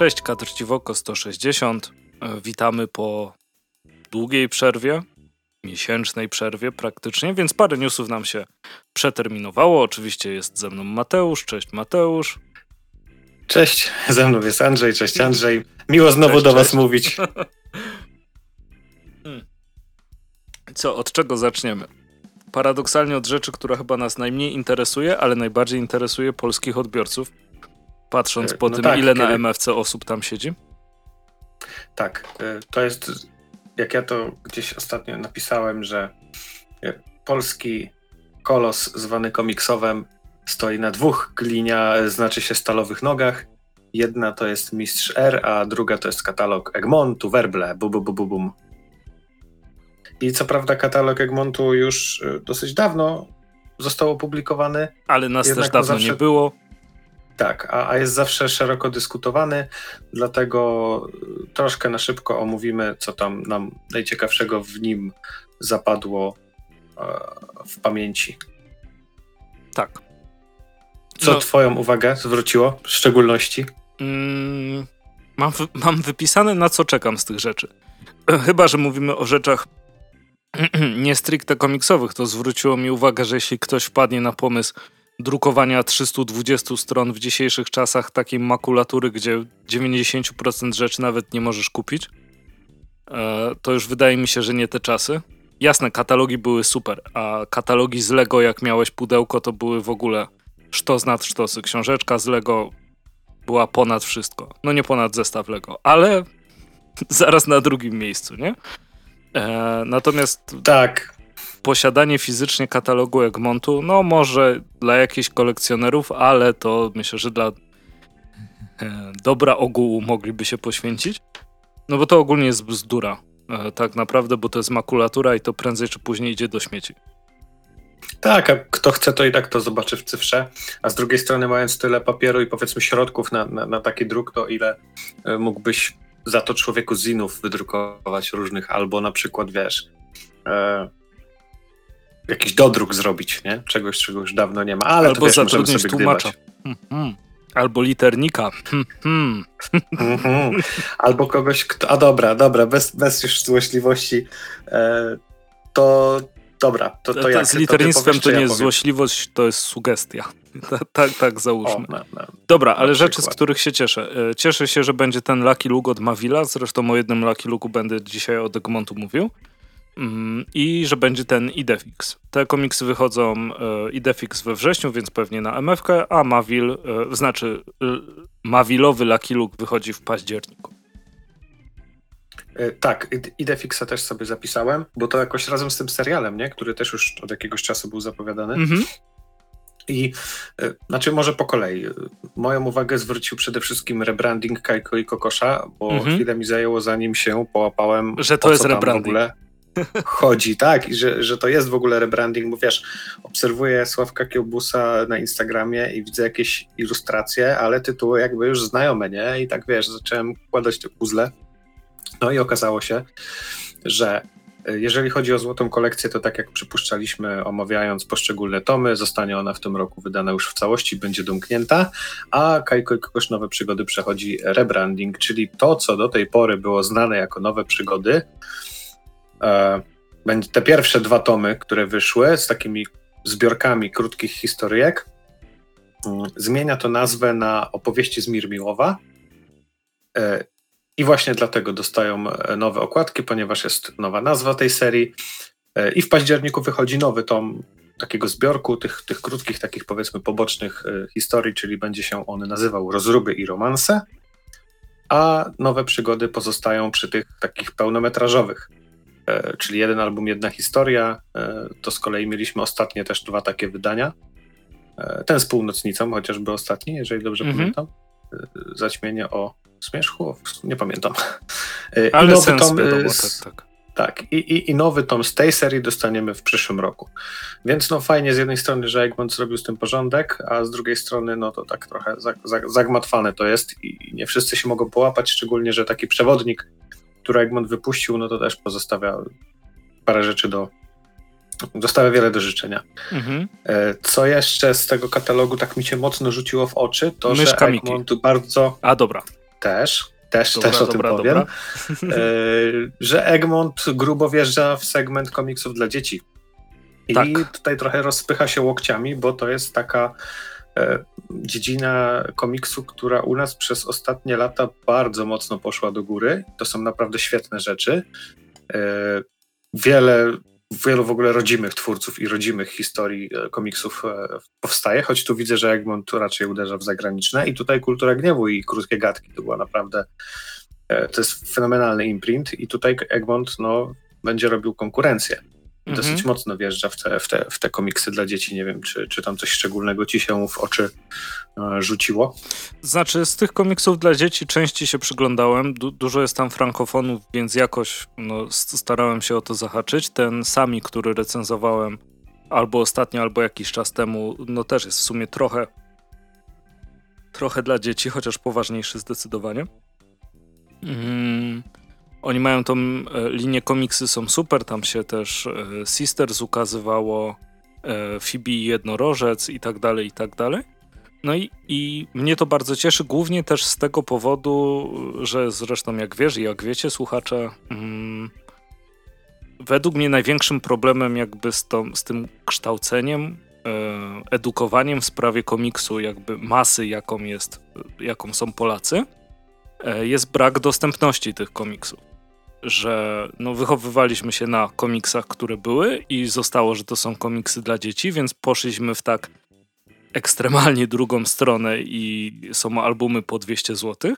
Cześć, Kadr Ciwoko 160. E, witamy po długiej przerwie, miesięcznej przerwie praktycznie, więc parę newsów nam się przeterminowało. Oczywiście jest ze mną Mateusz. Cześć Mateusz. Cześć, ze mną jest Andrzej. Cześć Andrzej. Miło znowu cześć, do cześć. Was mówić. Hmm. Co, od czego zaczniemy? Paradoksalnie od rzeczy, która chyba nas najmniej interesuje, ale najbardziej interesuje polskich odbiorców. Patrząc po no tym, tak, ile kiedy... na MFC osób tam siedzi. Tak, e, to jest, jak ja to gdzieś ostatnio napisałem, że e, polski kolos zwany komiksowem stoi na dwóch glinia, znaczy się stalowych nogach. Jedna to jest Mistrz R, a druga to jest katalog Egmontu, Werble, bu, bu, bu, bu, bum. I co prawda katalog Egmontu już e, dosyć dawno został opublikowany. Ale nas też dawno zawsze... nie było. Tak, a, a jest zawsze szeroko dyskutowany, dlatego troszkę na szybko omówimy, co tam nam najciekawszego w nim zapadło e, w pamięci. Tak. Co no, Twoją uwagę zwróciło w szczególności? Mm, mam, mam wypisane, na co czekam z tych rzeczy. Chyba, że mówimy o rzeczach nie stricte komiksowych, to zwróciło mi uwagę, że jeśli ktoś wpadnie na pomysł drukowania 320 stron w dzisiejszych czasach takiej makulatury, gdzie 90% rzeczy nawet nie możesz kupić, e, to już wydaje mi się, że nie te czasy. Jasne, katalogi były super, a katalogi z Lego, jak miałeś pudełko, to były w ogóle sztos nad sztosy. Książeczka z Lego była ponad wszystko. No nie ponad zestaw Lego, ale zaraz na drugim miejscu, nie? E, natomiast. Tak posiadanie fizycznie katalogu Egmontu, no może dla jakichś kolekcjonerów, ale to myślę, że dla e, dobra ogółu mogliby się poświęcić. No bo to ogólnie jest bzdura, e, tak naprawdę, bo to jest makulatura i to prędzej czy później idzie do śmieci. Tak, a kto chce, to i tak to zobaczy w cyfrze. A z drugiej strony, mając tyle papieru i powiedzmy środków na, na, na taki druk, to ile e, mógłbyś za to człowieku zinów wydrukować różnych, albo na przykład wiesz, jakiś dodruk zrobić, nie? Czegoś, czego już dawno nie ma, ale Albo to wiesz, zatrudnić tłumacza. Hmm, hmm. Albo liternika. Hmm. Mhm. Albo kogoś, kto... A dobra, dobra, bez, bez już złośliwości. E, to dobra, to, to, to jak? Z liternictwem to, nie jest złośliwość, to jest sugestia. tak, tak, tak załóżmy. O, no, no, dobra, ale rzeczy, z których się cieszę. E, cieszę się, że będzie ten Lucky Luke od Mavila, zresztą o jednym Lucky Luke'u będę dzisiaj od Egmontu mówił. Mm, i że będzie ten Idefix. Te komiksy wychodzą e, Idefix we wrześniu, więc pewnie na MFK, a Mavil, e, znaczy Mavilowy Lucky Luke wychodzi w październiku. E, tak, Idefixa też sobie zapisałem, bo to jakoś razem z tym serialem, nie? który też już od jakiegoś czasu był zapowiadany. Mhm. I znaczy może po kolei. Moją uwagę zwrócił przede wszystkim rebranding Kajko i Kokosza, bo mhm. chwilę mi zajęło zanim się połapałem. Że to jest rebranding. Chodzi, tak? I że, że to jest w ogóle rebranding, bo wiesz, obserwuję Sławka Kiełbusa na Instagramie i widzę jakieś ilustracje, ale tytuły jakby już znajome, nie? I tak wiesz, zacząłem układać te puzzle. No i okazało się, że e, jeżeli chodzi o złotą kolekcję, to tak jak przypuszczaliśmy, omawiając poszczególne tomy, zostanie ona w tym roku wydana już w całości, będzie domknięta, a Kajko i Kokosz Nowe Przygody przechodzi rebranding, czyli to, co do tej pory było znane jako nowe przygody, te pierwsze dwa tomy, które wyszły z takimi zbiorkami krótkich historyjek, mm, zmienia to nazwę na opowieści z Mirmiłowa. E, I właśnie dlatego dostają e, nowe okładki, ponieważ jest nowa nazwa tej serii. I w październiku wychodzi nowy tom takiego zbiorku, tych, tych krótkich, takich powiedzmy pobocznych historii, czyli będzie się on nazywał Rozruby i Romanse, a nowe przygody pozostają przy tych takich pełnometrażowych E, czyli jeden album, jedna historia. E, to z kolei mieliśmy ostatnie też dwa takie wydania. E, ten z północnicą, chociażby ostatni, jeżeli dobrze mm -hmm. pamiętam. Zaćmienie o zmierzchu, nie pamiętam. Ale I nowy tom, z, tak, tak. Tak, i, i, i, nowy tom z tej serii dostaniemy w przyszłym roku. Więc no fajnie z jednej strony, że Egmont zrobił z tym porządek, a z drugiej strony no to tak trochę zagmatwane to jest i nie wszyscy się mogą połapać, szczególnie, że taki przewodnik które Egmont wypuścił, no to też pozostawia parę rzeczy do. Zostawia wiele do życzenia. Mhm. E, co jeszcze z tego katalogu tak mi się mocno rzuciło w oczy, to Myszka że Egmont Miki. bardzo. A dobra. też, też, dobra, też o dobra, tym powiem, e, że Egmont grubo wjeżdża w segment komiksów dla dzieci. I tak. tutaj trochę rozpycha się łokciami, bo to jest taka dziedzina komiksu, która u nas przez ostatnie lata bardzo mocno poszła do góry. To są naprawdę świetne rzeczy. E, wiele wielu w ogóle rodzimych twórców i rodzimych historii e, komiksów e, powstaje, choć tu widzę, że Egmont raczej uderza w zagraniczne i tutaj Kultura Gniewu i Krótkie Gadki to była naprawdę, e, to jest fenomenalny imprint i tutaj Egmont no, będzie robił konkurencję mhm. dosyć mocno wjeżdża w te, w, te, w te komiksy dla dzieci. Nie wiem, czy, czy tam coś szczególnego ci się w oczy e, rzuciło. Znaczy, z tych komiksów dla dzieci części się przyglądałem. Du dużo jest tam frankofonów, więc jakoś no, starałem się o to zahaczyć. Ten Sami, który recenzowałem albo ostatnio, albo jakiś czas temu, no też jest w sumie trochę trochę dla dzieci, chociaż poważniejszy zdecydowanie. Oni mają tą e, linię komiksy są super, tam się też e, Sisters ukazywało, e, Phoebe Jednorożec i tak dalej, i tak dalej. No i, i mnie to bardzo cieszy, głównie też z tego powodu, że zresztą jak wiesz i jak wiecie słuchacze, mm, według mnie największym problemem jakby z, tą, z tym kształceniem, edukowaniem w sprawie komiksu, jakby masy jaką jest, jaką są Polacy, jest brak dostępności tych komiksów że no, wychowywaliśmy się na komiksach, które były i zostało, że to są komiksy dla dzieci, więc poszliśmy w tak ekstremalnie drugą stronę i są albumy po 200 zł.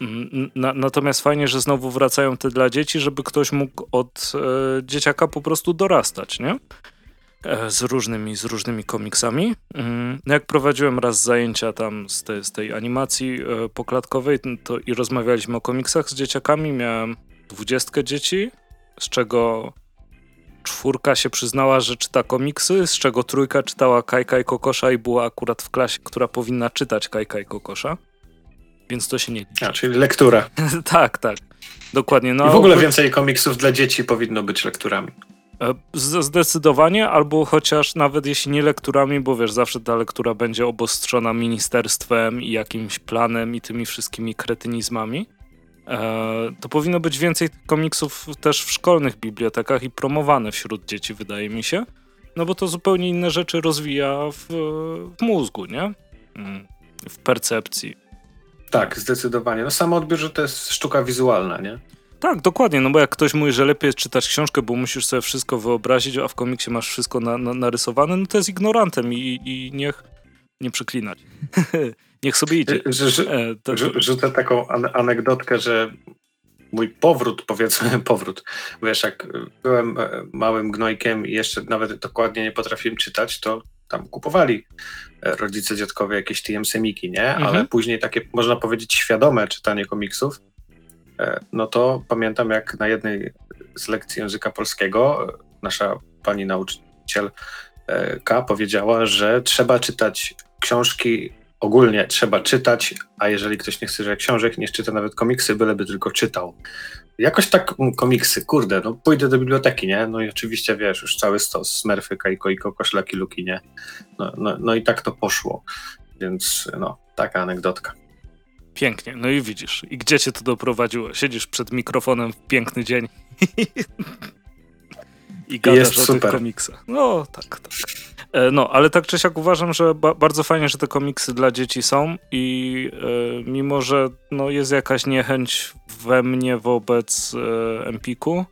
Mm, na, natomiast fajnie, że znowu wracają te dla dzieci, żeby ktoś mógł od e, dzieciaka po prostu dorastać, nie? E, z różnymi, z różnymi komiksami. Mm, no jak prowadziłem raz zajęcia tam z, te, z tej animacji e, poklatkowej to i rozmawialiśmy o komiksach z dzieciakami, miałem dwudziestkę dzieci, z czego czwórka się przyznała, że czyta komiksy, z czego trójka czytała Kajka i Kokosza i była akurat w klasie, która powinna czytać Kajka i Kokosza. Więc to się nie liczy. A, czyli lektura. tak, tak. Dokładnie. No, I w ogóle więcej komiksów dla dzieci powinno być lekturami. E, zdecydowanie, albo chociaż nawet jeśli nie lekturami, bo wiesz, zawsze ta lektura będzie obostrzona ministerstwem i jakimś planem i tymi wszystkimi kretynizmami. E, to powinno być więcej komiksów też w szkolnych bibliotekach i promowane wśród dzieci, wydaje mi się. No bo to zupełnie inne rzeczy rozwija w, w mózgu, nie? Mm, w percepcji. Tak, zdecydowanie. No sam odbiór, że to jest sztuka wizualna, nie? Tak, dokładnie, no bo jak ktoś mówi, że lepiej jest czytać książkę, bo musisz sobie wszystko wyobrazić, a w komiksie masz wszystko na, na, narysowane, no to jest ignorantem i, i niech nie przeklinać. Niech sobie idzie. E. Rzucę taką anegdotkę, że mój powrót, powiedzmy, powrót. Wiesz, jak byłem e, małym gnojkiem i jeszcze nawet dokładnie nie potrafiłem czytać, to tam kupowali e, rodzice, dziadkowie jakieś TM semiki, nie? Mhm. Ale później takie, można powiedzieć, świadome czytanie komiksów, no to pamiętam jak na jednej z lekcji języka polskiego nasza pani nauczyciel K powiedziała, że trzeba czytać książki ogólnie trzeba czytać, a jeżeli ktoś nie chce czytać książek, nie czyta nawet komiksy, byleby tylko czytał. Jakoś tak mm, komiksy, kurde, no pójdę do biblioteki, nie? No i oczywiście, wiesz, już cały stos, Smurfy, Kajko i Kokoszlaki, Luki, nie? No, no, no i tak to poszło, więc no, taka anegdotka. Pięknie, no i widzisz, i gdzie cię to doprowadziło? Siedzisz przed mikrofonem w piękny dzień i gadasz Jest o super. tych komiksach. No, tak, tak. E, no, ale tak czy siak uważam, że ba bardzo fajnie, że te komiksy dla dzieci są i e, mimo, że no, jest jakaś niechęć we mnie wobec e, Empiku,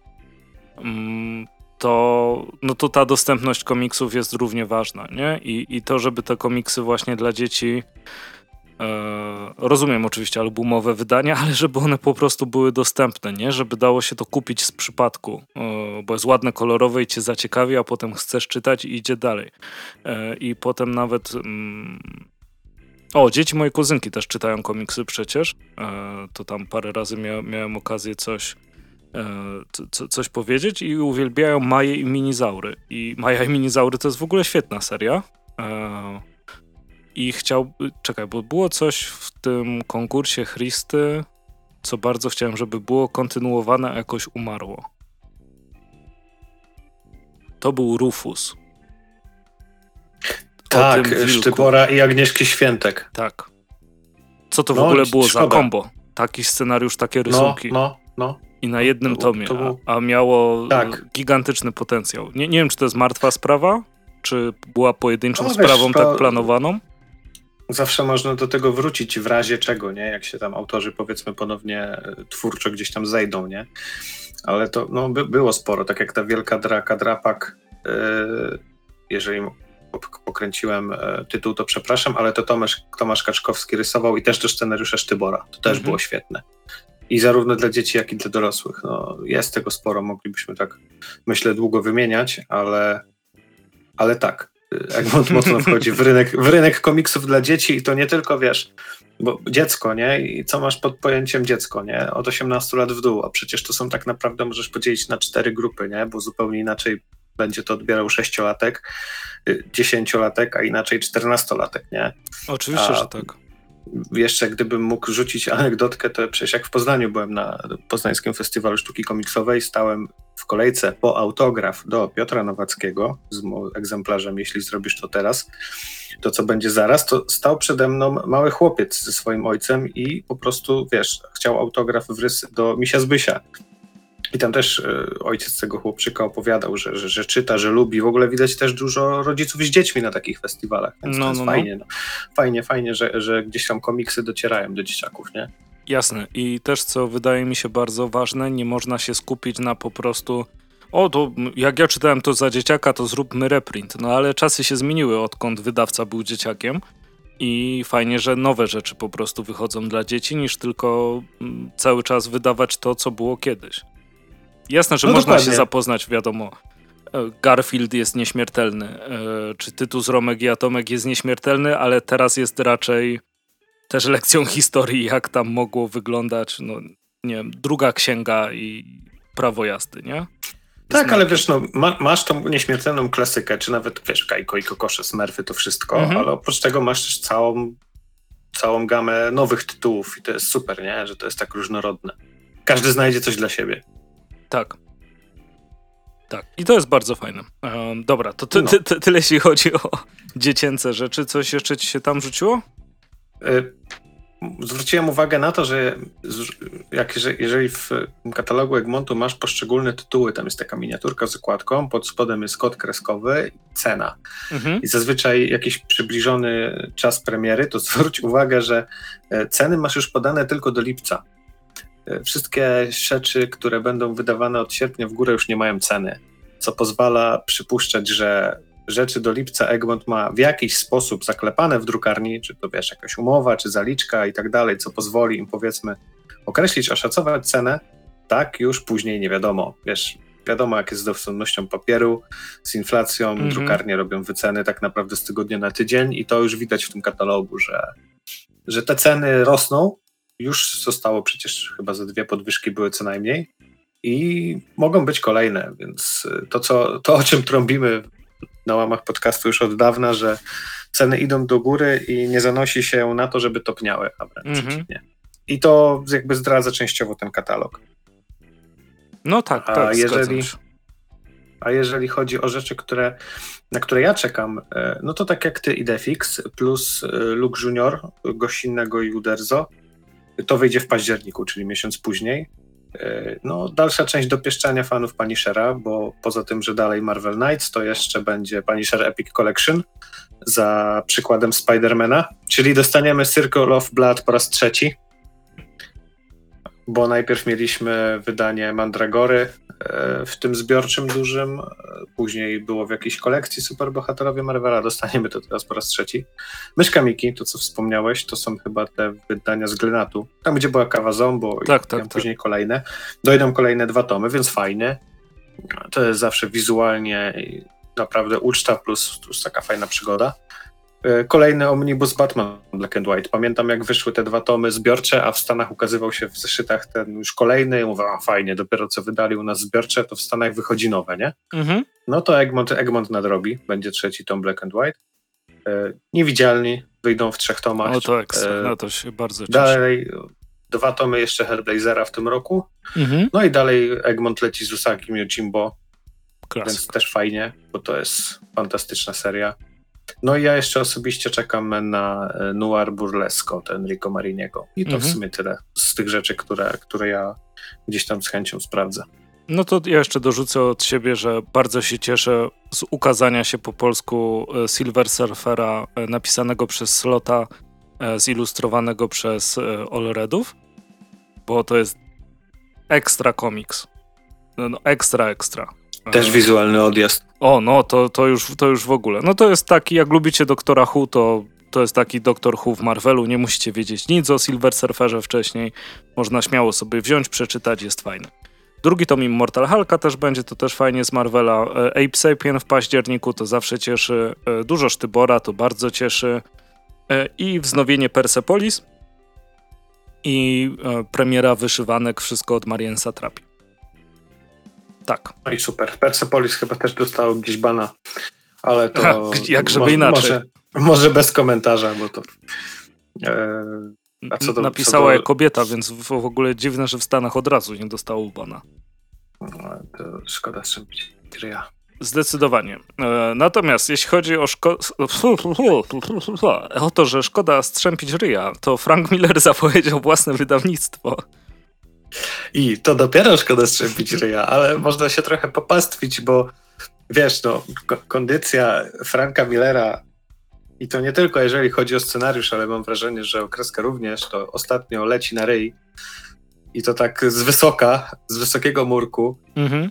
mm, to, no to ta dostępność komiksów jest równie ważna, nie? I, I to, żeby te komiksy właśnie dla dzieci rozumiem oczywiście albumowe wydania, ale żeby one po prostu były dostępne, nie? Żeby dało się to kupić z przypadku, e, bo jest ładne, kolorowe i cię zaciekawi, a potem chcesz czytać i idzie dalej. E, I potem nawet... Mm, o, dzieci mojej kuzynki też czytają komiksy przecież. To tam parę razy mia miałem okazję coś, co, coś powiedzieć i uwielbiają Maje i Minizaury. I Maja i Minizaury to jest w ogóle świetna seria i chciał, czekaj, bo było coś w tym konkursie Christy, co bardzo chciałem, żeby było kontynuowane, a jakoś umarło. To był Rufus. Tak, Sztybora i Agnieszki Świętek. Tak. Co to w no, ogóle było szkoda. za kombo? Taki scenariusz, takie rysunki. No, no, no. I na jednym to, tomie, to a, a, miało tak. gigantyczny potencjał. Nie, nie wiem, czy to jest martwa sprawa, czy była pojedynczą no, sprawą wiesz, tak planowaną? Zawsze można do tego wrócić w razie czego, nie? Jak się tam autorzy powiedzmy ponownie e, twórczo gdzieś tam zejdą, nie? Ale to no, by, było sporo, tak jak ta wielka draka Drapak, yy, jeżeli pokręciłem e, tytuł, to przepraszam, ale to Tomasz, Tomasz Kaczkowski rysował i też do scenariusza Sztybora. To też mhm. było świetne. I zarówno dla dzieci, jak i dla dorosłych. No, jest tego sporo, moglibyśmy tak, myślę, długo wymieniać, ale, ale tak. Egmont mocno wchodzi w rynek, w rynek komiksów dla dzieci i to nie tylko, wiesz, bo dziecko, nie? I co masz pod pojęciem dziecko, nie? Od 18 lat w dół, a przecież to są tak naprawdę, możesz podzielić na cztery grupy, nie? Bo zupełnie inaczej będzie to odbierał sześciolatek, y, dziesięciolatek, a inaczej czternastolatek, nie? Oczywiście, a, że tak jeszcze gdybym mógł rzucić anegdotkę, to przecież jak w Poznaniu byłem na Poznańskim Festiwalu Sztuki Komiksowej, stałem w kolejce po autograf do Piotra Nowackiego z egzemplarzem, jeśli zrobisz to teraz, to co będzie zaraz, to stał przede mną mały chłopiec ze swoim ojcem i po prostu, wiesz, chciał autograf w rys do Misia Zbysia. I tam też e, ojciec tego chłopczyka opowiadał, że, że, że, czyta, że lubi. W ogóle widać też dużo rodziców z dziećmi na takich festiwalach, więc no, to jest no, no. fajnie. No. Fajnie, fajnie, że, że gdzieś tam komiksy docierają do dzieciaków, nie? Jasne. I też, co wydaje mi się bardzo ważne, nie można się skupić na po prostu o, to jak ja czytałem to za dzieciaka, to zróbmy reprint. No ale czasy się zmieniły, odkąd wydawca był dzieciakiem. I fajnie, że nowe rzeczy po prostu wychodzą dla dzieci, niż tylko cały czas wydawać to, co było kiedyś. Jasne, że no można dokładnie. się zapoznać, wiadomo. E, Garfield jest nieśmiertelny, e, czy Tytus, Romek i Atomek jest nieśmiertelny, ale teraz jest raczej też lekcją historii, jak tam mogło wyglądać, no nie wiem, druga księga i prawo jazdy, nie? Tak, ale wiesz, no, ma, masz tą nieśmiertelną klasykę, czy nawet, wiesz, Kajko i Kokosze, Smurfy, to wszystko, mhm. ale oprócz tego masz też całą, całą gamę nowych tytułów i to jest super, nie? Że to jest tak różnorodne. Każdy znajdzie coś dla siebie. Tak. Tak, i to jest bardzo fajne. Um, dobra, to ty, ty, ty, tyle jeśli chodzi o dziecięce rzeczy. Coś jeszcze ci się tam rzuciło? Y zwróciłem uwagę na to, że jak, jeżeli w katalogu Egmontu masz poszczególne tytuły, tam jest taka miniaturka z okładką, pod spodem jest kod kreskowy i cena. Mhm. I zazwyczaj jakiś przybliżony czas premiery, to zwróć uwagę, że e, ceny masz już podane tylko do lipca. E, wszystkie rzeczy, które będą wydawane od sierpnia w górę już nie mają ceny, co pozwala przypuszczać, że rzeczy do lipca Egmont ma w jakiś sposób zaklepane w drukarni, czy to wiesz, jakaś umowa, czy zaliczka i tak dalej, co pozwoli im powiedzmy określić, oszacować cenę, tak już później nie wiadomo. Wiesz, wiadomo jak jest z dostępnością papieru, z inflacją, mhm. drukarnie robią wyceny tak naprawdę z tygodnia na tydzień i to już widać w tym katalogu, że, że te ceny rosną, już zostało przecież chyba ze dwie podwyżki były co najmniej i mogą być kolejne, więc to, co, to o czym trąbimy na łamach podcastu już od dawna, że ceny idą do góry i nie zanosi się na to, żeby topniały, a wręcz mm -hmm. przeciwnie. I to jakby zdradza częściowo ten katalog. No tak, a tak, jeżeli, A jeżeli chodzi o rzeczy, które, na które ja czekam, e, no to tak jak ty Idefix plus e, Luke Junior, gościnnego i Uderzo, to wyjdzie w październiku, czyli miesiąc później. E, no, dalsza część dopieszczania fanów Punishera, bo poza tym, że dalej Marvel Knights, to jeszcze będzie Punisher Epic Collection za przykładem Spidermana, czyli dostaniemy Circle of Blood po raz trzeci, bo najpierw mieliśmy wydanie Mandragory w tym zbiorczym dużym, e, później było w jakiejś kolekcji Superbohaterowie Marvela, dostaniemy to teraz po raz trzeci. Myszka Miki, to co wspomniałeś, to są chyba te wydania z Glenatu, tam gdzie była kawa Zombo tak, i tak, tak. później kolejne. Dojdą kolejne dwa tomy, więc fajnie. To jest zawsze wizualnie naprawdę uczta plus, plus taka fajna przygoda. E, kolejny omnibus Batman Black and White. Pamiętam, jak wyszły te dwa tomy zbiorcze, a w Stanach ukazywał się w zeszytach ten już kolejny. Mówię, a fajnie, dopiero co wydali u nas zbiorcze, to w Stanach wychodzi nowe, nie? Mhm. No to Egmont, Egmont nadrobi. Będzie trzeci tom Black and White. E, niewidzialni wyjdą w trzech tomach. No to ekstra, e, no to się bardzo cieszę. Dalej dwa tomy jeszcze Hellblazera w tym roku. Mhm. No i dalej Egmont leci z Usagim Jimbo. Więc też fajnie, bo to jest fantastyczna seria. No i ja jeszcze osobiście czekam na e, Noir Burlesco, ten Rico Mariniego. I to mhm. w sumie tyle z tych rzeczy, które, które ja gdzieś tam z chęcią sprawdzę. No to ja jeszcze dorzucę od siebie, że bardzo się cieszę z ukazania się po polsku e, Silver Surfera e, napisanego przez Slota, zilustrowanego przez Allredów, bo to jest ekstra komiks. No, no, ekstra, ekstra. Też wizualny odjazd. O, no to, to, już, to już w ogóle. No to jest taki, jak lubicie Doktora Who, to, to jest taki Doktor Who w Marvelu. Nie musicie wiedzieć nic o Silver Surferze wcześniej. Można śmiało sobie wziąć, przeczytać, jest fajny. Drugi tom Immortal Hulka też będzie, to też fajnie z Marvela. E, Ape Sapien w październiku to zawsze cieszy. E, dużo Sztybora to bardzo cieszy. E, I wznowienie Persepolis. I premiera wyszywanek, wszystko od Marian Satrapi. Tak. No i super. Persepolis chyba też dostał gdzieś bana, ale to... Ha, jak żeby inaczej. Może, może bez komentarza, bo to... E, a co do, Napisała co do... kobieta, więc w, ogóle dziwne, że w Stanach od razu nie dostało bana. No, to szkoda strzępić ryja. Zdecydowanie. E, natomiast jeśli chodzi o, szko- o to, że szkoda strzępić ryja, to Frank Miller zapowiedział własne wydawnictwo. I to dopiero szkoda strzępić ryja, ale można się trochę popastwić, bo wiesz, no, kondycja Franka Millera i to nie tylko jeżeli chodzi o scenariusz, ale mam wrażenie, że okreska również, to ostatnio leci na ryj i to tak z wysoka, z wysokiego murku. Mhm.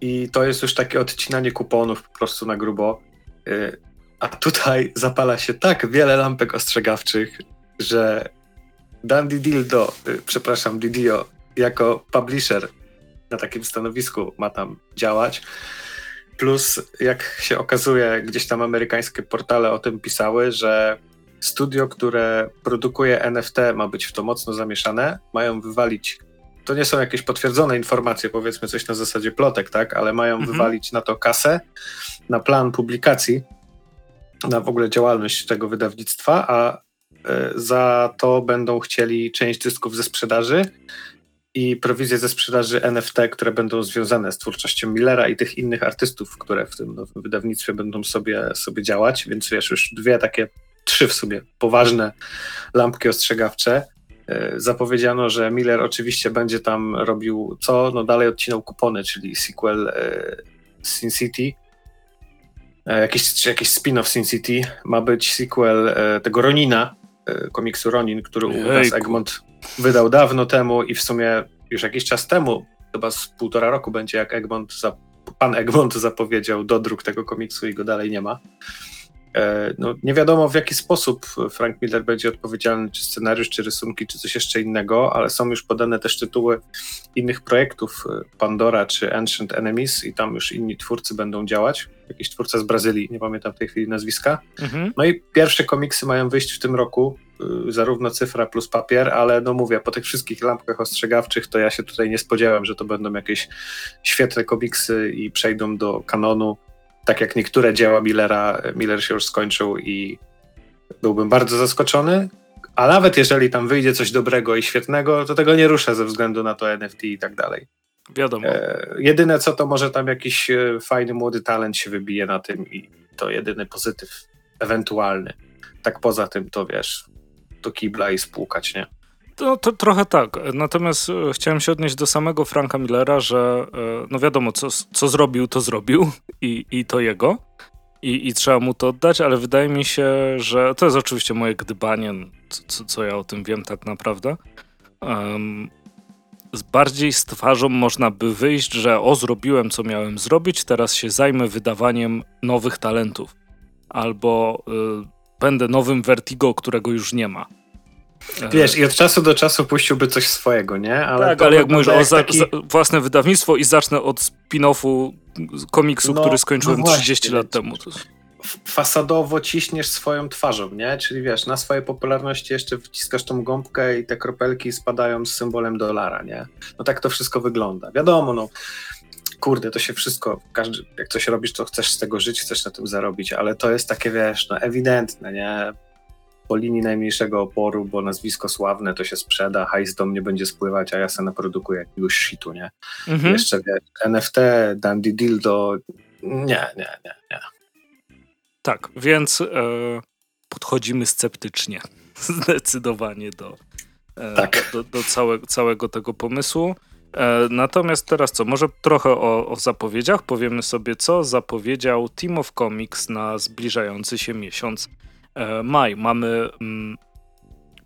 I to jest już takie odcinanie kuponów po prostu na grubo. Y, a tutaj zapala się tak wiele lampek ostrzegawczych, że Dandy Dildo, y, przepraszam, Didio, jako publisher na takim stanowisku ma tam działać. Plus, jak się okazuje, gdzieś tam amerykańskie portale o tym pisały, że studio, które produkuje NFT, ma być w to mocno zamieszane, mają wywalić. To nie są jakieś potwierdzone informacje, powiedzmy coś na zasadzie plotek, tak, ale mają mhm. wywalić na to kasę, na plan publikacji, na w ogóle działalność tego wydawnictwa, a za to będą chcieli część dysków ze sprzedaży i prowizje ze sprzedaży NFT, które będą związane z twórczością Millera i tych innych artystów, które w tym nowym wydawnictwie będą sobie, sobie działać, więc wiesz, już dwie takie, trzy w sumie poważne lampki ostrzegawcze. E, zapowiedziano, że Miller oczywiście będzie tam robił co? No dalej odcinał kupony, czyli sequel e, Sin City, jakiś, jakiś spin-off Sin City, ma być sequel tego Ronina, E, komiksu Ronin, który u nas Egmont wydał dawno temu i w sumie już jakiś czas temu, chyba z półtora roku będzie, jak Egmont, pan Egmont zapowiedział dodruk tego komiksu i go dalej nie ma. E, no, nie wiadomo w jaki sposób Frank Miller będzie odpowiedzialny, czy scenariusz, czy rysunki, czy coś jeszcze innego, ale są już podane też tytuły innych projektów, e, Pandora czy Ancient Enemies i tam już inni twórcy będą działać. Jakiś twórca z Brazylii, nie pamiętam w tej chwili nazwiska. Mhm. No i pierwsze komiksy mają wyjść w tym roku, e, zarówno cyfra plus papier, ale no mówię, po tych wszystkich lampkach ostrzegawczych to ja się tutaj nie spodziewałem, że to będą jakieś świetne komiksy i przejdą do kanonu tak jak niektóre dzieła Millera, Miller się już skończył i byłbym bardzo zaskoczony, a nawet jeżeli tam wyjdzie coś dobrego i świetnego, to tego nie ruszę ze względu na to NFT i tak dalej. Wiadomo. E, jedyne co to może tam jakiś e, fajny młody talent się wybije na tym i to jedyny pozytyw ewentualny. Tak poza tym to wiesz, to kibla i spłukać, nie? No, to trochę tak. Natomiast e, chciałem się odnieść do samego Franka Millera, że e, no wiadomo, co, co zrobił, to zrobił i, i to jego. I, I trzeba mu to oddać, ale wydaje mi się, że to jest oczywiście moje gdybanie, co, co ja o tym wiem tak naprawdę. Um, z bardziej z twarzą można by wyjść, że o, zrobiłem co miałem zrobić, teraz się zajmę wydawaniem nowych talentów. Albo y, będę nowym Vertigo, którego już nie ma. Wiesz, i od czasu do czasu puściłby coś swojego, nie? Ale tak, ale jak mówisz o taki... za własne wydawnictwo i zacznę od spin-offu komiksu, no, który skończyłem no 30 lat temu. Fasadowo ciśniesz swoją twarzą, nie? Czyli wiesz, na swojej popularności jeszcze wciskasz tą gąbkę i te kropelki spadają z symbolem dolara, nie? No tak to wszystko wygląda. Wiadomo, no kurde, to się wszystko, każdy, jak coś robisz, to chcesz z tego żyć, chcesz na tym zarobić, ale to jest takie, wiesz, no ewidentne, nie? Po linii najmniejszego oporu, bo nazwisko sławne to się sprzeda, hajs do mnie będzie spływać, a ja sobie naprodukuję jakiegoś shitu, nie? Mhm. Jeszcze wiesz, NFT, Dandy Dildo, nie, nie, nie, nie. Tak, więc e, podchodzimy sceptycznie zdecydowanie do, e, tak. do, do, całe, całego tego pomysłu. E, natomiast teraz co, może trochę o, o, zapowiedziach. Powiemy sobie, co zapowiedział Team of Comics na zbliżający się miesiąc maj. Mamy mm,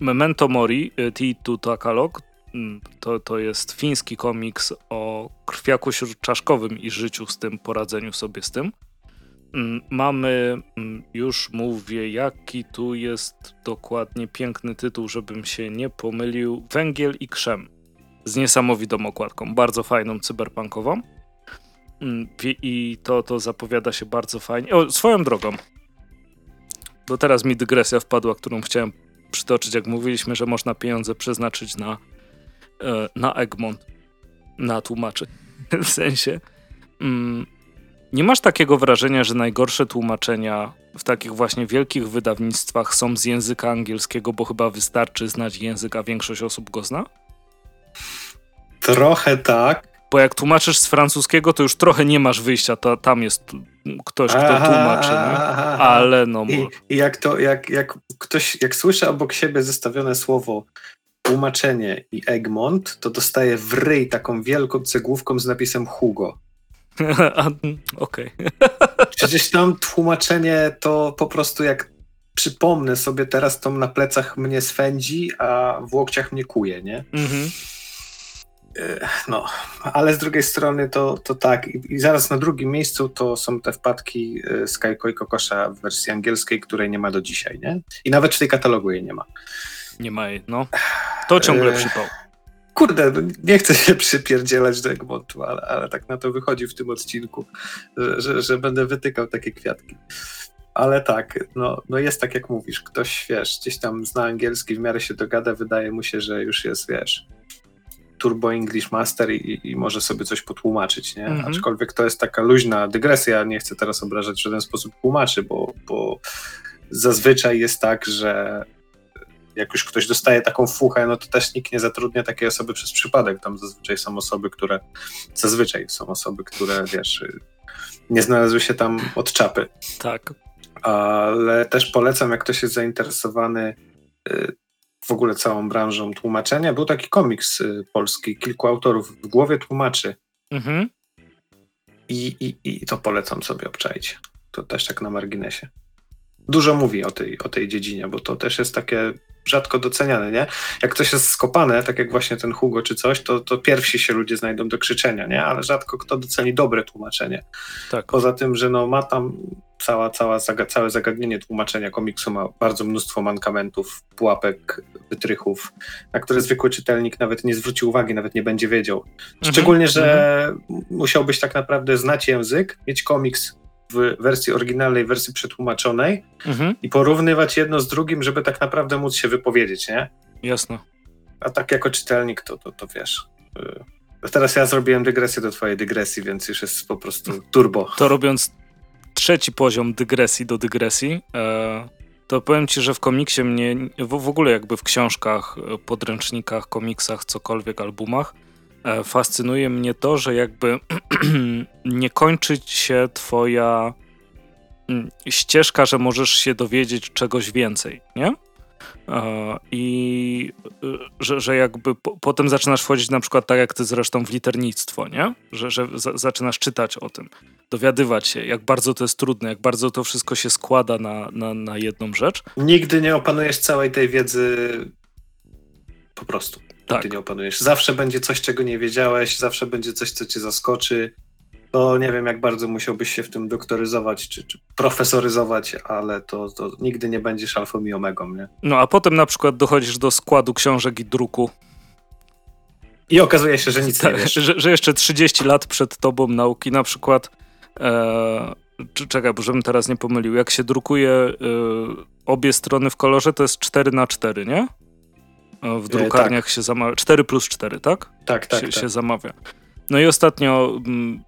Memento Mori, e, T2 Takalog. Mm, to, to jest fiński komiks o krwiaku śródczaszkowym i życiu z tym, poradzeniu sobie z tym. Mm, mamy, już mówię, jaki tu jest dokładnie piękny tytuł, żebym się nie pomylił. Węgiel i krzem z niesamowitą okładką, bardzo fajną, cyberpunkową. I to, to zapowiada się bardzo fajnie. O, swoją drogą, bo teraz mi dygresja wpadła, którą chciałem przytoczyć, jak mówiliśmy, że można pieniądze przeznaczyć na, e, na Egmont, na tłumaczy. w sensie, mm, nie masz takiego wrażenia, że najgorsze tłumaczenia w takich właśnie wielkich wydawnictwach są z języka angielskiego, bo chyba wystarczy znać język, a większość osób go zna? Trochę tak. Bo jak tłumaczysz z francuskiego, to już trochę nie masz wyjścia. To, tam jest ktoś, kto tłumaczy, aha, ale no. I, I, jak to, jak, jak ktoś, jak słyszę obok siebie zestawione słowo tłumaczenie i Egmont, to dostaje w ryj taką wielką cegłówką z napisem Hugo. Okej. Okay. Przecież tam tłumaczenie to po prostu jak przypomnę sobie teraz, to na plecach mnie swędzi, a w łokciach mnie kuje, nie? Mhm. No, ale z drugiej strony to, to tak. I, I, zaraz na drugim miejscu to są te wpadki Skyko i Kokosza w wersji angielskiej, której nie ma do dzisiaj, nie? I nawet w tej katalogu jej nie ma. Nie ma jej, no. To ciągle przypał. Kurde, no nie chcę się przypierdzielać do Egmontu, ale, ale tak na to wychodzi w tym odcinku, że, że, że będę wytykał takie kwiatki. Ale tak, no, no jest tak jak mówisz, ktoś, wiesz, gdzieś tam zna angielski, w miarę się dogada, wydaje mu się, że już jest, wiesz, Turbo English Master i, i może sobie coś potłumaczyć, nie? Mhm. Aczkolwiek to jest taka luźna dygresja, nie chcę teraz obrażać w żaden sposób tłumaczy, bo, bo zazwyczaj jest tak, że jak już ktoś dostaje taką fuchę, no to też nikt nie zatrudnia takiej osoby przez przypadek. Tam zazwyczaj są osoby, które zazwyczaj są osoby, które wiesz, nie znalazły się tam od czapy. Tak. Ale też polecam, jak ktoś jest zainteresowany y, w ogóle całą branżą tłumaczenia. Był taki komiks y, polski, kilku autorów w głowie tłumaczy. Mhm. I, i, I to polecam sobie obczaić. To też tak na marginesie. Dużo mówi o tej, o tej dziedzinie, bo to też jest takie rzadko doceniane, nie? Jak coś jest skopane, tak jak właśnie ten Hugo czy coś, to, to pierwsi się ludzie znajdą do krzyczenia, nie? Ale rzadko kto doceni dobre tłumaczenie. Tak. Poza tym, że no ma tam cała, cała, całe zagadnienie tłumaczenia komiksu ma bardzo mnóstwo mankamentów, pułapek, wytrychów, na które zwykły czytelnik nawet nie zwróci uwagi, nawet nie będzie wiedział. Mhm. Szczególnie, że mhm. musiałbyś tak naprawdę znać język, mieć komiks w wersji oryginalnej, wersji przetłumaczonej mhm. i porównywać jedno z drugim, żeby tak naprawdę móc się wypowiedzieć, nie? Jasne. A tak jako czytelnik, to, to, to wiesz. Y, teraz ja zrobiłem dygresję do twojej dygresji, więc już jest po prostu turbo. To robiąc trzeci poziom dygresji do dygresji, e, to powiem ci, że w komiksie mnie, w, ogóle jakby w książkach, podręcznikach, komiksach, cokolwiek, albumach, E, fascynuje mnie to, że jakby nie kończyć się twoja mm, ścieżka, że możesz się dowiedzieć czegoś więcej, nie? E, I y, że, że jakby po, potem zaczynasz wchodzić na przykład tak jak ty zresztą w liternictwo, nie? Że, że zaczynasz czytać o tym, dowiadywać się, jak bardzo to jest trudne, jak bardzo to wszystko się składa na, na, na jedną rzecz. Nigdy nie opanujesz całej tej wiedzy po prostu tak. ty nie opanujesz. Zawsze będzie coś, czego nie wiedziałeś, zawsze będzie coś, co cię zaskoczy. To nie wiem, jak bardzo musiałbyś się w tym doktoryzować czy, czy profesoryzować, ale to, to nigdy nie będziesz alfą i omegą, nie? No a potem na przykład dochodzisz do składu książek i druku. I okazuje się, że nic nie wiesz. Że, że, jeszcze 30 lat przed tobą nauki na przykład e, czekaj, bo żebym teraz nie pomylił, jak się drukuje e, obie strony w kolorze, to jest 4 na 4 nie? W drukarniach tak. się zamawia. 4 plus 4, tak? Tak, tak. Się, tak. się zamawia. No i ostatnio mm,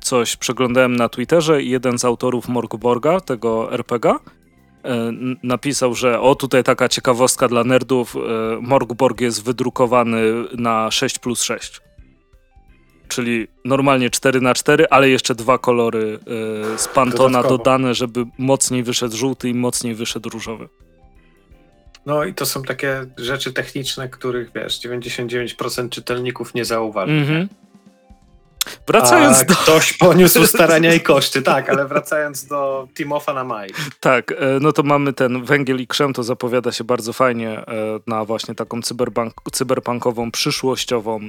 coś przeglądałem na Twitterze i jeden z autorów Morgborga, tego RPGa, e, napisał, że o tutaj taka ciekawostka dla nerdów, e, Morgborg jest wydrukowany na 6 plus 6. czyli normalnie 4 na 4 ale jeszcze dwa kolory z Pantona Dodatkowo. dodane, żeby mocniej wyszedł żółty i mocniej wyszedł różowy. No i to są takie rzeczy techniczne, których wiesz, 99% czytelników nie zauważy. Mm -hmm. Wracając A do... ktoś poniósł starania i koszty, tak, ale wracając do Timofa na maj. Tak, e, no to mamy ten węgiel i krzem, to zapowiada się bardzo fajnie e, na właśnie taką cyberbank, cyberpunkową, przyszłościową e,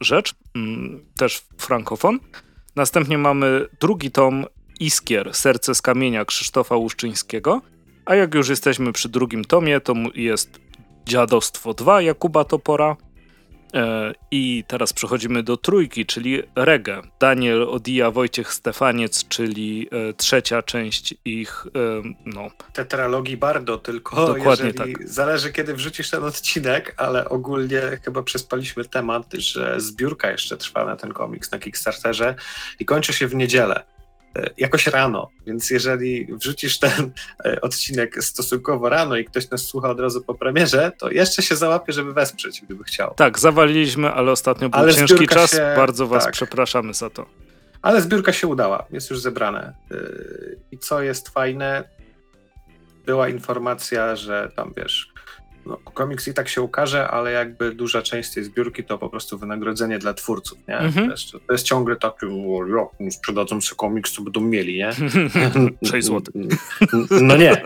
rzecz, mm, też frankofon. Następnie mamy drugi tom Iskier, Serce z kamienia Krzysztofa Łuszczyńskiego, a jak już jesteśmy przy drugim tomie, to jest Dziadostwo 2 Jakuba Topora, E, I teraz przechodzimy do trójki, czyli Regę. Daniel Odija, Wojciech Stefaniec, czyli e, trzecia część ich, e, no... Tetralogii Bardo, tylko Dokładnie tak. zależy kiedy wrzucisz ten odcinek, ale ogólnie chyba przespaliśmy temat, że zbiórka jeszcze trwa na ten komiks na Kickstarterze i kończy się w niedzielę. E, jakoś rano, więc jeżeli wrzucisz ten e, odcinek stosunkowo rano i ktoś nas słucha od razu po premierze, to jeszcze się załapie, żeby wesprzeć, gdyby chciał. Tak, zawaliliśmy, ale ostatnio był ale ciężki czas, się... bardzo was tak. przepraszamy za to. Ale zbiórka się udała, jest już zebrane. E, I co jest fajne, była informacja, że tam wiesz, no, komiks i tak się ukaże, ale jakby duża część tej zbiórki to po prostu wynagrodzenie dla twórców, nie? Mhm. To, jest, ciągle taki, jak sprzedadzą sobie komiks, to będą mieli, nie? 6 zł. No nie.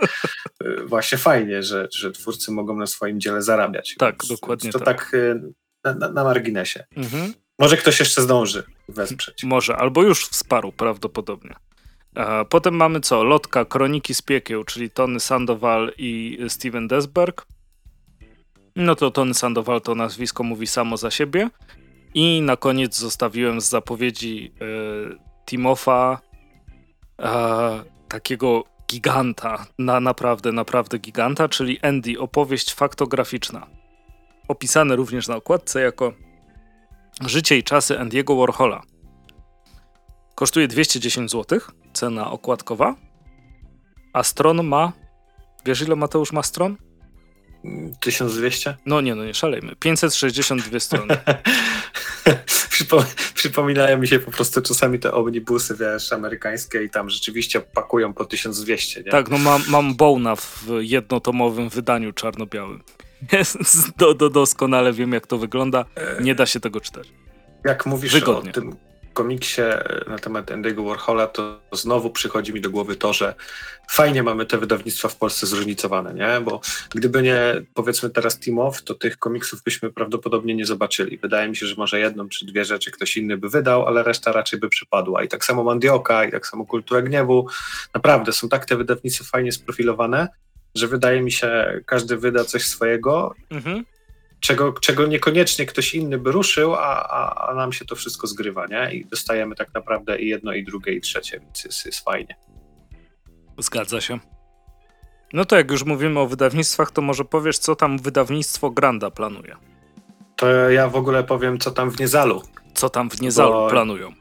Właśnie fajnie, że, że twórcy mogą na swoim dziele zarabiać. Tak, Więc dokładnie To tak, tak y, na, na, na marginesie. Mhm. Może ktoś jeszcze zdąży wesprzeć. Może, albo już wsparł prawdopodobnie. Potem mamy co? Lotka, Kroniki z Piekieł, czyli Tony Sandoval i Steven Desberg. No to Tony Sandoval to nazwisko mówi samo za siebie. I na koniec zostawiłem z zapowiedzi e, Timofa e, takiego giganta, na naprawdę, naprawdę giganta, czyli Andy, opowieść faktograficzna. Opisane również na okładce jako Życie i czasy Andiego Warhola. Kosztuje 210 zł, cena okładkowa, a stron ma... Wiesz ile Mateusz ma stron? 1200? No nie, no nie szalejmy. 562 strony. Przypo przypominają mi się po prostu czasami te omnibusy, wiesz, amerykańskie i tam rzeczywiście pakują po 1200, nie? Tak, no mam, mam Bona w jednotomowym wydaniu czarno-białym. do, do, doskonale wiem, jak to wygląda. Nie da się tego czytać. Jak mówisz Wygodnie. o tym komiksie e, na temat Andy'ego Warhola, to znowu przychodzi mi do głowy to, że fajnie mamy te wydawnictwa w Polsce zróżnicowane, nie? Bo gdyby nie, powiedzmy teraz Off, to tych komiksów byśmy prawdopodobnie nie zobaczyli. Wydaje mi się, że może jedną czy dwie rzeczy ktoś inny by wydał, ale reszta raczej by przypadła. I tak samo Mandioka, i tak samo Kultura Gniewu. Naprawdę, są tak te wydawnictwa fajnie sprofilowane, że wydaje mi się, każdy wyda coś swojego. Mhm czego, czego niekoniecznie ktoś inny by ruszył, a, a, a, nam się to wszystko zgrywa, nie? I dostajemy tak naprawdę i jedno, i drugie, i trzecie, więc jest, jest fajnie. Zgadza się. No to jak już mówimy o wydawnictwach, to może powiesz, co tam wydawnictwo Granda planuje? To ja w ogóle powiem, co tam w Niezalu. Co tam w Niezalu bo, planują?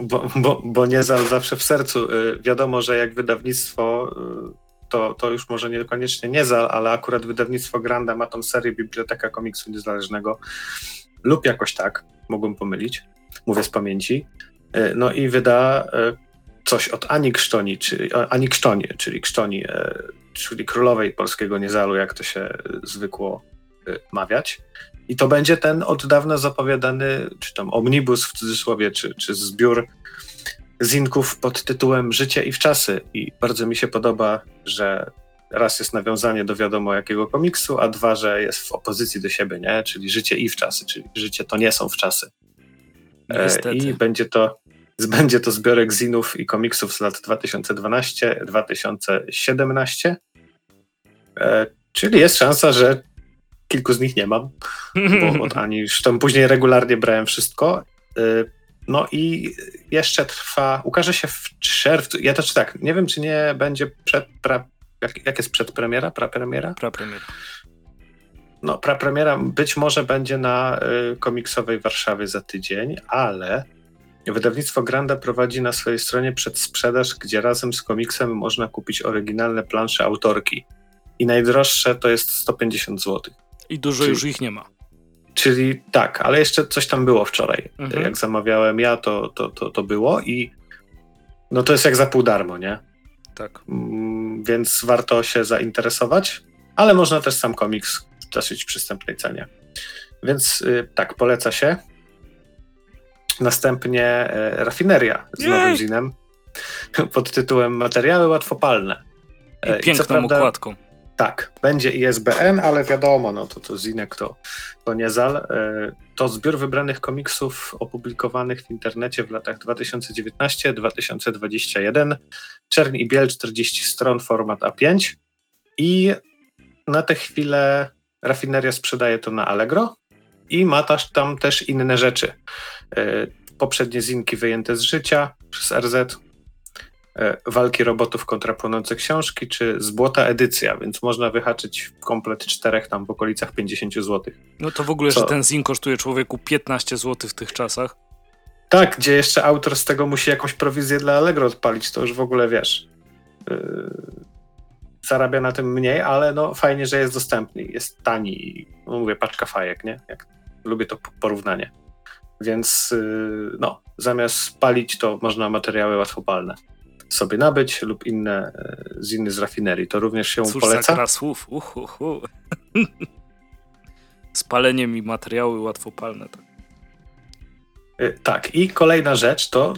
Bo, bo, bo Niezal zawsze w sercu. Y, wiadomo, że jak wydawnictwo y, to, to już może niekoniecznie Niezal, ale akurat wydawnictwo Granda ma tą serię Biblioteka Komiksu Niezależnego lub jakoś tak, mogłem pomylić, mówię z pamięci. E, no i wyda e, coś od Ani Krztoni, czyli, Ani Krztoni, czyli Krztoni, e, czyli królowej polskiego Niezalu, jak to się zwykło mawiać. I to będzie ten od dawna zapowiadany, czy tam omnibus w cudzysłowie, czy, czy zbiór zinków pod tytułem Życie i w czasy. I bardzo mi się podoba, że raz jest nawiązanie do wiadomo jakiego komiksu, a dwa, że jest w opozycji do siebie, nie? Czyli życie i w czasy, czyli życie to nie są w czasy. E, I będzie to, będzie to zbiorek zinów i komiksów z lat 2012-2017. E, czyli jest szansa, że kilku z nich nie mam, bo od Ani już tam później regularnie brałem wszystko. No i jeszcze trwa, ukaże się w czerwcu. Ja też tak, nie wiem, czy nie będzie przed, pra, jak, jak jest przedpremiera, prapremiera? Prapremiera. No, prapremiera być może będzie na y, komiksowej Warszawie za tydzień, ale wydawnictwo Granda prowadzi na swojej stronie przedsprzedaż, gdzie razem z komiksem można kupić oryginalne plansze autorki. I najdroższe to jest 150 zł. I dużo Czyli... już ich nie ma. Czyli tak, ale jeszcze coś tam było wczoraj. Mhm. Jak zamawiałem ja, to, to, to, to było i no to jest jak za pół darmo, nie? Tak. Mm, więc warto się zainteresować, ale można też sam komiks w dosyć przystępnej cenie. Więc y, tak, poleca się. Następnie y, rafineria z Jej. nowym zinem pod tytułem Materiały łatwopalne. I e, piękną I prawda, układką. Tak, będzie ISBN, ale wiadomo, no to, to Zinek to, to nie zal. E, to zbiór wybranych komiksów opublikowanych w internecie w latach 2019-2021. Czerń i biel 40 stron, format A5. I na tę chwilę rafineria sprzedaje to na Allegro i ma tam też inne rzeczy. E, poprzednie zinki wyjęte z życia przez RZ, walki robotów kontra płonące książki, czy zbłota edycja, więc można wyhaczyć komplet czterech tam w okolicach 50 zł. No to w ogóle, Co? że ten zin kosztuje człowieku 15 zł w tych czasach. Tak, gdzie jeszcze autor z tego musi jakąś prowizję dla Allegro odpalić, to już w ogóle wiesz. Yy, zarabia na tym mniej, ale no fajnie, że jest dostępny, jest tani. No mówię, paczka fajek, nie? Jak, lubię to porównanie. Więc yy, no, zamiast palić, to można materiały łatwopalne sobie nabyć lub inne e, z innych z rafinerii. To również się Cóż poleca. Cóż słów. Uhuhu. Spalenie mi materiały łatwopalne. Tak. E, tak, i kolejna rzecz to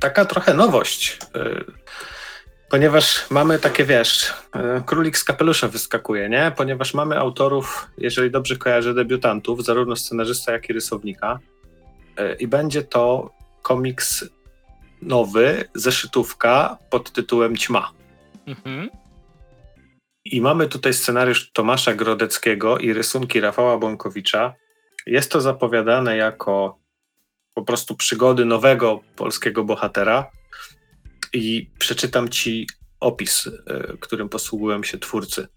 taka trochę nowość. E, ponieważ mamy takie, wiesz, królik z kapelusza wyskakuje, nie? Ponieważ mamy autorów, jeżeli dobrze kojarzę, debiutantów, zarówno scenarzysta, jak i rysownika. I będzie to komiks nowy, zeszytówka pod tytułem Ćma. Mhm. I mamy tutaj scenariusz Tomasza Grodeckiego i rysunki Rafała Bąkowicza. Jest to zapowiadane jako po prostu przygody nowego polskiego bohatera. I przeczytam ci opis, e, którym posługują się twórcy.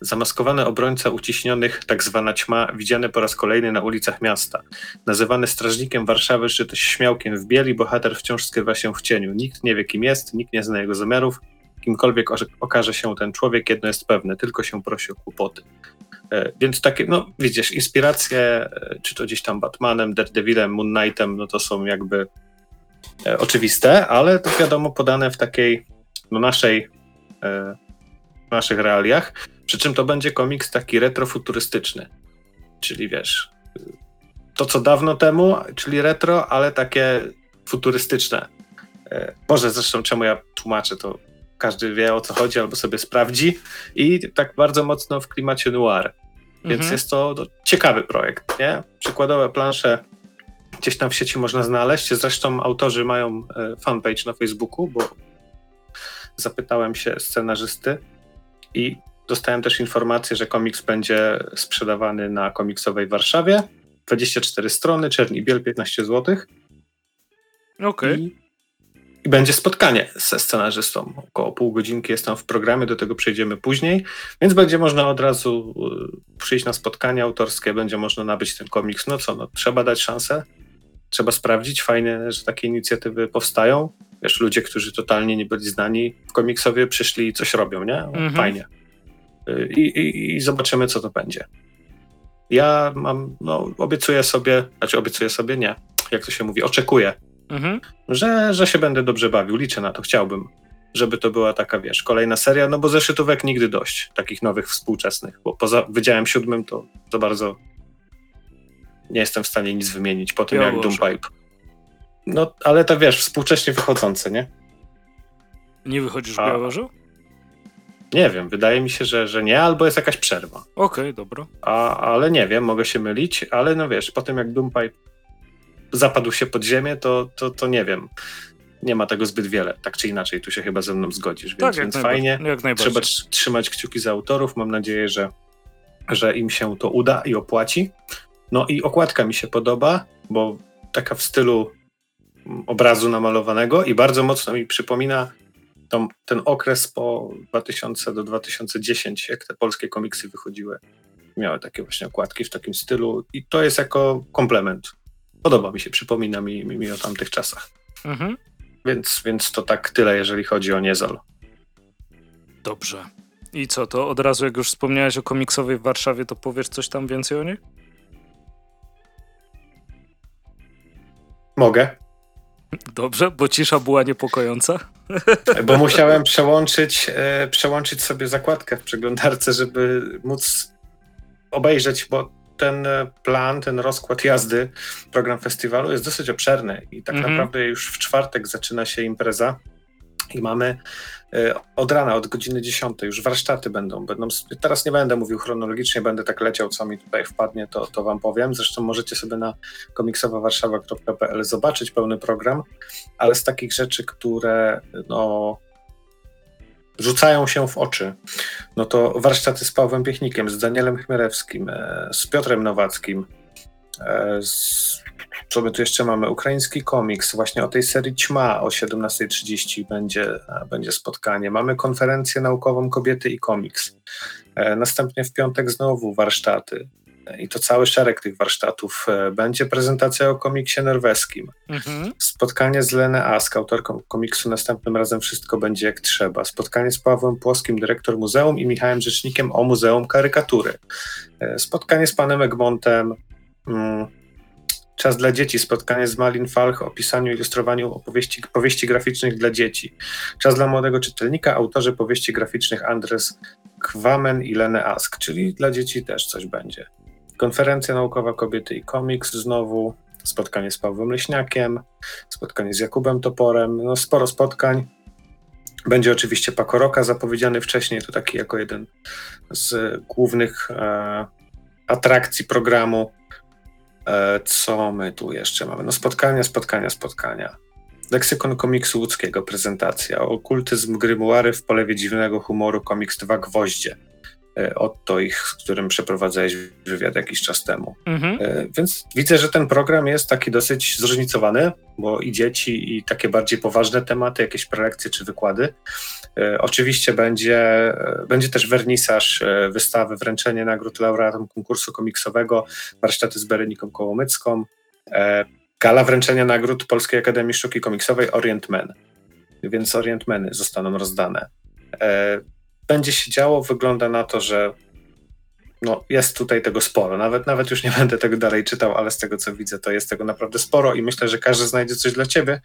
Zamaskowany obrońca uciśnionych, tak zwana ćma, widziany po raz kolejny na ulicach miasta. Nazywany strażnikiem Warszawy czy też śmiałkiem w bieli, bohater wciąż skrywa się w cieniu. Nikt nie wie, kim jest, nikt nie zna jego zamiarów. Kimkolwiek okaże się ten człowiek, jedno jest pewne, tylko się prosi o kłopoty. E, więc takie, no widzisz, inspiracje, e, czy to gdzieś tam Batmanem, Daredevilem, Moon Knightem, no to są jakby e, oczywiste, ale to wiadomo podane w takiej no, naszej, naszych realiach. Przy czym to będzie komiks taki retrofuturystyczny. Czyli wiesz, to co dawno temu, czyli retro, ale takie futurystyczne. Może zresztą czemu ja tłumaczę, to każdy wie o co chodzi albo sobie sprawdzi. I tak bardzo mocno w klimacie noir. Więc mhm. jest to ciekawy projekt, nie? Przykładowe plansze gdzieś tam w sieci można znaleźć. Zresztą autorzy mają e, fanpage na Facebooku, bo zapytałem się scenarzysty i Dostałem też informację, że komiks będzie sprzedawany na komiksowej Warszawie. 24 strony, czerni biel 15 zł. Okej. Okay. I, I, będzie spotkanie ze scenarzystą. Około pół godzinki jest tam w programie, do tego przejdziemy później, więc będzie można od razu y, przyjść na spotkanie autorskie, będzie można nabyć ten komiks. No co, no, trzeba dać szansę, trzeba sprawdzić. Fajnie, że takie inicjatywy powstają. Wiesz, ludzie, którzy totalnie nie byli znani w komiksowie, przyszli i coś robią, nie? Mhm. Fajnie i, i, i zobaczymy, co to będzie. Ja mam, no, obiecuję sobie, znaczy obiecuję sobie, nie, jak to się mówi, oczekuję, mhm. że, że się będę dobrze bawił, liczę na to, chciałbym, żeby to była taka, wiesz, kolejna seria, no bo zeszytówek nigdy dość, takich nowych, współczesnych, bo poza Wydziałem Siódmym to za bardzo nie jestem w stanie nic wymienić po tym, jak Doompipe. No, ale to wiesz, współcześnie wychodzące, nie? Nie wychodzisz w? Nie wiem, wydaje mi się, że, że nie, albo jest jakaś przerwa. Okej, dobra. A, ale nie wiem, mogę się mylić, ale no wiesz, po tym jak Doompipe zapadł się pod ziemię, to, to, to nie wiem. Nie ma tego zbyt wiele, tak czy inaczej, tu się chyba ze mną zgodzisz, więc, tak, więc fajnie. Trzeba trzymać kciuki za autorów. Mam nadzieję, że, że im się to uda i opłaci. No i okładka mi się podoba, bo taka w stylu obrazu namalowanego i bardzo mocno mi przypomina to, ten okres po 2000 do 2010, jak te polskie komiksy wychodziły, miały takie właśnie okładki w takim stylu i to jest jako komplement. Podoba mi się, przypomina mi, mi, mi o tamtych czasach. Mhm. Więc, więc to tak tyle, jeżeli chodzi o Niezal. Dobrze. I co, to od razu jak już wspomniałeś o komiksowej w Warszawie, to powiesz coś tam więcej o niej? Mogę. Dobrze, bo cisza była niepokojąca. Bo musiałem przełączyć, e, przełączyć sobie zakładkę w przeglądarce, żeby móc obejrzeć, bo ten e, plan, ten rozkład jazdy, program festiwalu jest dosyć obszerny i tak mhm. naprawdę już w czwartek zaczyna się impreza i mamy e, od rana, od godziny 10 już warsztaty będą. będą. Teraz nie będę mówił chronologicznie, będę tak leciał, co mi tutaj wpadnie, to, to wam powiem. Zresztą możecie sobie na komiksowawarszawa.pl zobaczyć pełny program, ale z takich rzeczy, które no, rzucają się w oczy, no to warsztaty z Pawłem Piechnikiem, z Danielem Chmierewskim, e, z Piotrem Nowackim, e, z, co my tu jeszcze mamy? Ukraiński komiks, właśnie o tej serii Ćma o 17.30 będzie, e, będzie spotkanie. Mamy konferencję naukową Kobiety i komiks. Następnie w piątek znowu warsztaty i to cały szereg tych warsztatów. E, będzie prezentacja o komiksie norweskim. Mhm. Spotkanie z Lenę Ask, autorką komiksu Następnym razem wszystko będzie jak trzeba. Spotkanie z Pawłem Płoskim, dyrektor muzeum i Michałem Rzecznikiem o Muzeum Karykatury. E, spotkanie z panem Egmontem. Mm, Czas dla dzieci, spotkanie z Malin Falch o pisaniu i ilustrowaniu opowieści, powieści graficznych dla dzieci. Czas dla młodego czytelnika, autorzy powieści graficznych Andres Kwamen i Lene Ask, czyli dla dzieci też coś będzie. Konferencja naukowa Kobiety i Komiks znowu, spotkanie z Pawłem Leśniakiem, spotkanie z Jakubem Toporem, no sporo spotkań. Będzie oczywiście Pakoroka zapowiedziany wcześniej, to taki jako jeden z głównych e, atrakcji programu. E, co my tu jeszcze mamy? No spotkania, spotkania, spotkania. Leksykon komiksu łódzkiego, prezentacja. Okultyzm Grymuary w polewie dziwnego humoru, komiks Dwa Gwoździe. E, Otto ich, z którym przeprowadzałeś wywiad jakiś czas temu. Mhm. E, więc widzę, że ten program jest taki dosyć zróżnicowany, bo i dzieci, i takie bardziej poważne tematy, jakieś prelekcje czy wykłady. E, oczywiście będzie, będzie też wernisaż wystawy, wręczenie nagród laureatom konkursu komiksowego, warsztaty z Bereniką Kołomycką, gala wręczenia nagród Polskiej Akademii Sztuki Komiksowej Orient Men. Więc Orient Meny zostaną rozdane będzie się działo, wygląda na to, że no, jest tutaj tego sporo. Nawet, nawet już nie będę tego dalej czytał, ale z tego co widzę, to jest tego naprawdę sporo i myślę, że każdy znajdzie coś dla ciebie.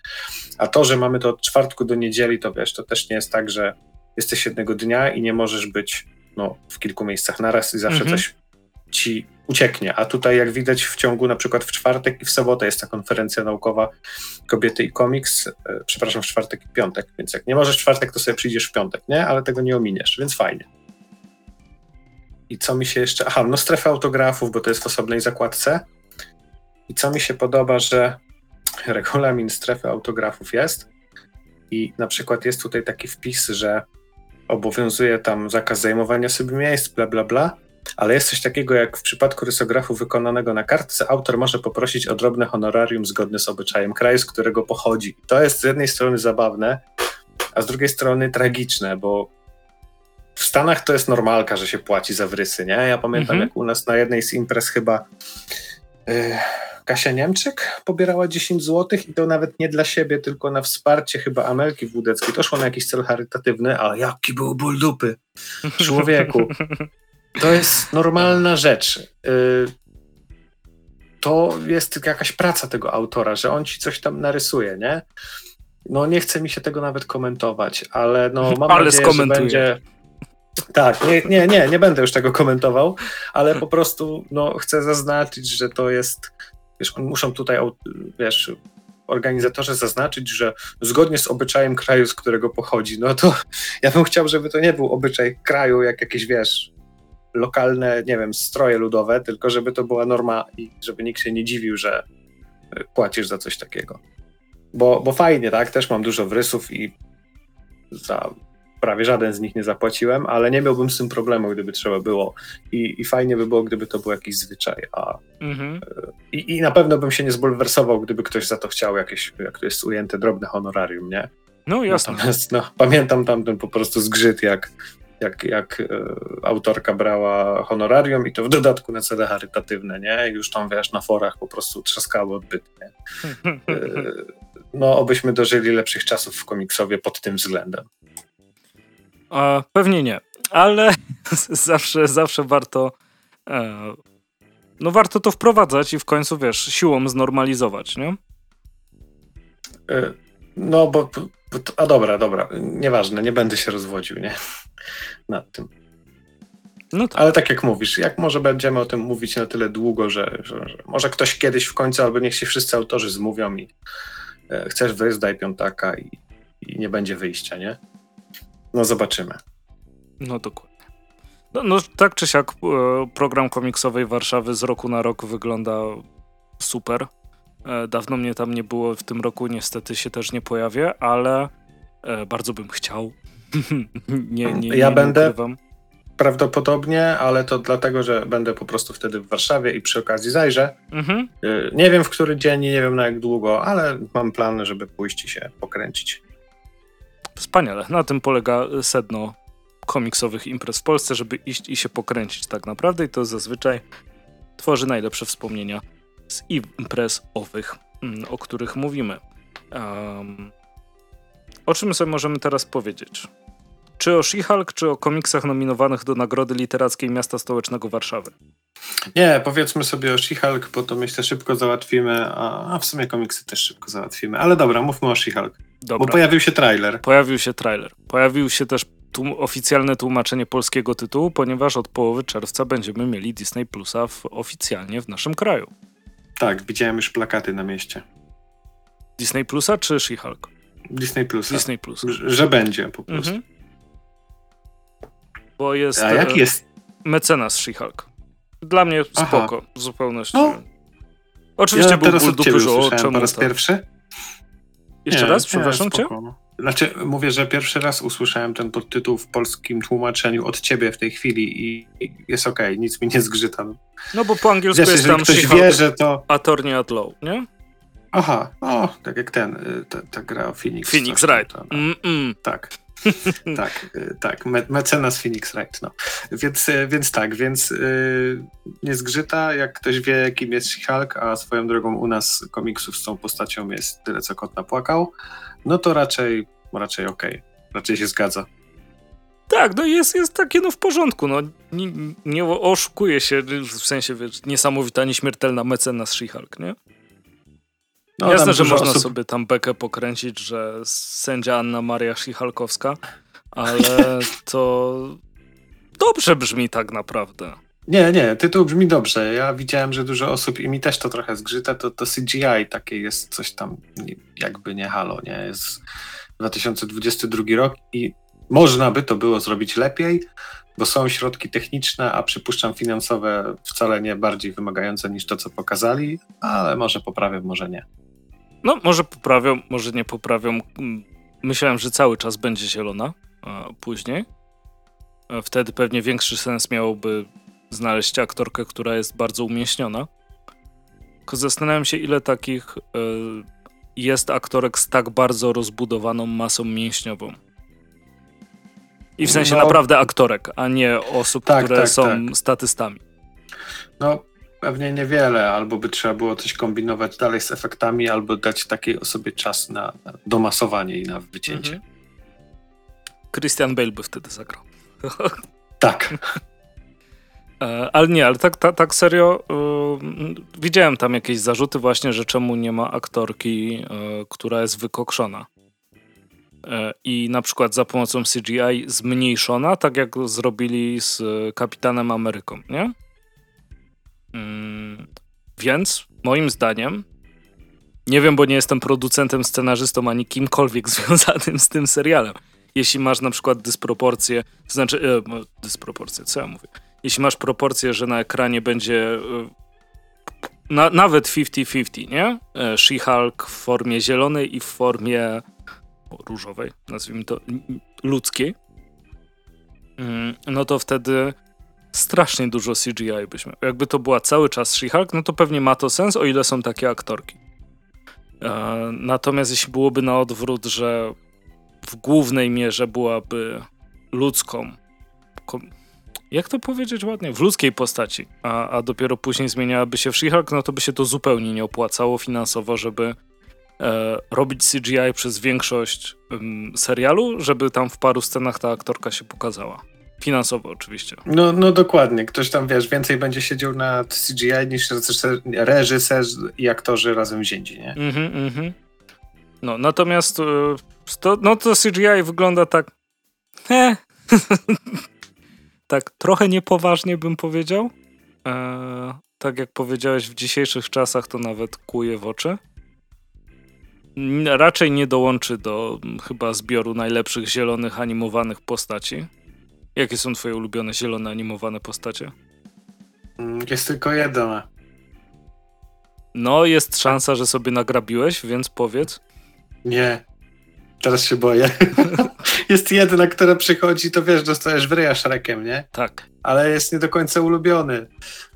A to, że mamy to od czwartku do niedzieli, to wiesz, to też nie jest tak, że jesteś jednego dnia i nie możesz być no, w kilku miejscach naraz i zawsze mhm. coś ci ucieknie. A tutaj, jak widać, w ciągu na przykład w czwartek i w sobotę jest ta konferencja naukowa Kobiety i Komiks, e, przepraszam, w czwartek i piątek, więc jak nie możesz w czwartek, to sobie przyjdziesz w piątek, nie? Ale tego nie ominiesz, więc fajnie. I co mi się jeszcze... Aha, no strefę autografów, bo to jest w osobnej zakładce. I co mi się podoba, że regulamin strefy autografów jest i na przykład jest tutaj taki wpis, że obowiązuje tam zakaz zajmowania sobie miejsc, bla, bla, bla, ale jest coś takiego jak w przypadku rysografu wykonanego na kartce, autor może poprosić o drobne honorarium zgodne z obyczajem kraju, z którego pochodzi. To jest z jednej strony zabawne, a z drugiej strony tragiczne, bo w Stanach to jest normalka, że się płaci za wrysy, nie? Ja pamiętam, mhm. jak u nas na jednej z imprez chyba yy, Kasia Niemczyk pobierała 10 zł i to nawet nie dla siebie, tylko na wsparcie chyba Amelki Włódeckiej. To szło na jakiś cel charytatywny, a jaki był ból dupy. Człowieku. To jest normalna rzecz. Y, to jest jakaś praca tego autora, że on ci coś tam narysuje, nie? No nie chce mi się tego nawet komentować, ale no mam ale nadzieję, że będzie... Tak, nie, nie, nie, nie będę już tego komentował, ale po prostu no, chcę zaznaczyć, że to jest, wiesz, muszą tutaj, wiesz, organizatorzy zaznaczyć, że zgodnie z obyczajem kraju, z którego pochodzi, no to ja bym chciał, żeby to nie był obyczaj kraju, jak jakieś, wiesz, lokalne, nie wiem, stroje ludowe, tylko żeby to była norma i żeby nikt się nie dziwił, że y, płacisz za coś takiego. Bo, bo fajnie, tak? Też mam dużo wrysów i za prawie żaden z nich nie zapłaciłem, ale nie miałbym z tym problemu, gdyby trzeba było. I, i fajnie by było, gdyby to był jakiś zwyczaj. A, mhm. Y, i, I na pewno bym się nie zbulwersował, gdyby ktoś za to chciał jakieś, jak to jest ujęte, drobne honorarium, nie? No jasne. Natomiast no, pamiętam tamten po prostu zgrzyt, jak jak, jak e, autorka brała honorarium i to w dodatku na cele charytatywne, nie? Już tam, wiesz, na forach po prostu trzaskało odbytnie. E, no, obyśmy dożyli lepszych czasów w komiksowie pod tym względem. A, pewnie nie, ale zawsze, zawsze warto e, no warto to wprowadzać i w końcu, wiesz, siłą znormalizować, nie? No, bo, bo a dobra, dobra, nieważne, nie będę się rozwodził, nie? Nad tym. No tak. Ale tak jak mówisz, jak może będziemy o tym mówić na tyle długo, że, że, że może ktoś kiedyś w końcu, albo niech się wszyscy autorzy zmówią i e, chcesz wyjść, daj piątaka i, i nie będzie wyjścia, nie? No zobaczymy. No dokładnie. No, no tak czy siak e, program komiksowej Warszawy z roku na rok wygląda super. E, dawno mnie tam nie było, w tym roku niestety się też nie pojawię, ale e, bardzo bym chciał. nie, nie, ja nie będę ukrywam. prawdopodobnie, ale to dlatego, że będę po prostu wtedy w Warszawie i przy okazji zajrzę. Mhm. Nie wiem w który dzień, nie wiem na jak długo, ale mam plany, żeby pójść i się pokręcić. Wspaniale. Na tym polega sedno komiksowych imprez w Polsce, żeby iść i się pokręcić tak naprawdę i to zazwyczaj tworzy najlepsze wspomnienia z imprez owych, mm, o których mówimy. Um, o czym sobie możemy teraz powiedzieć? Czy o She-Hulk, czy o komiksach nominowanych do Nagrody Literackiej Miasta Stołecznego Warszawy? Nie, powiedzmy sobie o She-Hulk, bo to myślę szybko załatwimy, a, a w sumie komiksy też szybko załatwimy. Ale dobra, mówmy o She-Hulk. Bo pojawił się trailer. Pojawił się trailer. Pojawił się też tłum oficjalne tłumaczenie polskiego tytułu, ponieważ od połowy czerwca będziemy mieli Disney Plusa w, oficjalnie w naszym kraju. Tak, widziałem już plakaty na mieście. Disney Plusa czy She-Hulk? Disney Plusa. Disney Plus. Że będzie po prostu. Mhm. Bo jest. A jak e, jest? Mecenas She-Hulk. Dla mnie spoko, w zupełności. No. Oczywiście ja był ból dupy, że o czemu po raz pierwszy? Jeszcze nie, raz, przepraszam nie, cię? Znaczy, mówię, że pierwszy raz usłyszałem ten podtytuł w polskim tłumaczeniu od ciebie w tej chwili i jest okej, okay, nic mi nie zgrzyta. No bo po angielsku Wiesz, jest tam ktoś wie, że to... Attorney at Law, nie? Aha, o, tak jak ten, y, ta, ta gra o Phoenix. Phoenix, right. To, mm -mm. Tak. tak, y, tak, me mecenas Phoenix Wright, no. Więc, y, więc tak, więc yy, nie zgrzyta, jak ktoś wie, kim jest She-Hulk, a swoją drogą u nas komiksów z tą postacią jest tyle, co kot napłakał, no to raczej, raczej okej, okay. raczej się zgadza. Tak, no jest, jest takie no w porządku, no nie, nie oszukuje się, w sensie wiesz, niesamowita, nieśmiertelna mecenas She-Hulk, nie? No, Jasne, że można osób... sobie tam bekę pokręcić, że sędzia Anna Maria Szichalkowska, ale to dobrze brzmi tak naprawdę. Nie, nie, tytuł brzmi dobrze. Ja widziałem, że dużo osób i mi też to trochę zgrzyta, to, to CGI takie jest coś tam jakby nie halo, nie? Jest 2022 rok i można by to było zrobić lepiej, bo są środki techniczne, a przypuszczam finansowe wcale nie bardziej wymagające niż to, co pokazali, ale może poprawią, może nie. No, może poprawią, może nie poprawią. Myślałem, że cały czas będzie zielona później. Wtedy pewnie większy sens miałoby znaleźć aktorkę, która jest bardzo umieśniona. Tylko zastanawiam się, ile takich y, jest aktorek z tak bardzo rozbudowaną masą mięśniową. I w sensie no, naprawdę aktorek, a nie osób, tak, które tak, są tak. statystami. No, Pewnie niewiele, albo by trzeba było coś kombinować dalej z efektami, albo dać takiej osobie czas na, na domasowanie i na wycięcie. Mhm. Christian Bale by wtedy zagrał. Tak. E, ale nie, ale tak, tak, tak serio, yy, widziałem tam jakieś zarzuty właśnie, że czemu nie ma aktorki, yy, która jest wykokszona. I na przykład za pomocą CGI zmniejszona, tak jak zrobili z Kapitanem Ameryką, nie? Mm, więc moim zdaniem, nie wiem, bo nie jestem producentem, scenarzystą ani kimkolwiek związanym z tym serialem. Jeśli masz na przykład dysproporcje, znaczy, e, dysproporcje, co ja mówię? Jeśli masz proporcję, że na ekranie będzie e, na, nawet 50-50, nie? E, She-Hulk w formie zielonej i w formie różowej, nazwijmy to ludzkiej, mm, no to wtedy strasznie dużo CGI byśmy. Jakby to była cały czas She-Hulk, no to pewnie ma to sens, o ile są takie aktorki. E, natomiast jeśli byłoby na odwrót, że w głównej mierze byłaby ludzką, jak to powiedzieć ładnie, w ludzkiej postaci, a, a dopiero później zmieniałaby się w She-Hulk, no to by się to zupełnie nie opłacało finansowo, żeby e, robić CGI przez większość serialu, żeby tam w paru scenach ta aktorka się pokazała. Finansowo oczywiście. No, no dokładnie. Ktoś tam, wiesz, więcej będzie siedział na CGI niż reżyser i aktorzy razem wzięci, nie? Mhm, mhm. No, natomiast e, to, no to CGI wygląda tak. Eh. tak trochę niepoważnie bym powiedział. E, tak jak powiedziałeś, w dzisiejszych czasach to nawet kuje w oczy. Raczej nie dołączy do chyba zbioru najlepszych zielonych animowanych postaci. Jakie są twoje ulubione zielone animowane postacie? Mm, jest tylko jedna. No, jest szansa, że sobie nagrabiłeś, więc powiedz. Nie. Teraz się boję. jest jedna, która przychodzi, to wiesz, dostajesz w ryja szrekiem, nie? Tak. Ale jest nie do końca ulubiony.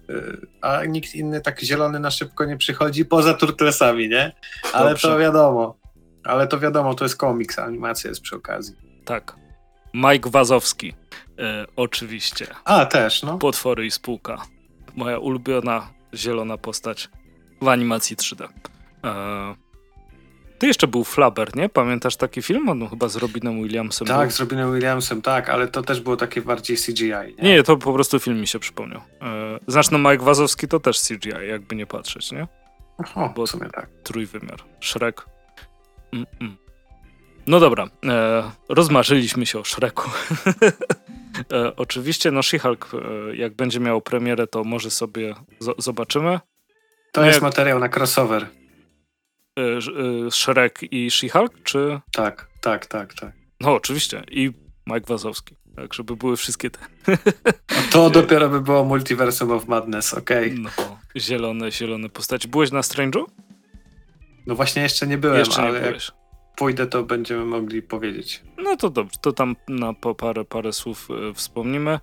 Y, a nikt inny tak zielony na szybko nie przychodzi, poza Turtlesami, nie? Ale Dobrze. to wiadomo. Ale to wiadomo, to jest komiks, animacja jest przy okazji. Tak. Mike Wazowski, e, oczywiście. A, też, no. Potwory i spółka. Moja ulubiona zielona postać w animacji 3D. E, ty jeszcze był Flabber, nie? Pamiętasz taki film? On chyba z Robinem Williamsem. Tak, był. z Robinem Williamsem, tak, ale to też było takie bardziej CGI. Nie, nie to po prostu film mi się przypomniał. Znaczy, no Mike Wazowski to też CGI, jakby nie patrzeć, nie? Oho, Bo w sumie tak. Trójwymiar. Shrek. Mm -mm. No dobra, e, rozmarzyliśmy się o Shreku. e, oczywiście, no She-Hulk, e, jak będzie miał premierę, to może sobie zobaczymy. To no jest jak... materiał na crossover. E, e, Shrek i She-Hulk, czy... Tak, tak, tak, tak. No oczywiście. I Mike Wazowski. Tak, żeby były wszystkie te. A to dopiero by było Multiversum of Madness, okej. Okay. No, zielone, zielone postacie. Byłeś na Strange'u? No właśnie jeszcze nie byłem, jeszcze nie ale byłeś. jak pójdę, to będziemy mogli powiedzieć. No to dobrze, to tam na po parę, parę słów y, wspomnimy.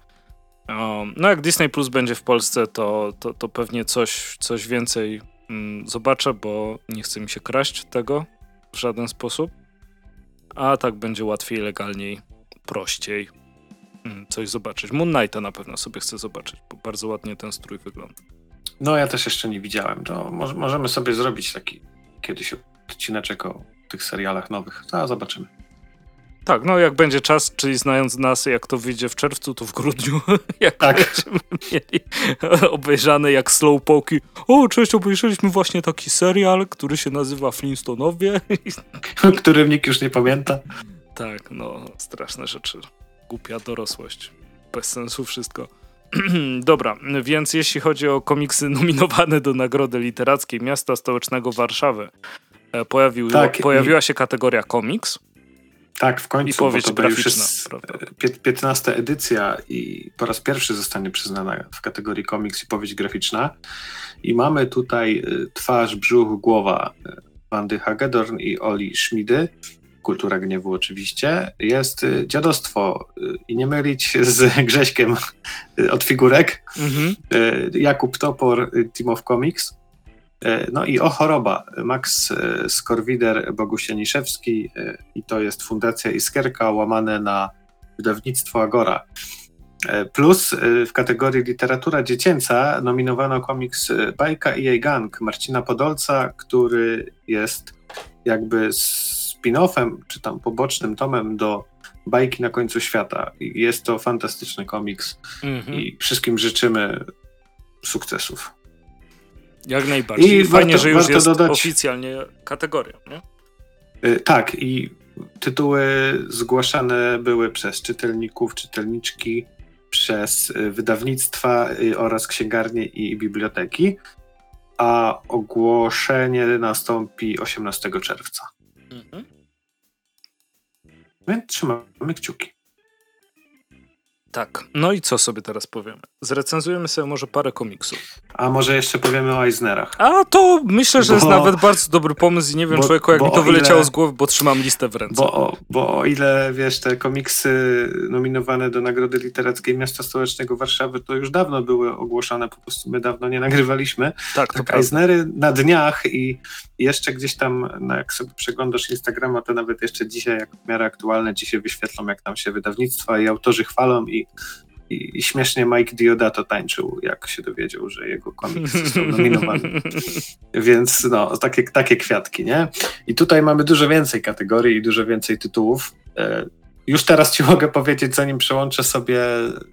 Um, no jak Disney Plus będzie w Polsce, to, to, to pewnie coś, coś więcej zobaczę, bo nie chce mi się kraść tego w żaden sposób. A tak będzie łatwiej, legalniej, prościej mm, coś zobaczyć. Moon Knighta na pewno sobie chcę zobaczyć, bo bardzo ładnie ten strój wygląda. No ja też jeszcze nie widziałem. To mo możemy sobie zrobić taki kiedyś odcineczek o tych serialach nowych. A zobaczymy. Tak, no jak będzie czas, czyli znając nas, jak to wyjdzie w czerwcu, to w grudniu, jak tak. będziemy mieli obejrzane jak Slowpoki. O, cześć, obejrzeliśmy właśnie taki serial, który się nazywa Flintstonowie. Którym nikt już nie pamięta. Tak, no, straszne rzeczy. Głupia dorosłość. Bez sensu wszystko. Dobra, więc jeśli chodzi o komiksy nominowane do Nagrody Literackiej Miasta Stołecznego Warszawy, e, pojawił, tak, pojawiła się kategoria komiks. Tak, w końcu. I powieść bo to. Już jest 15 edycja i po raz pierwszy zostanie przyznana w kategorii komiks i powieść graficzna. I mamy tutaj y, twarz, brzuch, głowa y, Wandy Hagedorn i Oli Schmidy. Kultura gniewu oczywiście. Jest dziadostwo i nie mylić z Grześkiem od figurek. Mhm. Jakub Topor, Team of Comics. E, no i o choroba. Max e, Skorwider Bogusianiszewski e, i to jest Fundacja Iskierka łamane na wydawnictwo Agora. Plus w kategorii literatura dziecięca nominowano komiks Bajka i jej gang Marcina Podolca, który jest jakby spin-offem, czy tam pobocznym tomem do Bajki na końcu świata. Jest to fantastyczny komiks mm -hmm. i wszystkim życzymy sukcesów. Jak najbardziej. I Fajnie, warto, że już jest dodać, oficjalnie kategoria, nie? Yy, tak, i tytuły zgłaszane były przez czytelników, czytelniczki, przez y, wydawnictwa y, oraz księgarnie i biblioteki, a ogłoszenie nastąpi 18 czerwca. Mhm. Więc trzymamy kciuki. Tak. No i co sobie teraz powiemy? Zrecenzujemy sobie może parę komiksów. A może jeszcze powiemy o Eisnerach. A to myślę, że bo, jest nawet bardzo dobry pomysł i nie wiem bo, człowieku, jak mi to wyleciało ile, z głowy, bo trzymam listę w ręce. Bo, bo o ile, wiesz, te komiksy nominowane do Nagrody Literackiej Miasta Stołecznego Warszawy to już dawno były ogłoszone, po prostu my dawno nie nagrywaliśmy. Tak, to tak Eisnery na dniach i jeszcze gdzieś tam, no jak sobie przeglądasz Instagrama, to nawet jeszcze dzisiaj, jak w miarę aktualne, ci się wyświetlą, jak tam się wydawnictwa i autorzy chwalą i i, I, śmiesznie Mike Diodato tańczył, jak się dowiedział, że jego komiks został nominowany. Więc no, takie, takie kwiatki, nie? I tutaj mamy dużo więcej kategorii i dużo więcej tytułów. E, już teraz ci mogę powiedzieć, zanim przełączę sobie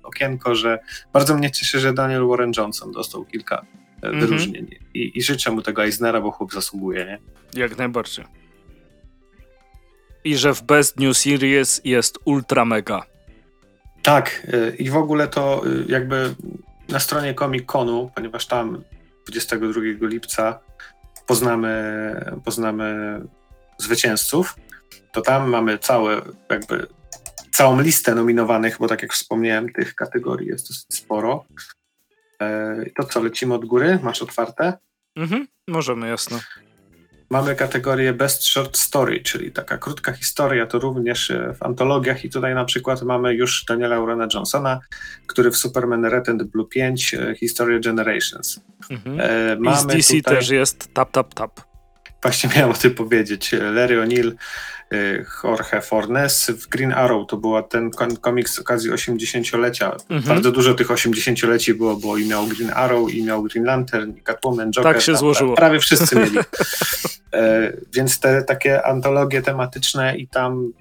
okienko, że bardzo mnie cieszy, że Daniel Warren Johnson dostał kilka mm -hmm. wyróżnień. I, I, życzę mu tego Eisnera, bo chłop zasługuje, nie? Jak najbardziej. I że w Best New Series jest ultra mega. Tak, y, i w ogóle to y, jakby na stronie Comic Conu, ponieważ tam 22 lipca poznamy, poznamy zwycięzców, to tam mamy całe, jakby całą listę nominowanych, bo tak jak wspomniałem, tych kategorii jest dosyć sporo. E, to co, lecimy od góry? Masz otwarte? Mhm, możemy, jasno. Mamy kategorię Best Short Story, czyli taka krótka historia, to również e, w antologiach i tutaj na przykład mamy już Daniela Urana Johnsona, który w Superman Red and Blue 5 e, History Generations. Mhm. E, mamy I z DC tutaj... też jest Tap Tap Tap. Właśnie miałem o tym powiedzieć. Larry O'Neill Jorge Fornes. W Green Arrow to była ten komiks z okazji 80-lecia. Mhm. Bardzo dużo tych 80-leci było, bo i miał Green Arrow, i miał Green Lantern, i Catwoman, Joker. Tak się tam, złożyło. Prawie wszyscy mieli. e, więc te takie antologie tematyczne i tam,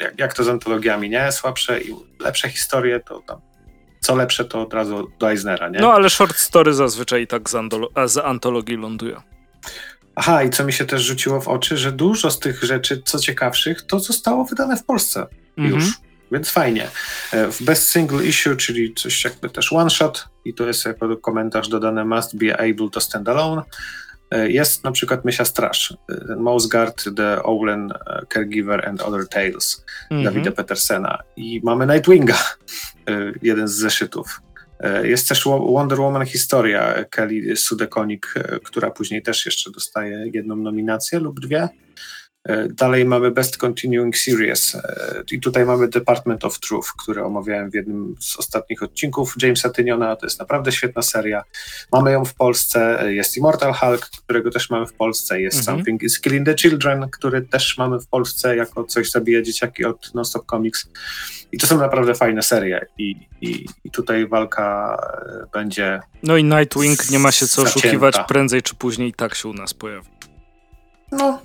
jak, jak to z antologiami, nie? Słabsze i lepsze historie, to tam co lepsze, to od razu do Eisnera, nie? No ale short story zazwyczaj tak z, z antologii ląduje. Aha, i co mi się też rzuciło w oczy, że dużo z tych rzeczy, co ciekawszych, to zostało wydane w Polsce mhm. już. Więc fajnie. E, w Best Single Issue, czyli coś jakby też one shot, i to jest jako komentarz dodane must be able to stand alone. E, jest na przykład Mysia Straż, e, Mouse Guard, The Owlen Caregiver and Other Tales mhm. Davida Petersena. I mamy Nightwinga, jeden z zeszytów. E, jest też Wonder Woman historia Kelly Sudekonik, e, która później też jeszcze dostaje jedną nominację lub dwie. E, dalej mamy Best Continuing Series i tutaj mamy Department of Truth, który omawiałem w jednym z ostatnich odcinków Jamesa Tyniona. To jest naprawdę świetna seria. Mamy ją w Polsce. Jest Immortal Hulk, którego też mamy w Polsce. Jest mhm. Something is Killing the Children, który też mamy w Polsce jako coś zabija dzieciaki od Nonstop Comics. I to są naprawdę fajne serie i, i, i tutaj walka e, będzie. No i Nightwing nie ma się co zacięta. oszukiwać, prędzej czy później i tak się u nas pojawi. No,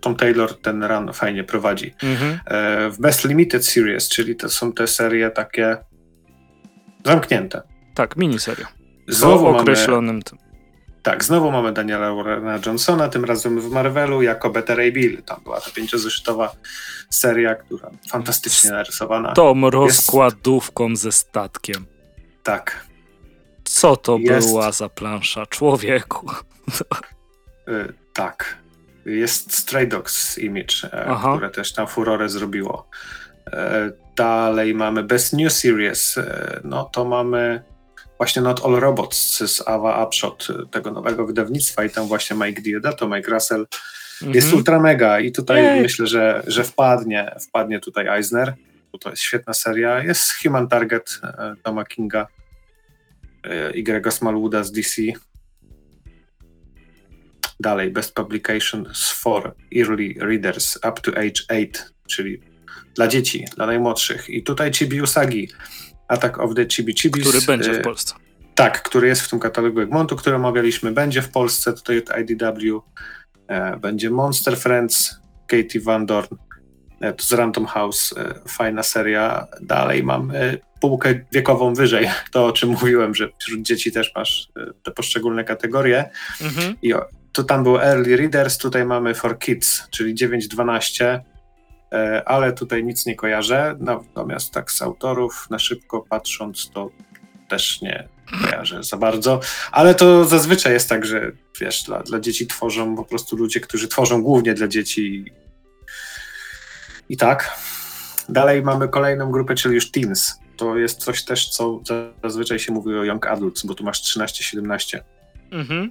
Tom Taylor ten run fajnie prowadzi. Mhm. E, w Best Limited Series, czyli to są te serie takie zamknięte. Tak, miniserie. Znowu o określonym mamy, tym. Tak, znowu mamy Daniela Warrena Johnsona, tym razem w Marvelu jako Better Ray Bill. Tam była ta pięciozeszytowa seria, która fantastycznie narysowana. Tą rozkładówką jest... ze statkiem. Tak. Co to jest... była za plansza człowieku? y, tak. Jest Stray Dogs Image, e, Aha. które też tam furorę zrobiło. E, dalej mamy Best New Series. E, no to mamy właśnie Not All Robots z Ava Upshot, tego nowego wydawnictwa i tam właśnie Mike Diodato, Mike Russell mhm. jest ultra mega i tutaj Jej. myślę, że, że wpadnie, wpadnie tutaj Eisner, bo to jest świetna seria. Jest Human Target Toma Kinga i Grega Smallwooda z DC. Dalej, Best Publications for Early Readers up to age 8, czyli dla dzieci, dla najmłodszych. I tutaj Chibi Usagi, Attack of the Chibi Chibis. Który będzie w y, Polsce. Tak, który jest w tym katalogu Egmontu, który omawialiśmy, będzie w Polsce, tutaj od IDW. E, będzie Monster Friends, Katie Van Dorn, e, z Random House, e, fajna seria. Dalej mam półkę wiekową wyżej, to o czym mówiłem, że wśród dzieci też masz te poszczególne kategorie. Mhm. I to tam był Early Readers, tutaj mamy For Kids, czyli 9-12 E, ale tutaj nic nie kojarzę. Natomiast tak z autorów, na szybko patrząc, to też nie kojarzę za bardzo. Ale to zazwyczaj jest tak, że wiesz, dla, dla dzieci tworzą po prostu ludzie, którzy tworzą głównie dla dzieci. I tak. Dalej mamy kolejną grupę, czyli już teens. To jest coś też, co zazwyczaj się mówi o young adults, bo tu masz 13-17. Mhm.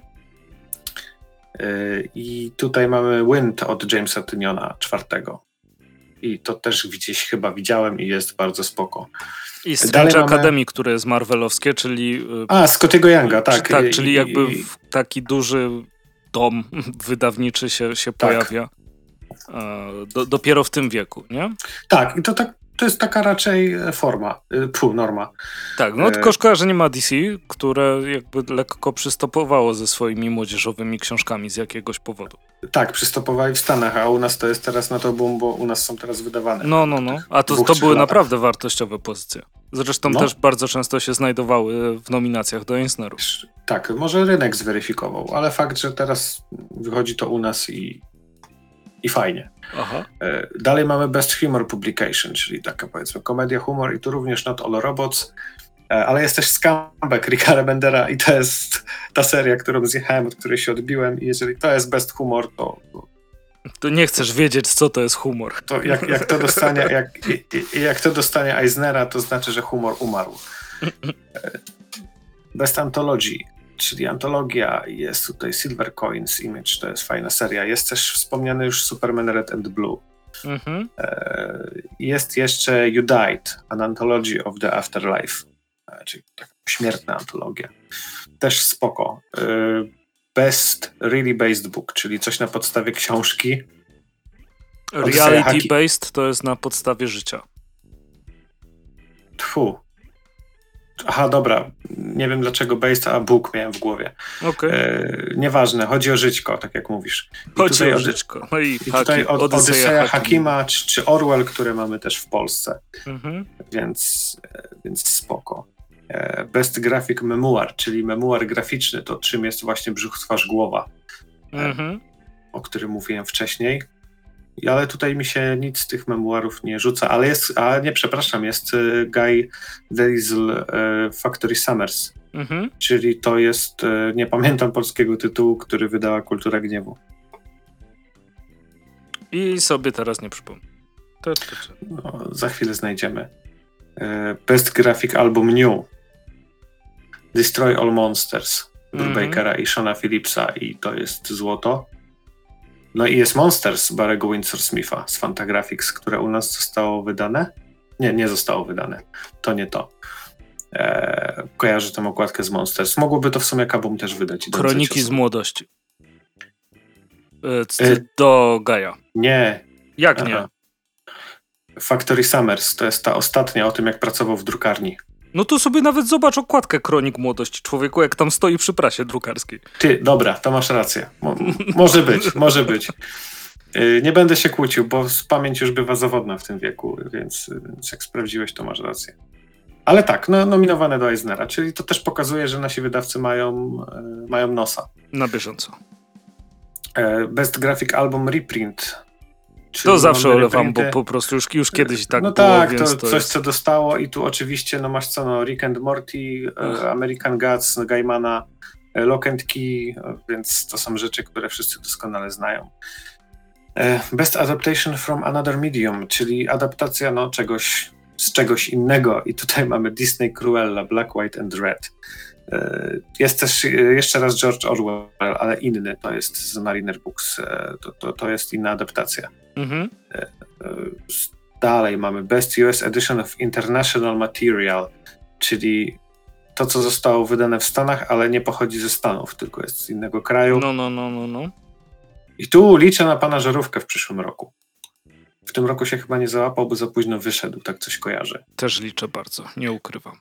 E, I tutaj mamy Wind od Jamesa Tyniona, czwartego i to też gdzieś chyba widziałem i jest bardzo spoko. I Strange mamy... Academy, które jest marvelowskie, czyli... A, Scottiego Younga, tak. Tak, czyli jakby taki duży dom wydawniczy się, się tak. pojawia e, do, dopiero w tym wieku, nie? Tak, i to tak to jest taka raczej e, forma, e, pół norma. Tak, no tylko szkoda, że nie ma DC, które jakby lekko przystopowało ze swoimi młodzieżowymi książkami z jakiegoś powodu. Tak, przystopowali w Stanach, a u nas to jest teraz na to boom, bo u nas są teraz wydawane. No, no, no. A to, to były latach. naprawdę wartościowe pozycje. Zresztą no. też bardzo często się znajdowały w nominacjach do Eisnerów. Tak, może rynek zweryfikował, ale fakt, że teraz wychodzi to u nas i i fajnie. Aha. E, dalej mamy Best Humor Publication, czyli taka powiedzmy komedia humor i tu również Not All Robots, e, ale jest też Scumbag Ricka Rebendera i to jest ta seria, którą zjechałem, od której się odbiłem i jeżeli to jest Best Humor, to, To nie chcesz wiedzieć, co to jest humor. to jak, jak to dostanie jak, jak to dostanie Eisnera, to znaczy, że humor umarł. E, Best Anthology, czyli antologia, jest tutaj Silver Coins Image, to jest fajna seria. Jest też wspomniany już Superman Red and Blue. Mhm. E, Jest jeszcze You Died, an Anthology of the Afterlife, e, czyli taka śmiertna antologia. Też spoko. E, Best Really Based Book, czyli coś na podstawie książki. Odyseja Haki- Reality-based to jest na podstawie życia. Tfu. Aha, dobra. Nie wiem dlaczego based, a book miałem w głowie. Okej. E, nieważne, chodzi o żyćko, tak jak mówisz. I Chodzi o żyćko. No i, I tutaj od, Odyseja Odyseja Hakima. Czy, czy Orwell, które mamy też w Polsce. Mhm. więc, e, więc spoko. E, Best Graphic Memoir, czyli memuar graficzny, to czym jest właśnie brzuch, twarz, głowa, Mhm. o którym mówiłem wcześniej. Ale tutaj mi się nic z tych memuarów nie rzuca, ale jest, a nie, przepraszam, jest e, Guy Weasel e, Factory Summers, Mhm. czyli to jest, e, nie pamiętam polskiego tytułu, który wydała Kultura Gniewu. I sobie teraz nie przypomnę. To, to, to. No, za chwilę znajdziemy. Best Graphic Album New. Destroy All Monsters. Brubakera i Shona Phillipsa i to jest złoto. No i jest Monsters Barego Windsor Smitha z Fantagraphics, które u nas zostało wydane. Nie, nie zostało wydane. To nie to. E, kojarzę tę okładkę z Monsters. Mogłoby to w sumie kabum też wydać. Kroniki z młodości. E, Do Gaja. Nie. Jak nie? aha. Factory Summers to jest ta ostatnia o tym, jak pracował w drukarni. No to sobie nawet zobacz okładkę Kronik Młodości Człowieku, jak tam stoi przy prasie drukarskiej. Ty, dobra, to masz rację. Mo, może być, może być. Y, Nie będę się kłócił, bo pamięć już bywa zawodna w tym wieku, więc, więc jak sprawdziłeś, to masz rację. Ale tak, no, nominowane do Eisnera, czyli to też pokazuje, że nasi wydawcy mają, e, mają nosa. Na bieżąco. E, Best Graphic Album Reprint. Czyli To zawsze olewam, bo po prostu już, już kiedyś tak no było, tak, więc to, to, coś, jest... co dostało i tu oczywiście no masz co, no Rick and Morty, Ach. e, American Gods, Gaimana, e, Lock and Key, e, więc to są rzeczy, które wszyscy doskonale znają. Best Adaptation from Another Medium, czyli adaptacja no, czegoś z czegoś innego i tutaj mamy Disney Cruella, Black, White and Red. E, Jest też e, jeszcze raz George Orwell, ale inny, to jest z Mariner Books, e, to, to, to jest inna adaptacja. Mhm. Dalej mamy Best US Edition of International Material, czyli to, co zostało wydane w Stanach, ale nie pochodzi ze Stanów, tylko jest z innego kraju. No, no, no, no, no. I tu liczę na pana żarówkę w przyszłym roku. W tym roku się chyba nie załapał, bo za późno wyszedł, tak coś kojarzę. Też liczę bardzo, nie ukrywam.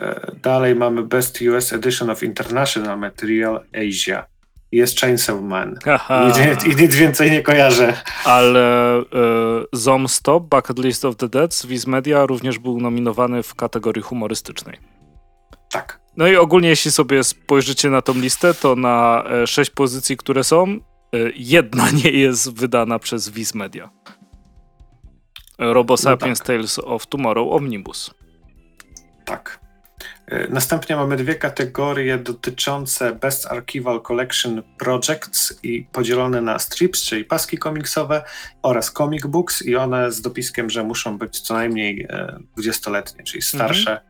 E, Dalej mamy Best US Edition of International Material Asia. Jest Chainsaw Man. Nic, I nic więcej nie kojarzę. Ale e, Zom Stop, Bucket List of the Dead z Viz Media również był nominowany w kategorii humorystycznej. Tak. No i ogólnie, jeśli sobie spojrzycie na tą listę, to na e, sześć pozycji, które są, jedna nie jest wydana przez Viz Media. Robo Sapiens tak. Tales of Tomorrow Omnibus. Tak. E, Następnie mamy dwie kategorie dotyczące Best Archival Collection Projects i podzielone na strips, czyli paski komiksowe oraz comic books i one z dopiskiem, że muszą być co najmniej e, 20-letnie, czyli starsze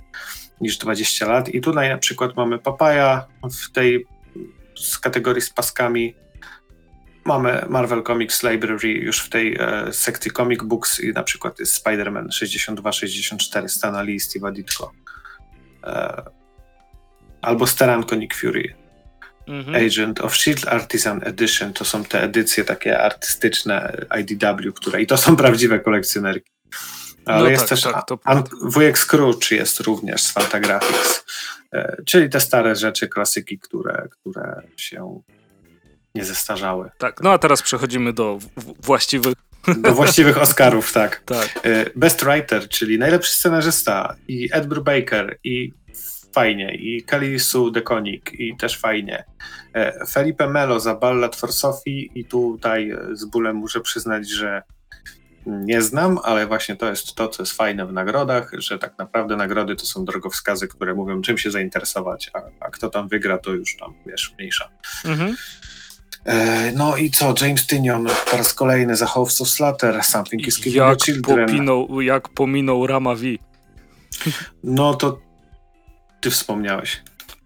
niż 20 lat. I tutaj na przykład mamy Papaya w tej z kategorii z paskami. Mamy Marvel Comics Library już w tej e, sekcji comic books i na przykład jest Spider-Man 62-64 Stana Lee i Steve'a Ditko. E, albo Steranko Nick Fury, Mhm. Agent of Shield Artisan Edition, to są te edycje takie artystyczne IDW, które i to są prawdziwe kolekcjonerki. Ale No jest tak, też tak, to An-. Wujek Scrooge jest również z Fantagraphics, e, czyli te stare rzeczy, klasyki, które, które się nie zestarzały. Tak, no a teraz przechodzimy do w- właściwych. Do właściwych Oscarów, tak. Tak. E, Best Writer, czyli najlepszy scenarzysta i Ed Brubaker i fajnie. I Kelly Sue DeConnick i też fajnie. E, Felipe Melo za Ballad for Sophie i tutaj e, z bólem muszę przyznać, że nie znam, ale właśnie to jest to, co jest fajne w nagrodach, że tak naprawdę nagrody to są drogowskazy, które mówią, czym się zainteresować, a, a kto tam wygra, to już tam, wiesz, mniejsza. Mhm. E, no i co, James Tynion po raz kolejny za House of Slaughter, Something is Killing jak Children. Popinął, jak pominął Rama V. No to ty wspomniałeś.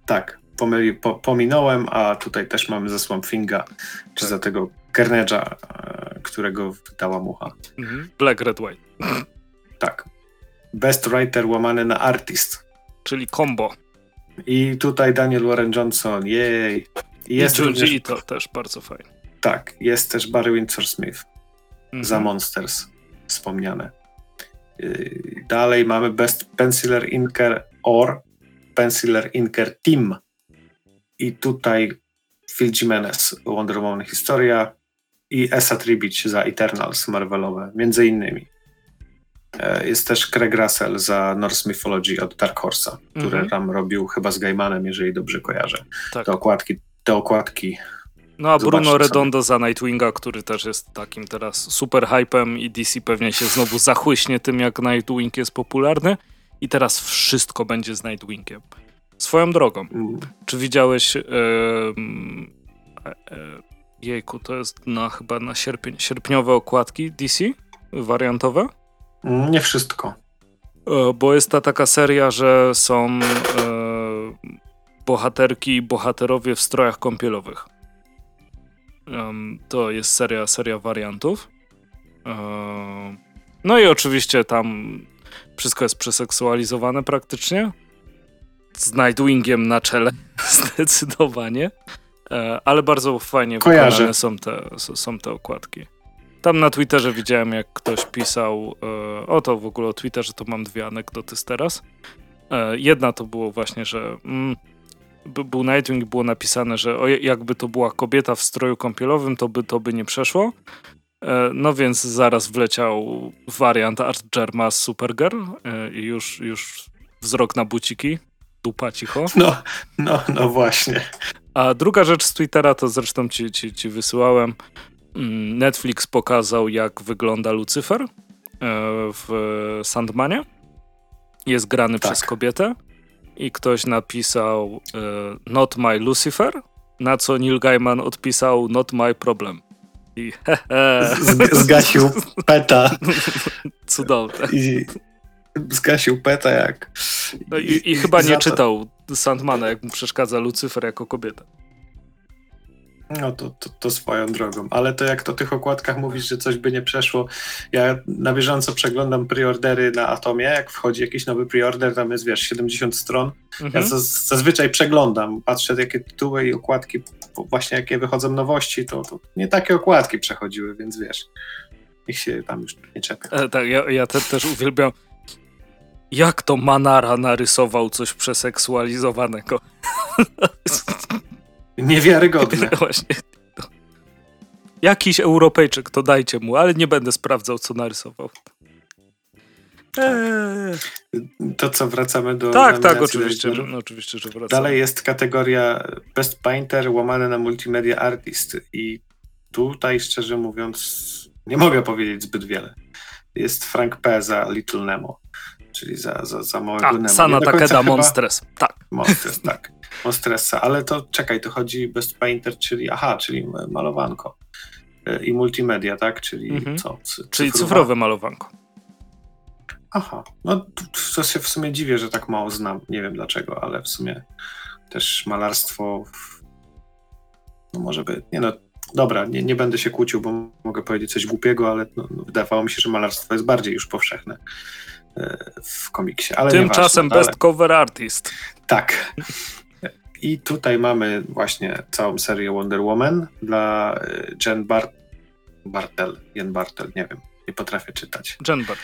Tak, pomyli, po, pominąłem, a tutaj też mamy za Swamp Finga, czy tak. za tego Carnage'a, e, którego wydała mucha. Mhm. Black, Red, White. Tak. Best Writer łamany na Artist. Czyli combo. I tutaj Daniel Warren Johnson, jej. I jest również... i to też bardzo fajnie. Tak, jest też Barry Windsor Smith mhm. za Monsters wspomniane. Y, dalej mamy Best Penciler Inker or Penciler Inker Team. I tutaj Phil Jimenez, Wonder Woman Historia i Esa Tribich za Eternals Marvelowe, między innymi. E, jest też Craig Russell za Norse Mythology od Dark Horse'a, który mm -hmm. tam robił chyba z Gaimanem, jeżeli dobrze kojarzę. Tak. Te okładki, te okładki no a Bruno Redondo za Nightwinga, który też jest takim teraz super hypem i DC pewnie się znowu zachłyśnie tym, jak Nightwing jest popularny i teraz wszystko będzie z Nightwingiem. Swoją drogą, mm. czy widziałeś e, jejku, to jest na chyba na sierpień, sierpniowe okładki DC wariantowe? Mm, nie wszystko. E, bo jest ta taka seria, że są e, bohaterki i bohaterowie w strojach kąpielowych. Um, to jest seria, seria wariantów. Um, no i oczywiście tam wszystko jest przeseksualizowane praktycznie. Z Nightwingiem na czele zdecydowanie. E, ale bardzo fajnie Kojarzę. wykonane są te, są te okładki. Tam na Twitterze widziałem, jak ktoś pisał, e, o to w ogóle o Twitterze, to mam dwie anegdoty z teraz. E, jedna to było właśnie, że mm, był Nightwing, było napisane, że jakby to była kobieta w stroju kąpielowym, to by to by nie przeszło. E, no więc zaraz wleciał wariant Art Germa z Supergirl e, i już, już wzrok na buciki, dupa cicho. No, no, no właśnie. A druga rzecz z Twittera, to zresztą ci, ci, ci wysyłałem. Mm, Netflix pokazał, jak wygląda Lucyfer e, w Sandmanie. Jest grany tak. przez kobietę i ktoś napisał Not my Lucifer, na co Neil Gaiman odpisał Not my problem. I Zgasił peta. Cudowne. I zgasił peta jak... No i, i, i chyba nie czytał Sandmana, jak mu przeszkadza Lucyfer jako kobieta. No to, to, to, swoją drogą, ale to jak to tych okładkach mówisz, że coś by nie przeszło, ja na bieżąco przeglądam preordery na Atomie, jak wchodzi jakiś nowy preorder, tam jest wiesz 70 stron, mhm. ja zazwyczaj przeglądam, patrzę jakie tytuły i okładki, właśnie jakie wychodzą nowości, to, to nie takie okładki przechodziły, więc wiesz, ich się tam już nie czepia. E, tak, ja, ja te, też uwielbiam jak to Manara narysował coś przeseksualizowanego. Niewiarygodne. Właśnie. Jakiś Europejczyk, to dajcie mu, ale nie będę sprawdzał, co narysował. Eee. To co, wracamy do. Tak, tak, oczywiście, że, no, oczywiście, że wracamy. Dalej jest kategoria Best Painter łamane na Multimedia Artist. I tutaj, szczerze mówiąc, nie mogę powiedzieć zbyt wiele. Jest Frank P. za Little Nemo, czyli za, za, za małego A, Nemo. Sana Takeda Monstres, tak. Monstres, tak. Monstressa, ale to czekaj, to chodzi Best Painter, czyli aha, czyli malowanko e, i multimedia, tak? Czyli mhm. co? Cyfrowa? Czyli cyfrowe malowanko. Aha, no to się w sumie dziwię, że tak mało znam. Nie wiem dlaczego, ale w sumie też malarstwo. No może by. Nie no, dobra, nie, nie będę się kłócił, bo mogę powiedzieć coś głupiego, ale no, no, wydawało mi się, że malarstwo jest bardziej już powszechne w komiksie. Ale Tymczasem Best ale... Cover Artist. Tak. I tutaj mamy właśnie całą serię Wonder Woman dla e, Jen Bart Bartel, Jen Bartel, nie wiem, nie potrafię czytać. Jen Bart.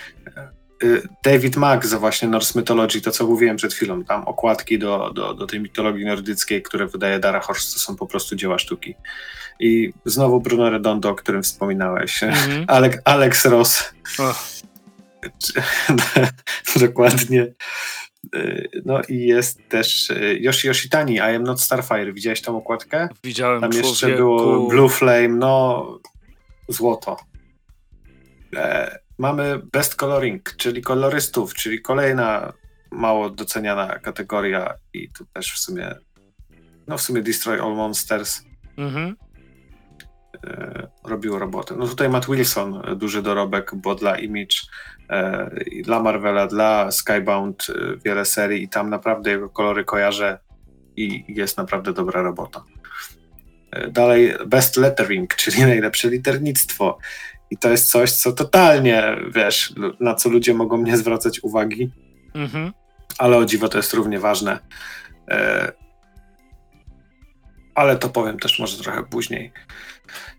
Y, David Mack za właśnie Norse Mythology, to co mówiłem przed chwilą, tam okładki do, do, do tej mitologii nordyckiej, które wydaje Dara Horst, to są po prostu dzieła sztuki. I znowu Bruno Redondo, o którym wspominałeś, mm -hmm. Alex, Alex Ross. Oh. Dokładnie. Y, no i jest też y, Yoshi Yoshitani, I am not Starfire. Widziałeś tą okładkę? Widziałem Tam człowieku. jeszcze było Blue Flame, no złoto. E, mamy Best Coloring, czyli kolorystów, czyli kolejna mało doceniana kategoria i tu też w sumie no w sumie Destroy All Monsters Mhm. E, robił robotę. No tutaj Matt Wilson, e, duży dorobek, bo dla Image, e, dla Marvela, dla Skybound wiele serii i tam naprawdę jego kolory kojarzę i jest naprawdę dobra robota. Dalej Best Lettering, czyli najlepsze liternictwo. I to jest coś, co totalnie, wiesz, na co ludzie mogą nie zwracać uwagi, Mhm. ale o dziwo to jest równie ważne. Ale to powiem też może trochę później.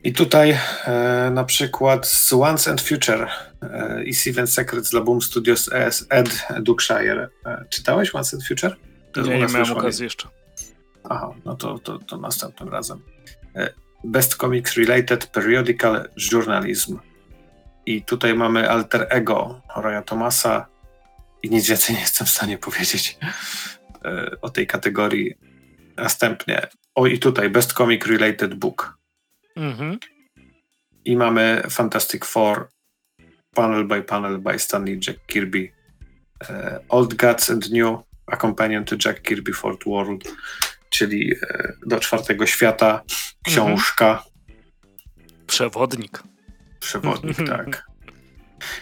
I tutaj e, na przykład z Once and Future e, i Seven Secrets dla Boom Studios ES Ed Duckshire. E, czytałeś Once and Future? To Nie, nie miałem okazji jeszcze. Aha, no to, to, to następnym razem. E, Best Comics Related Periodical Journalism. I tutaj mamy alter ego Roya Thomasa i nic więcej nie jestem w stanie powiedzieć e, o tej kategorii. Następnie, o i tutaj Best Comic Related Book. Mhm. I mamy Fantastic Four panel by panel by Stanley Jack Kirby. E, Old Gods and New, companion to Jack Kirby Fourth World, czyli e, do czwartego świata, książka, Przewodnik. przewodnik, tak.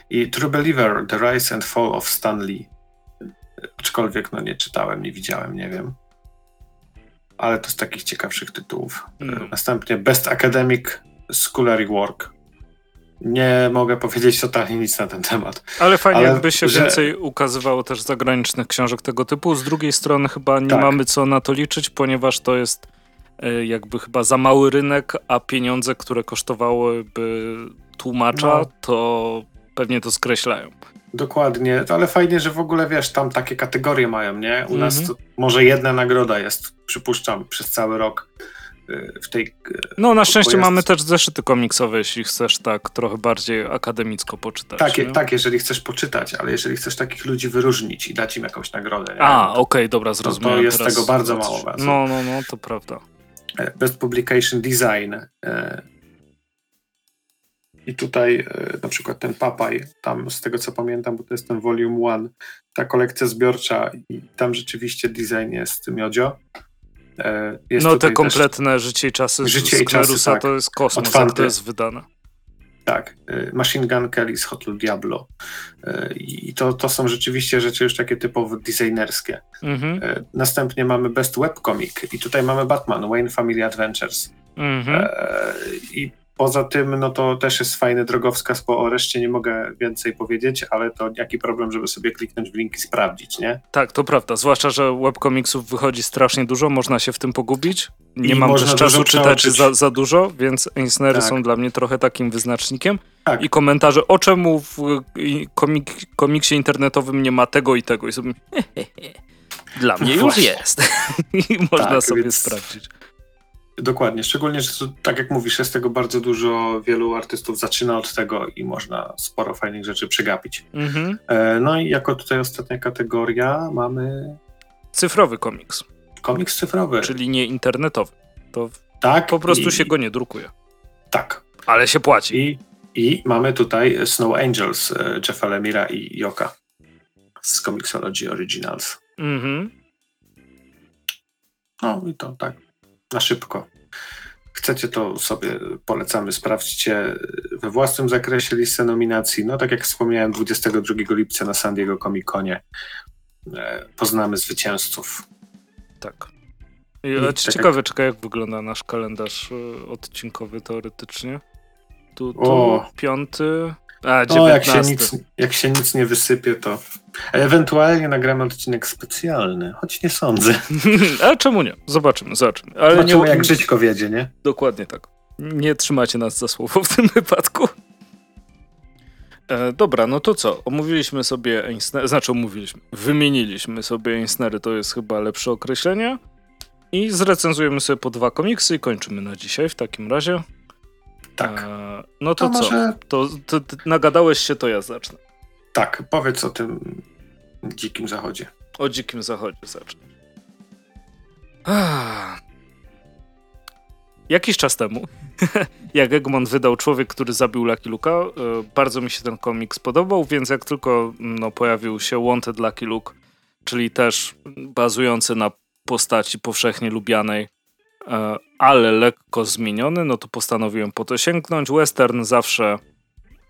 I True Believer, The Rise and Fall of Stanley. Aczkolwiek no nie czytałem, nie widziałem, nie wiem. Ale to z takich ciekawszych tytułów. E, No. Następnie Best Academic Scholarly Work. Nie mogę powiedzieć totalnie nic na ten temat. Ale fajnie, Ale jakby się że- więcej ukazywało też zagranicznych książek tego typu. Z drugiej strony chyba nie Tak. mamy co na to liczyć, ponieważ to jest e, jakby chyba za mały rynek, a pieniądze, które kosztowałyby tłumacza, No. to pewnie to skreślają. Dokładnie, ale fajnie, że w ogóle wiesz, tam takie kategorie mają, nie? U nas Mhm. to może jedna nagroda jest, przypuszczam, przez cały rok y, w tej. y, No na szczęście jest- mamy też zeszyty komiksowe, jeśli chcesz tak trochę bardziej akademicko poczytać. Tak, nie? tak, jeżeli chcesz poczytać, ale jeżeli chcesz takich ludzi wyróżnić i dać im jakąś nagrodę. Nie? A, okej, dobra, zrozumiałem. jest teraz tego bardzo mało. No, no, no, to prawda. E, Best Publication Design. E, I tutaj e, na przykład ten Papaj, tam z tego co pamiętam, bo to jest ten Volume 1, ta kolekcja zbiorcza i tam rzeczywiście design jest miodzio. E, Jest no te kompletne życie i czasy z Życie i czasy, Sklerusa tak. to jest kosmos, jak to jest wydane. Tak, y, Machine Gun Kelly z Hotel Diablo. I to, to są rzeczywiście rzeczy już takie typowo designerskie. Mhm, Następnie mamy Best Webcomic i tutaj mamy Batman, Wayne Family Adventures. mhm. E, I poza tym, no to też jest fajny drogowskaz, bo o reszcie nie mogę więcej powiedzieć, ale to jaki problem, żeby sobie kliknąć w link i sprawdzić, nie? Tak, to prawda. Zwłaszcza, że webkomiksów wychodzi strasznie dużo, można się w tym pogubić. Nie I mam też czasu czytać za, za dużo, więc Eisnery Tak. są dla mnie trochę takim wyznacznikiem. Tak. I komentarze, o czemu w komik, komiksie internetowym nie ma tego i tego. I sobie, dla mnie już jest. I można Tak, sobie więc- sprawdzić. Dokładnie, szczególnie, że tak jak mówisz, jest tego bardzo dużo, wielu artystów zaczyna od tego i można sporo fajnych rzeczy przegapić. Mhm. E, No i jako tutaj ostatnia kategoria mamy Cyfrowy komiks, komiks cyfrowy. czyli nie internetowy. To tak, po prostu i, się go nie drukuje. Tak. Ale się płaci. I, I mamy tutaj Snow Angels e, Jeffa Lemira i Joka z Comixology Originals. Mhm. No i to tak, na szybko. Chcecie to sobie polecamy, sprawdźcie we własnym zakresie listę nominacji. No tak jak wspomniałem, 22 lipca na San Diego Comic Conie e, poznamy zwycięzców. Tak. I, I tak ciekawe, czekaj, jak wygląda nasz kalendarz y, odcinkowy teoretycznie. Tu, tu O. piąty, a No jak się, nic, jak się nic nie wysypie, to ewentualnie nagramy odcinek specjalny, choć nie sądzę. ale czemu nie? Zobaczymy, zobaczymy. Ale Zobaczymy nie, jak żyćko wiedzie, nie? Dokładnie tak. Nie trzymacie nas za słowo w tym wypadku. E, dobra, no to co? Omówiliśmy sobie Einsnery, znaczy omówiliśmy, wymieniliśmy sobie Einsnery, to jest chyba lepsze określenie. I zrecenzujemy sobie po dwa komiksy i kończymy na dzisiaj w takim razie. Tak. E, no to, To co? może To, to, ty nagadałeś się, to ja zacznę. tak, powiedz o tym dzikim zachodzie. o dzikim zachodzie zacząć. Jakiś czas temu, jak Egmont wydał Człowiek, który zabił Lucky Luka, e, bardzo mi się ten komiks podobał, więc jak tylko no, pojawił się Wanted Lucky Luke, czyli też bazujący na postaci powszechnie lubianej, ale lekko zmieniony, no to postanowiłem po to sięgnąć. Western zawsze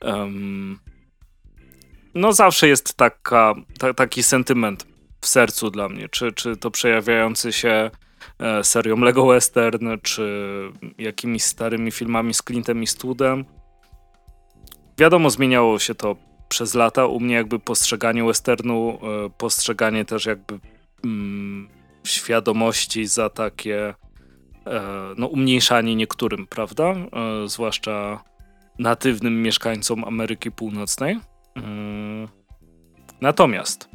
um, no zawsze jest taka, ta, taki sentyment w sercu dla mnie, czy, czy to przejawiający się e, serią Lego Western, czy jakimiś starymi filmami z Clintem Eastwoodem. Wiadomo, zmieniało się to przez lata. U mnie jakby postrzeganie westernu, e, postrzeganie też jakby mm, świadomości za takie e, no, umniejszanie niektórym, prawda? E, zwłaszcza natywnym mieszkańcom Ameryki Północnej. Mm. Natomiast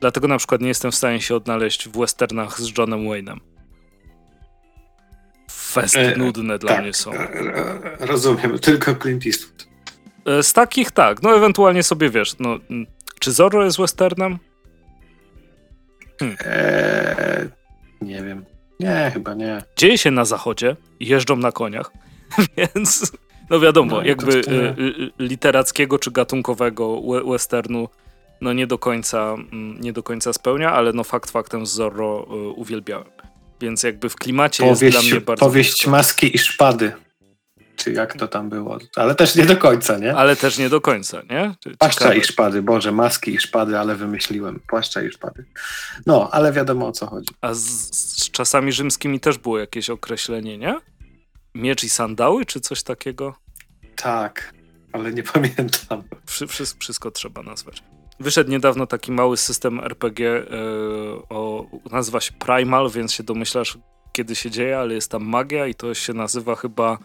dlatego na przykład nie jestem w stanie się odnaleźć w westernach z Johnem Wayne'em. Fest e, nudne dla tak, mnie są. Rozumiem, tylko Clint Eastwood. Z takich tak, no ewentualnie sobie wiesz, no, czy Zorro jest westernem? Hmm. Eee, nie wiem. Nie, chyba nie. Dzieje się na zachodzie, jeżdżą na koniach, więc no wiadomo, no, jakby y, y, literackiego czy gatunkowego westernu no nie do końca, mm, nie do końca spełnia, ale no fakt faktem Zorro y, uwielbiałem. Więc jakby w klimacie powieść, jest dla mnie bardzo... Powieść Maski i Szpady. Czy jak to tam było? Ale też nie do końca, nie? Ale też nie do końca, nie? Płaszcza i szpady, Boże, maski i szpady, ale wymyśliłem. Płaszcza i szpady. No, ale wiadomo o co chodzi. A z, z czasami rzymskimi też było jakieś określenie, nie? Miecz i sandały, czy coś takiego? Tak, ale nie pamiętam. Wszystko, wszystko trzeba nazwać. Wyszedł niedawno taki mały system RPG, yy, e, o, nazywa się Primal, więc się domyślasz, kiedy się dzieje, ale jest tam magia i to się nazywa chyba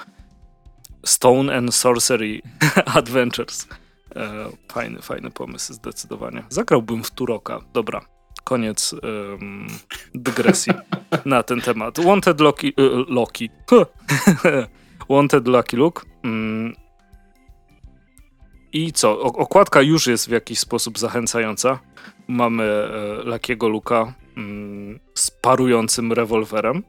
Stone and Sorcery Adventures. E, fajny, fajny pomysł, zdecydowanie. Zagrałbym w Turoka. Dobra, koniec um, dygresji na ten temat. Wanted Loki. Y, Loki. Wanted Lucky Luke. Mm. I co? okładka już jest w jakiś sposób zachęcająca. Mamy e, Lakiego Luka mm, z parującym rewolwerem.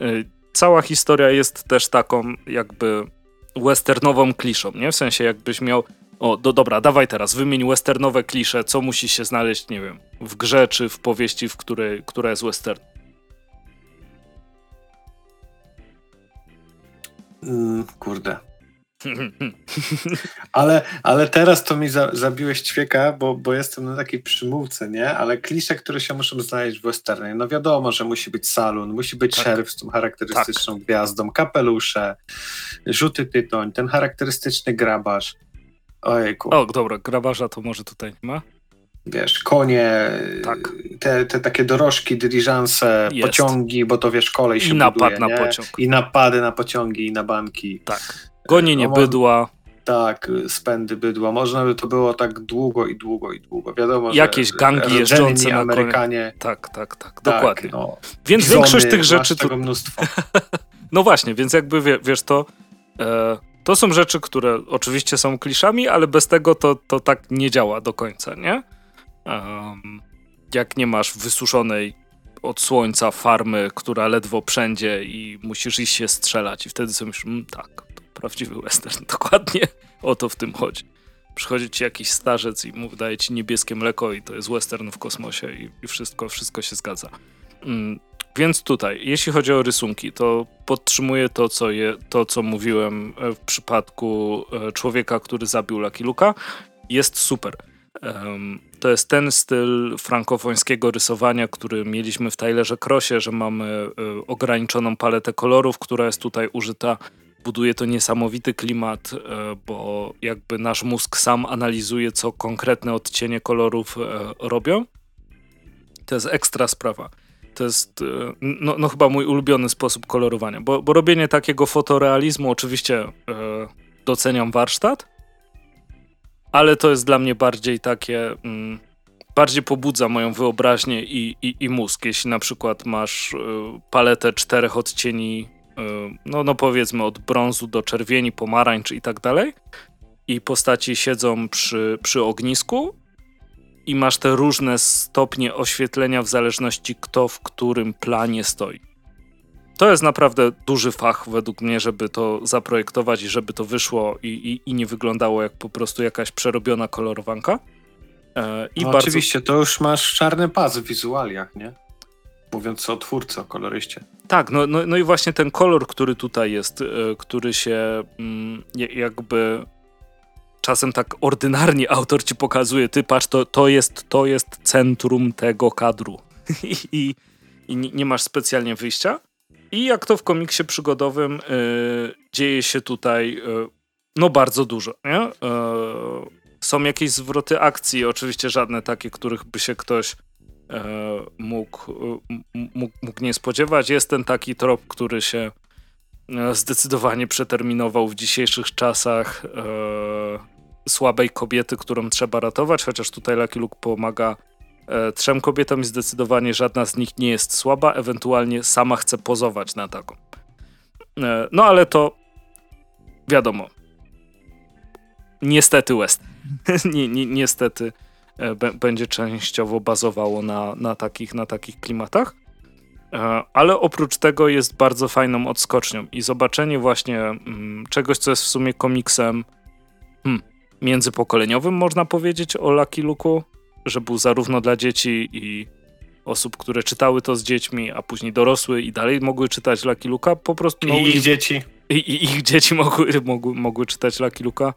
E, cała historia jest też taką jakby westernową kliszą, nie? W sensie jakbyś miał o, do, dobra, dawaj teraz, wymień westernowe klisze, co musi się znaleźć, nie wiem, w grze czy w powieści, w której, która jest western. Mm, kurde. Ale, ale teraz to mi za, zabiłeś ćwieka, bo, bo jestem na takiej przymówce, nie? Ale klisze, które się muszą znaleźć w westernie. No wiadomo, że musi być salon, musi być tak. szeryf z tą charakterystyczną tak. gwiazdą, kapelusze, rzuty tytoń, ten charakterystyczny grabarz. Ojejku. O, dobra, grabarza to może tutaj nie ma? wiesz, konie, tak. te, te takie dorożki, dyliżanse, pociągi, bo to wiesz, kolej się I napad buduje, na nie? pociąg. I napady na pociągi i na banki. Tak. Gonienie no, bydła. Tak, spędy bydła. Można by to było tak długo i długo i długo. Wiadomo, Jakieś że gangi jeżdżące na Amerykanie. Tak, tak, tak, dokładnie. no. Więc Żony, większość tych rzeczy... Tu... mnóstwo. no właśnie, więc jakby wiesz to... E, to są rzeczy, które oczywiście są kliszami, ale bez tego to, to tak nie działa do końca, nie? Um, jak nie masz wysuszonej od słońca farmy, która ledwo przędzie i musisz iść się strzelać i wtedy sobie myślisz, mm, tak, to prawdziwy western, dokładnie o to w tym chodzi. Przychodzi ci jakiś starzec i mu daje ci niebieskie mleko i to jest western w kosmosie i, i wszystko, wszystko się zgadza. Mm, więc tutaj, jeśli chodzi o rysunki, to podtrzymuję to, co, je, to, co mówiłem w przypadku e, człowieka, który zabił Lucky Luka. Jest super. To jest ten styl frankofońskiego rysowania, który mieliśmy w Tylerze Crossie, że mamy e, ograniczoną paletę kolorów, która jest tutaj użyta. Buduje to niesamowity klimat, e, bo jakby nasz mózg sam analizuje, co konkretne odcienie kolorów e, robią. To jest ekstra sprawa. To jest no, no chyba mój ulubiony sposób kolorowania, bo, bo robienie takiego fotorealizmu oczywiście doceniam warsztat, ale to jest dla mnie bardziej takie. Mm, bardziej pobudza moją wyobraźnię i, i, i mózg. Jeśli na przykład masz paletę czterech odcieni, no, no powiedzmy od brązu do czerwieni, pomarańcz i tak dalej, i postaci siedzą przy, przy ognisku i masz te różne stopnie oświetlenia w zależności kto w którym planie stoi. To jest naprawdę duży fach według mnie, żeby to zaprojektować i żeby to wyszło i, i, i nie wyglądało jak po prostu jakaś przerobiona kolorowanka. E, I no bardzo... Oczywiście, to już masz czarny pas w wizualiach, nie? Mówiąc o twórcy, o koloryście. Tak, no, no, no i właśnie ten kolor, który tutaj jest, e, który się mm, jakby czasem tak ordynarnie autor ci pokazuje, ty patrz, to, to, jest, to jest centrum tego kadru i, i, i nie masz specjalnie wyjścia. I jak to w komiksie przygodowym y, dzieje się tutaj y, no bardzo dużo, nie? Są jakieś zwroty akcji, oczywiście żadne takie, których by się ktoś mógł, mógł, mógł nie spodziewać. Jest ten taki trop, który się zdecydowanie przeterminował w dzisiejszych czasach słabej kobiety, którą trzeba ratować, chociaż tutaj Lucky Luke pomaga e, trzem kobietom i zdecydowanie żadna z nich nie jest słaba, ewentualnie sama chce pozować na taką. E, no ale to wiadomo. Niestety West. ni, ni, niestety e, będzie częściowo bazowało na, na, takich, na takich klimatach. E, ale oprócz tego jest bardzo fajną odskocznią i zobaczenie właśnie mm, czegoś, co jest w sumie komiksem hmm, międzypokoleniowym, można powiedzieć, o Lucky Luke'u, że był zarówno dla dzieci i osób, które czytały to z dziećmi, a później dorosły i dalej mogły czytać Lucky Luke'a, po prostu... I ich dzieci. I, I, ich dzieci mogły, mogły, mogły czytać Lucky Luke'a.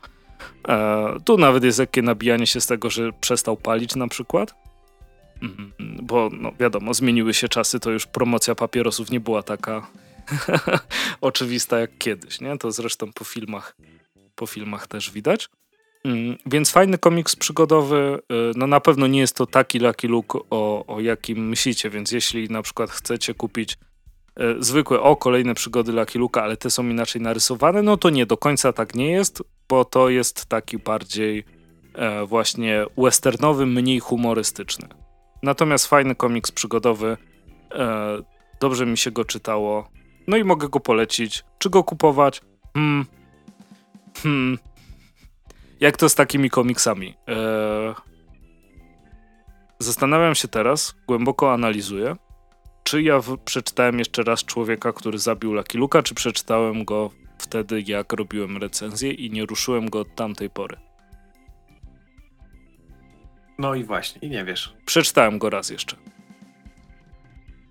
E, tu nawet jest jakieś nabijanie się z tego, że przestał palić na przykład. Mhm, bo no wiadomo, zmieniły się czasy, to już promocja papierosów nie była taka oczywista jak kiedyś, nie? To zresztą po filmach, po filmach też widać. Mm, więc fajny komiks przygodowy. Y, no na pewno nie jest to taki Lucky Luke, o, o jakim myślicie, więc jeśli na przykład chcecie kupić y, zwykłe, o kolejne przygody Lucky Luke'a, ale te są inaczej narysowane, no to nie do końca tak nie jest, bo to jest taki bardziej e, właśnie westernowy, mniej humorystyczny. Natomiast fajny komiks przygodowy, e, dobrze mi się go czytało, no i mogę go polecić. Czy go kupować? Hmm. Hmm jak to z takimi komiksami? Eee, zastanawiam się teraz, głęboko analizuję, czy ja przeczytałem jeszcze raz Człowieka, który zabił Lucky Luka, czy przeczytałem go wtedy, jak robiłem recenzję i nie ruszyłem go od tamtej pory. No i właśnie, i nie wiesz. Przeczytałem go raz jeszcze.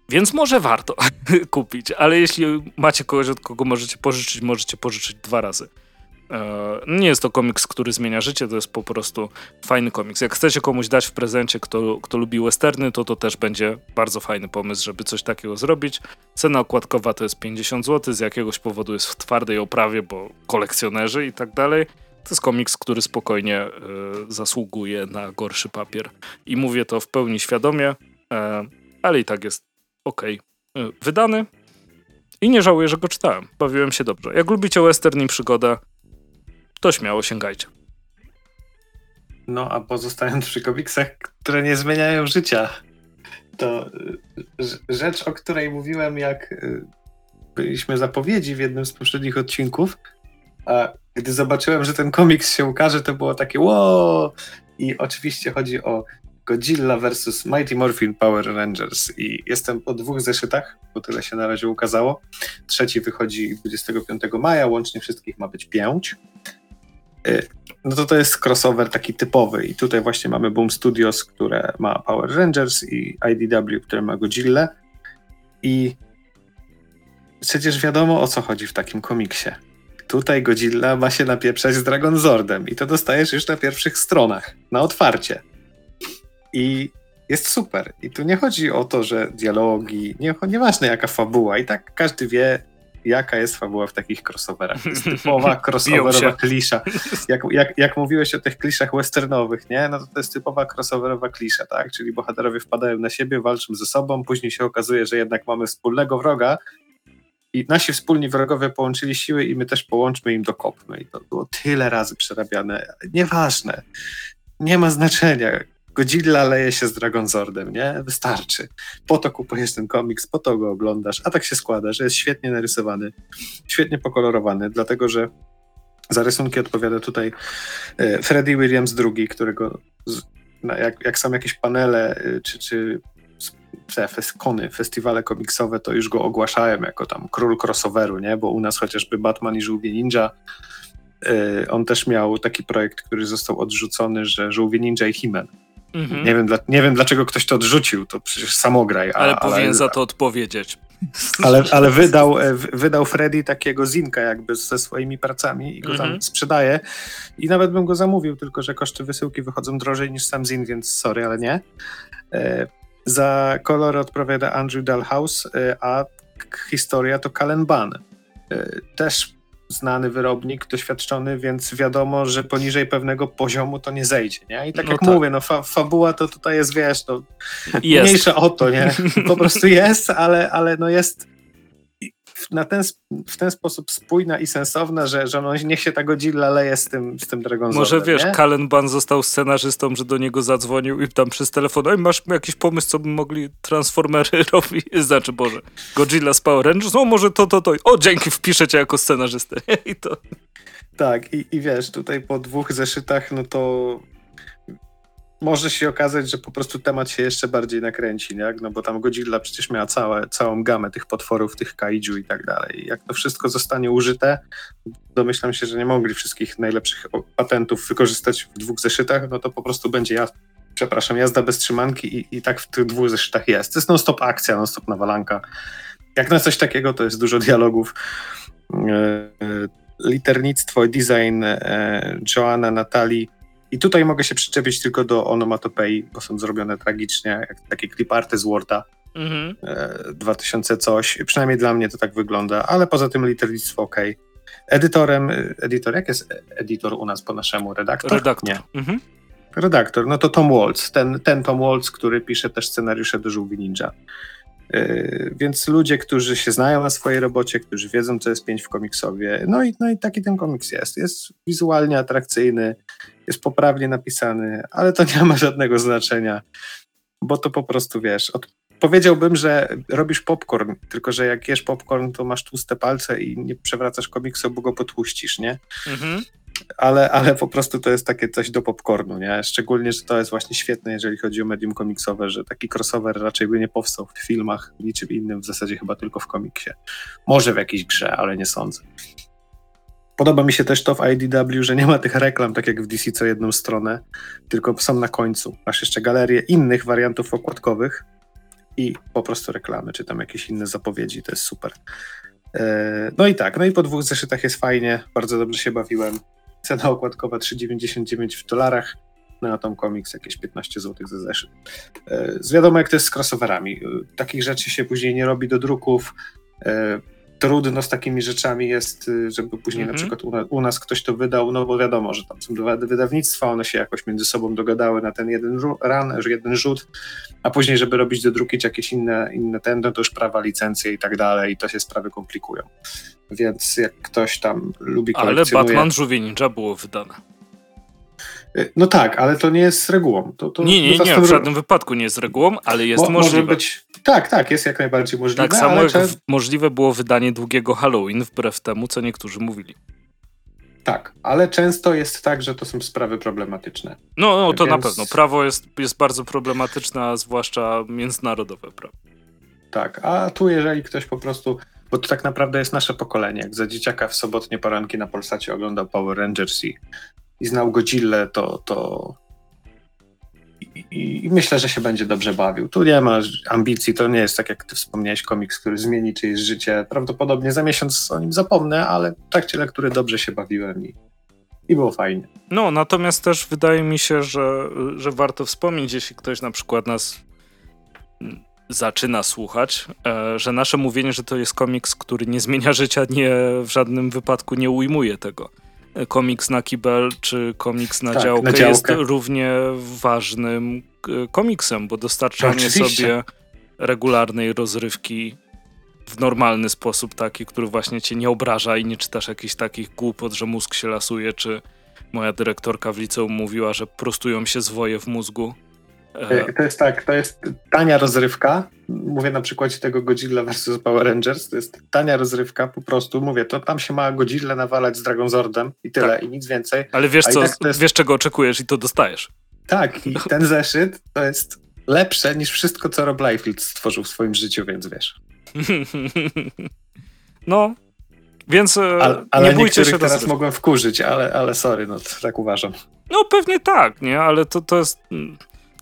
Więc może warto kupić, ale jeśli macie kogoś, od kogo możecie pożyczyć, możecie pożyczyć dwa razy. E, nie jest to komiks, który zmienia życie, to jest po prostu fajny komiks. Jak chcecie komuś dać w prezencie, kto, kto lubi westerny, to to też będzie bardzo fajny pomysł, żeby coś takiego zrobić. Cena okładkowa to jest 50 zł, z jakiegoś powodu jest w twardej oprawie, bo kolekcjonerzy i tak dalej. To jest komiks, który spokojnie y, zasługuje na gorszy papier. I mówię to w pełni świadomie, y, ale i tak jest ok. Y, wydany i nie żałuję, że go czytałem. Bawiłem się dobrze. Jak lubicie western i przygodę, to śmiało sięgajcie. No, a pozostając przy komiksach, które nie zmieniają życia, to y, rzecz, o której mówiłem, jak y, byliśmy zapowiedzi w jednym z poprzednich odcinków, a gdy zobaczyłem, że ten komiks się ukaże, to było takie wow! I oczywiście chodzi o Godzilla vs. Mighty Morphin Power Rangers i jestem po dwóch zeszytach, bo tyle się na razie ukazało. Trzeci wychodzi 25 maja, łącznie wszystkich ma być pięć. Y, no to to jest crossover taki typowy i tutaj właśnie mamy Boom Studios, które ma Power Rangers i IDW, które ma Godzilla i przecież wiadomo o co chodzi w takim komiksie. Tutaj Godzilla ma się napieprzać z Dragon Zordem i to dostajesz już na pierwszych stronach, na otwarcie. I jest super. I tu nie chodzi o to, że dialogi, nie, nieważne jaka fabuła, i tak każdy wie, jaka jest fabuła w takich crossoverach. To jest typowa crossoverowa klisza. Jak, jak, jak mówiłeś o tych kliszach westernowych, nie? No to, to jest typowa crossoverowa klisza, tak? Czyli bohaterowie wpadają na siebie, walczą ze sobą, później się okazuje, że jednak mamy wspólnego wroga i nasi wspólni wrogowie połączyli siły i my też połączmy im dokopmy. I to było tyle razy przerabiane. Nieważne. Nie ma znaczenia Godzilla leje się z Dragonzordem, nie? Wystarczy. Po to kupujesz ten komiks, po to go oglądasz, a tak się składa, że jest świetnie narysowany, świetnie pokolorowany, dlatego że za rysunki odpowiada tutaj e, Freddie Williams II, którego jak, jak są jakieś panele, y, czy, czy te kony, festiwale komiksowe, to już go ogłaszałem jako tam król crossoveru, nie? Bo u nas chociażby Batman i Żółwie Ninja, yy, on też miał taki projekt, który został odrzucony, że Żółwie Ninja i Himen. Mhm. Nie, wiem, dla, nie wiem, dlaczego ktoś to odrzucił, to przecież samograj. A, ale powinien ale, za to odpowiedzieć. Ale, ale wydał, e, wydał Freddy takiego zinka jakby ze swoimi pracami i go tam mhm. sprzedaje. I nawet bym go zamówił, tylko że koszty wysyłki wychodzą drożej niż sam zin, więc sorry, ale nie. E, za kolor odpowiada Andrew Dalhouse, e, a historia to Kalen Ban. Też znany wyrobnik, doświadczony, więc wiadomo, że poniżej pewnego poziomu to nie zejdzie, nie? I tak no jak tak. mówię, no fa fabuła to tutaj jest, wiesz, no, jest. mniejsza o to, nie? Po prostu jest, ale, ale no jest na ten, w ten sposób spójna i sensowna, że, że no, niech się ta Godzilla leje z tym, z tym Dragon Może wiesz, Kalen Ban został scenarzystą, że do niego zadzwonił i tam przez telefon, oj masz jakiś pomysł, co by mogli Transformery robić? Znaczy, Boże, Godzilla z Power Rangers? No może to, to, to. O, dzięki, wpiszę cię jako scenarzystę. I to... Tak, i, i wiesz, tutaj po dwóch zeszytach, no to może się okazać, że po prostu temat się jeszcze bardziej nakręci, nie? no bo tam Godzilla przecież miała całe, całą gamę tych potworów, tych kaiju i tak dalej. Jak to wszystko zostanie użyte, domyślam się, że nie mogli wszystkich najlepszych patentów wykorzystać w dwóch zeszytach, no to po prostu będzie ja, przepraszam, jazda bez trzymanki i, i tak w tych dwóch zeszytach jest. To jest non-stop akcja, non-stop nawalanka. Jak na coś takiego, to jest dużo dialogów. E, e, liternictwo, design e, Joanna, Natalii, i tutaj mogę się przyczepić tylko do onomatopei, bo są zrobione tragicznie, jak takie cliparty z Worda. Mhm. 2000 coś, przynajmniej dla mnie to tak wygląda, ale poza tym liternictwo ok. Edytorem, edytor, jak jest edytor u nas po naszemu? Redaktor? Redaktor. Nie. Mhm. Redaktor, no to Tom Waltz, ten, ten Tom Waltz, który pisze też scenariusze do Żółwi Ninja. Yy, więc ludzie, którzy się znają na swojej robocie, którzy wiedzą, co jest pięć w komiksowie, no i, no i taki ten komiks jest. Jest wizualnie atrakcyjny, jest poprawnie napisany, ale to nie ma żadnego znaczenia, bo to po prostu wiesz. Od, powiedziałbym, że robisz popcorn, tylko że jak jesz popcorn, to masz tłuste palce i nie przewracasz komiksu, bo go potłuścisz, nie? Mhm ale, ale po prostu to jest takie coś do popcornu, nie? Szczególnie, że to jest właśnie świetne, jeżeli chodzi o medium komiksowe, że taki crossover raczej by nie powstał w filmach, niczym innym, w zasadzie chyba tylko w komiksie. Może w jakiejś grze, ale nie sądzę. Podoba mi się też to w IDW, że nie ma tych reklam, tak jak w DC co jedną stronę, tylko są na końcu. Masz jeszcze galerię innych wariantów okładkowych i po prostu reklamy, czy tam jakieś inne zapowiedzi, to jest super. E, no i tak, no i po dwóch zeszytach jest fajnie, bardzo dobrze się bawiłem. Cena okładkowa 3,99 w dolarach, no a Tom Comics jakieś 15 zł za zeszyt. E, z wiadomo jak to jest z crossoverami. E, takich rzeczy się później nie robi do druków. Trudno z takimi rzeczami jest, żeby później mm -hmm. na mhm. przykład u, nas ktoś to wydał, no bo wiadomo, że tam są dwa wydawnictwa, one się jakoś między sobą dogadały na ten jeden run, jeden rzut, a później, żeby robić do druki czy jakieś inne, inne ten, no to już prawa, licencje i tak dalej i to się sprawy komplikują. Więc jak ktoś tam lubi. Ale Batman Żółwie Ninja było wydane. Y, no tak, ale to nie jest regułą. To, to nie, nie, nie, w żadnym wypadku nie jest regułą, ale jest Mo, możliwe. Być, tak, tak, jest jak najbardziej możliwe. Tak samo jak czas... możliwe było wydanie długiego Halloween, wbrew temu, co niektórzy mówili. Tak, ale często jest tak, że to są sprawy problematyczne. No, no to Więc... na pewno. Prawo jest, jest bardzo problematyczne, a zwłaszcza międzynarodowe prawo. Tak, a tu jeżeli ktoś po prostu bo to tak naprawdę jest nasze pokolenie. Jak za dzieciaka w sobotnie poranki na Polsacie oglądał Power Rangers i, i znał Godzilla, to, to i, i, myślę, że się będzie dobrze bawił. Tu nie ma ambicji, to nie jest tak jak ty wspomniałeś, komiks, który zmieni czyjeś życie. Prawdopodobnie za miesiąc o nim zapomnę, ale w trakcie lektury dobrze się bawiłem i, i było fajnie. No, natomiast też wydaje mi się, że, że warto wspomnieć, jeśli ktoś na przykład nas zaczyna słuchać, e, że nasze mówienie, że to jest komiks, który nie zmienia życia, nie w żadnym wypadku nie ujmuje tego. Komiks na kibel czy komiks na, tak, działkę, na działkę jest równie ważnym e, komiksem, bo dostarczanie sobie regularnej rozrywki w normalny sposób, taki, który właśnie cię nie obraża i nie czytasz jakichś takich głupot, że mózg się lasuje, czy moja dyrektorka w liceum mówiła, że prostują się zwoje w mózgu. E, to jest tak, to jest tania rozrywka. Mówię na przykładzie tego Godzilla vs. Power Rangers. To jest tania rozrywka, po prostu mówię, to tam się ma Godzilla nawalać z Dragonzordem i tyle, tak. i nic więcej. Ale wiesz co, jest... wiesz czego oczekujesz i to dostajesz. Tak, i ten zeszyt to jest lepsze niż wszystko, co Rob Liefeld stworzył w swoim życiu, więc wiesz. No, więc e, ale, ale nie bójcie się teraz mogłem wkurzyć, ale, ale sorry, no tak uważam. No pewnie tak, nie? Ale to, to jest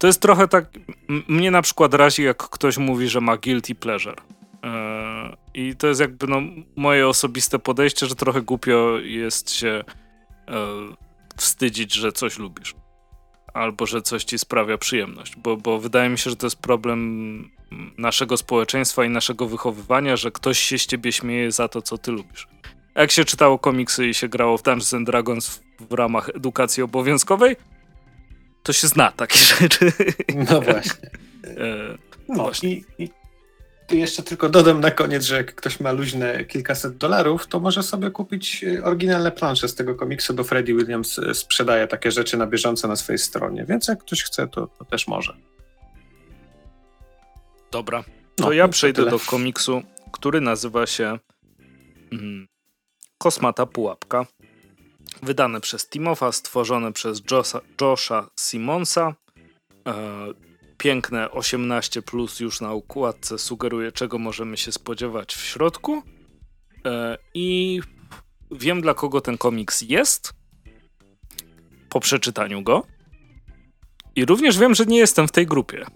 to jest trochę tak mnie na przykład razi, jak ktoś mówi, że ma guilty pleasure. E, I to jest jakby no, moje osobiste podejście, że trochę głupio jest się e, wstydzić, że coś lubisz. Albo że coś ci sprawia przyjemność. Bo, bo wydaje mi się, że to jest problem naszego społeczeństwa i naszego wychowywania, że ktoś się z ciebie śmieje za to, co ty lubisz. Jak się czytało komiksy i się grało w Dungeons and Dragons w, w ramach edukacji obowiązkowej, to się zna takie rzeczy. No właśnie. E, no, no właśnie. I, i tu jeszcze tylko dodam na koniec, że jak ktoś ma luźne kilkaset dolarów, to może sobie kupić e, oryginalne plansze z tego komiksu, bo Freddie Williams e, sprzedaje takie rzeczy na bieżąco na swojej stronie, więc jak ktoś chce, to, to też może. Dobra, to no, ja przejdę to do komiksu, który nazywa się mm, Kosmata Pułapka. Wydane przez Timofa, stworzone przez Josha, Josha Simonsa. E, piękne 18 plus już na układce sugeruje, czego możemy się spodziewać w środku. E, I wiem, dla kogo ten komiks jest po przeczytaniu go. I również wiem, że nie jestem w tej grupie.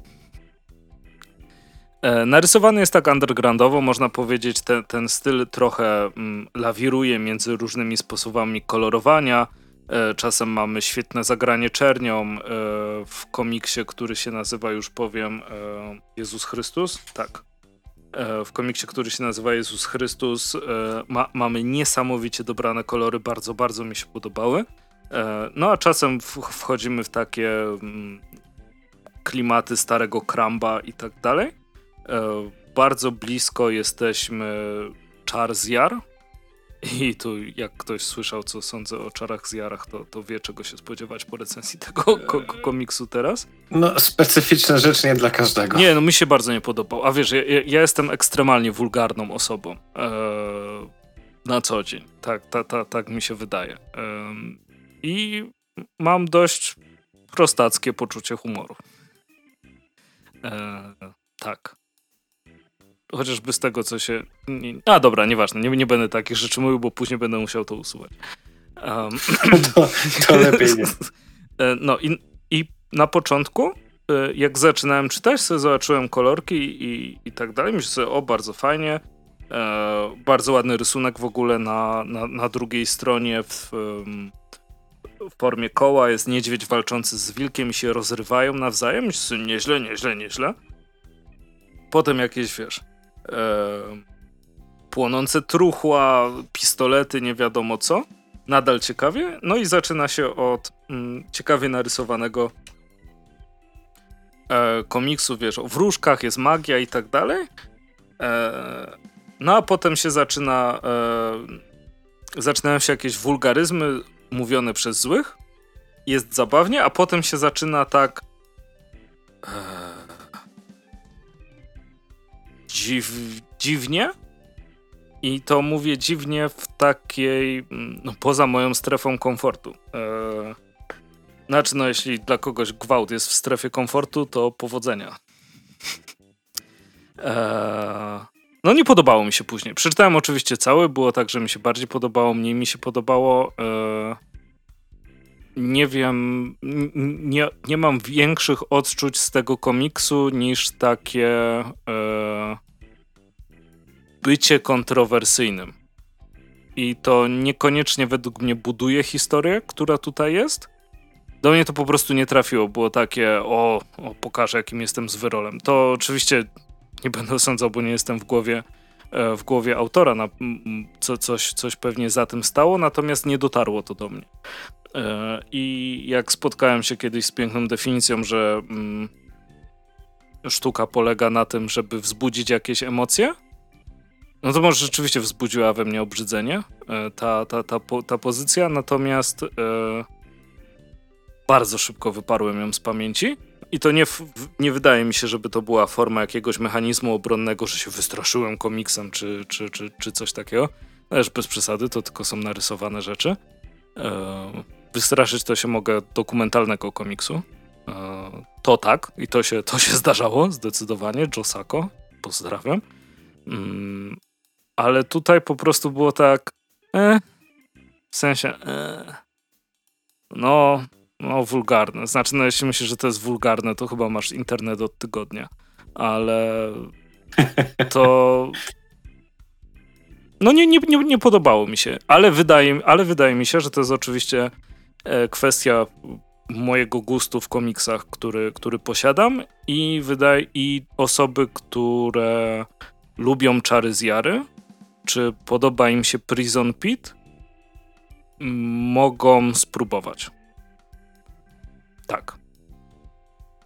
E, narysowany jest tak undergroundowo, można powiedzieć, ten, styl trochę mm, lawiruje między różnymi sposobami kolorowania. E, czasem mamy świetne zagranie czernią e, w komiksie, który się nazywa, już powiem, e, Jezus Chrystus. Tak. E, w komiksie, który się nazywa Jezus Chrystus, e, ma, mamy niesamowicie dobrane kolory, bardzo, bardzo mi się podobały. no a czasem wchodzimy w takie mm, klimaty starego kramba i tak dalej. E, bardzo blisko jesteśmy czar z jar. I tu, jak ktoś słyszał, co sądzę o czarach z jarach, to, to wie, czego się spodziewać po recenzji tego ko komiksu teraz. No, specyficzna rzecz nie dla każdego. Nie, no mi się bardzo nie podobał. A wiesz, ja, ja jestem ekstremalnie wulgarną osobą. Eee, na co dzień. Tak, ta, ta, tak mi się wydaje. Eee, I mam dość prostackie poczucie humoru. Eee, tak chociażby z tego, co się... A dobra, nieważne, nie, nie będę takich rzeczy mówił, bo później będę musiał to usuwać. Um. To, to lepiej nie. E, no i, i na początku, e, jak zaczynałem czytać, sobie zobaczyłem kolorki i, i tak dalej. Myślę sobie, o, bardzo fajnie. E, bardzo ładny rysunek w ogóle na, na, na drugiej stronie w, w formie koła jest niedźwiedź walczący z wilkiem i się rozrywają nawzajem. Myślę sobie, nieźle, nieźle, nieźle. Potem jakieś, wiesz, płonące truchła, pistolety, nie wiadomo co. Nadal ciekawie. No i zaczyna się od mm, ciekawie narysowanego e, komiksu, wiesz, o wróżkach, jest magia i tak dalej. E, no a potem się zaczyna e, zaczynają się jakieś wulgaryzmy mówione przez złych. Jest zabawnie, a potem się zaczyna tak e, dziw, dziwnie. I to mówię dziwnie w takiej, no poza moją strefą komfortu. Eee, znaczy, no jeśli dla kogoś gwałt jest w strefie komfortu, to powodzenia. Eee, no nie podobało mi się później. Przeczytałem oczywiście całe, było tak, że mi się bardziej podobało, mniej mi się podobało. Eee, nie wiem, nie, nie mam większych odczuć z tego komiksu niż takie e, bycie kontrowersyjnym. I to niekoniecznie według mnie buduje historię, która tutaj jest. Do mnie to po prostu nie trafiło. Było takie, o, o pokażę, jakim jestem z wyrolem. To oczywiście nie będę sądzał, bo nie jestem w głowie, e, w głowie autora, na, co, coś, coś pewnie za tym stało, natomiast nie dotarło to do mnie. E, I jak spotkałem się kiedyś z piękną definicją, że mm, sztuka polega na tym, żeby wzbudzić jakieś emocje, no to może rzeczywiście wzbudziła we mnie obrzydzenie e, ta, ta, ta, ta pozycja, natomiast e, bardzo szybko wyparłem ją z pamięci. I to nie, nie wydaje mi się, żeby to była forma jakiegoś mechanizmu obronnego, że się wystraszyłem komiksem czy, czy, czy, czy coś takiego. Też bez przesady, to tylko są narysowane rzeczy. E, wystraszyć to się mogę dokumentalnego komiksu. To tak i to się, to się zdarzało zdecydowanie. Josako, pozdrawiam. Mm, ale tutaj po prostu było tak. E, w sensie. E, no, no, wulgarne. Znaczy, no, jeśli myślisz, że to jest wulgarne, to chyba masz internet od tygodnia. Ale to. No, nie, nie, nie, nie podobało mi się, ale wydaje, ale wydaje mi się, że to jest oczywiście e, kwestia mojego gustu w komiksach, który, który posiadam i, wydaje, i osoby, które lubią czary z Jary, czy podoba im się Prison Pit, mogą spróbować. Tak.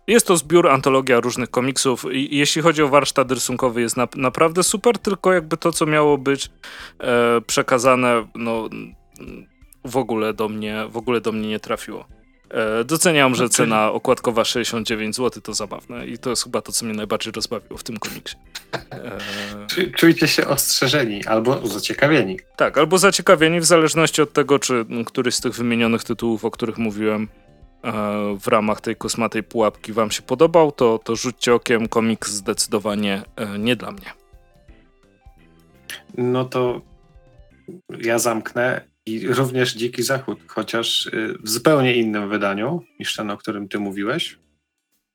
Jest to zbiór, antologia różnych komiksów i jeśli chodzi o warsztat rysunkowy jest na, naprawdę super, tylko jakby to, co miało być e, przekazane, no w ogóle do mnie, w ogóle do mnie nie trafiło. E, doceniam, że cena okładkowa 69 zł to zabawne i to jest chyba to, co mnie najbardziej rozbawiło w tym komiksie. E... Czujcie się ostrzeżeni albo zaciekawieni. Tak, albo zaciekawieni w zależności od tego, czy któryś z tych wymienionych tytułów, o których mówiłem e, w ramach tej kosmatej pułapki wam się podobał, to, to rzućcie okiem, komiks zdecydowanie e, nie dla mnie. No to ja zamknę i również Dziki Zachód, chociaż y, w zupełnie innym wydaniu niż ten, o którym ty mówiłeś.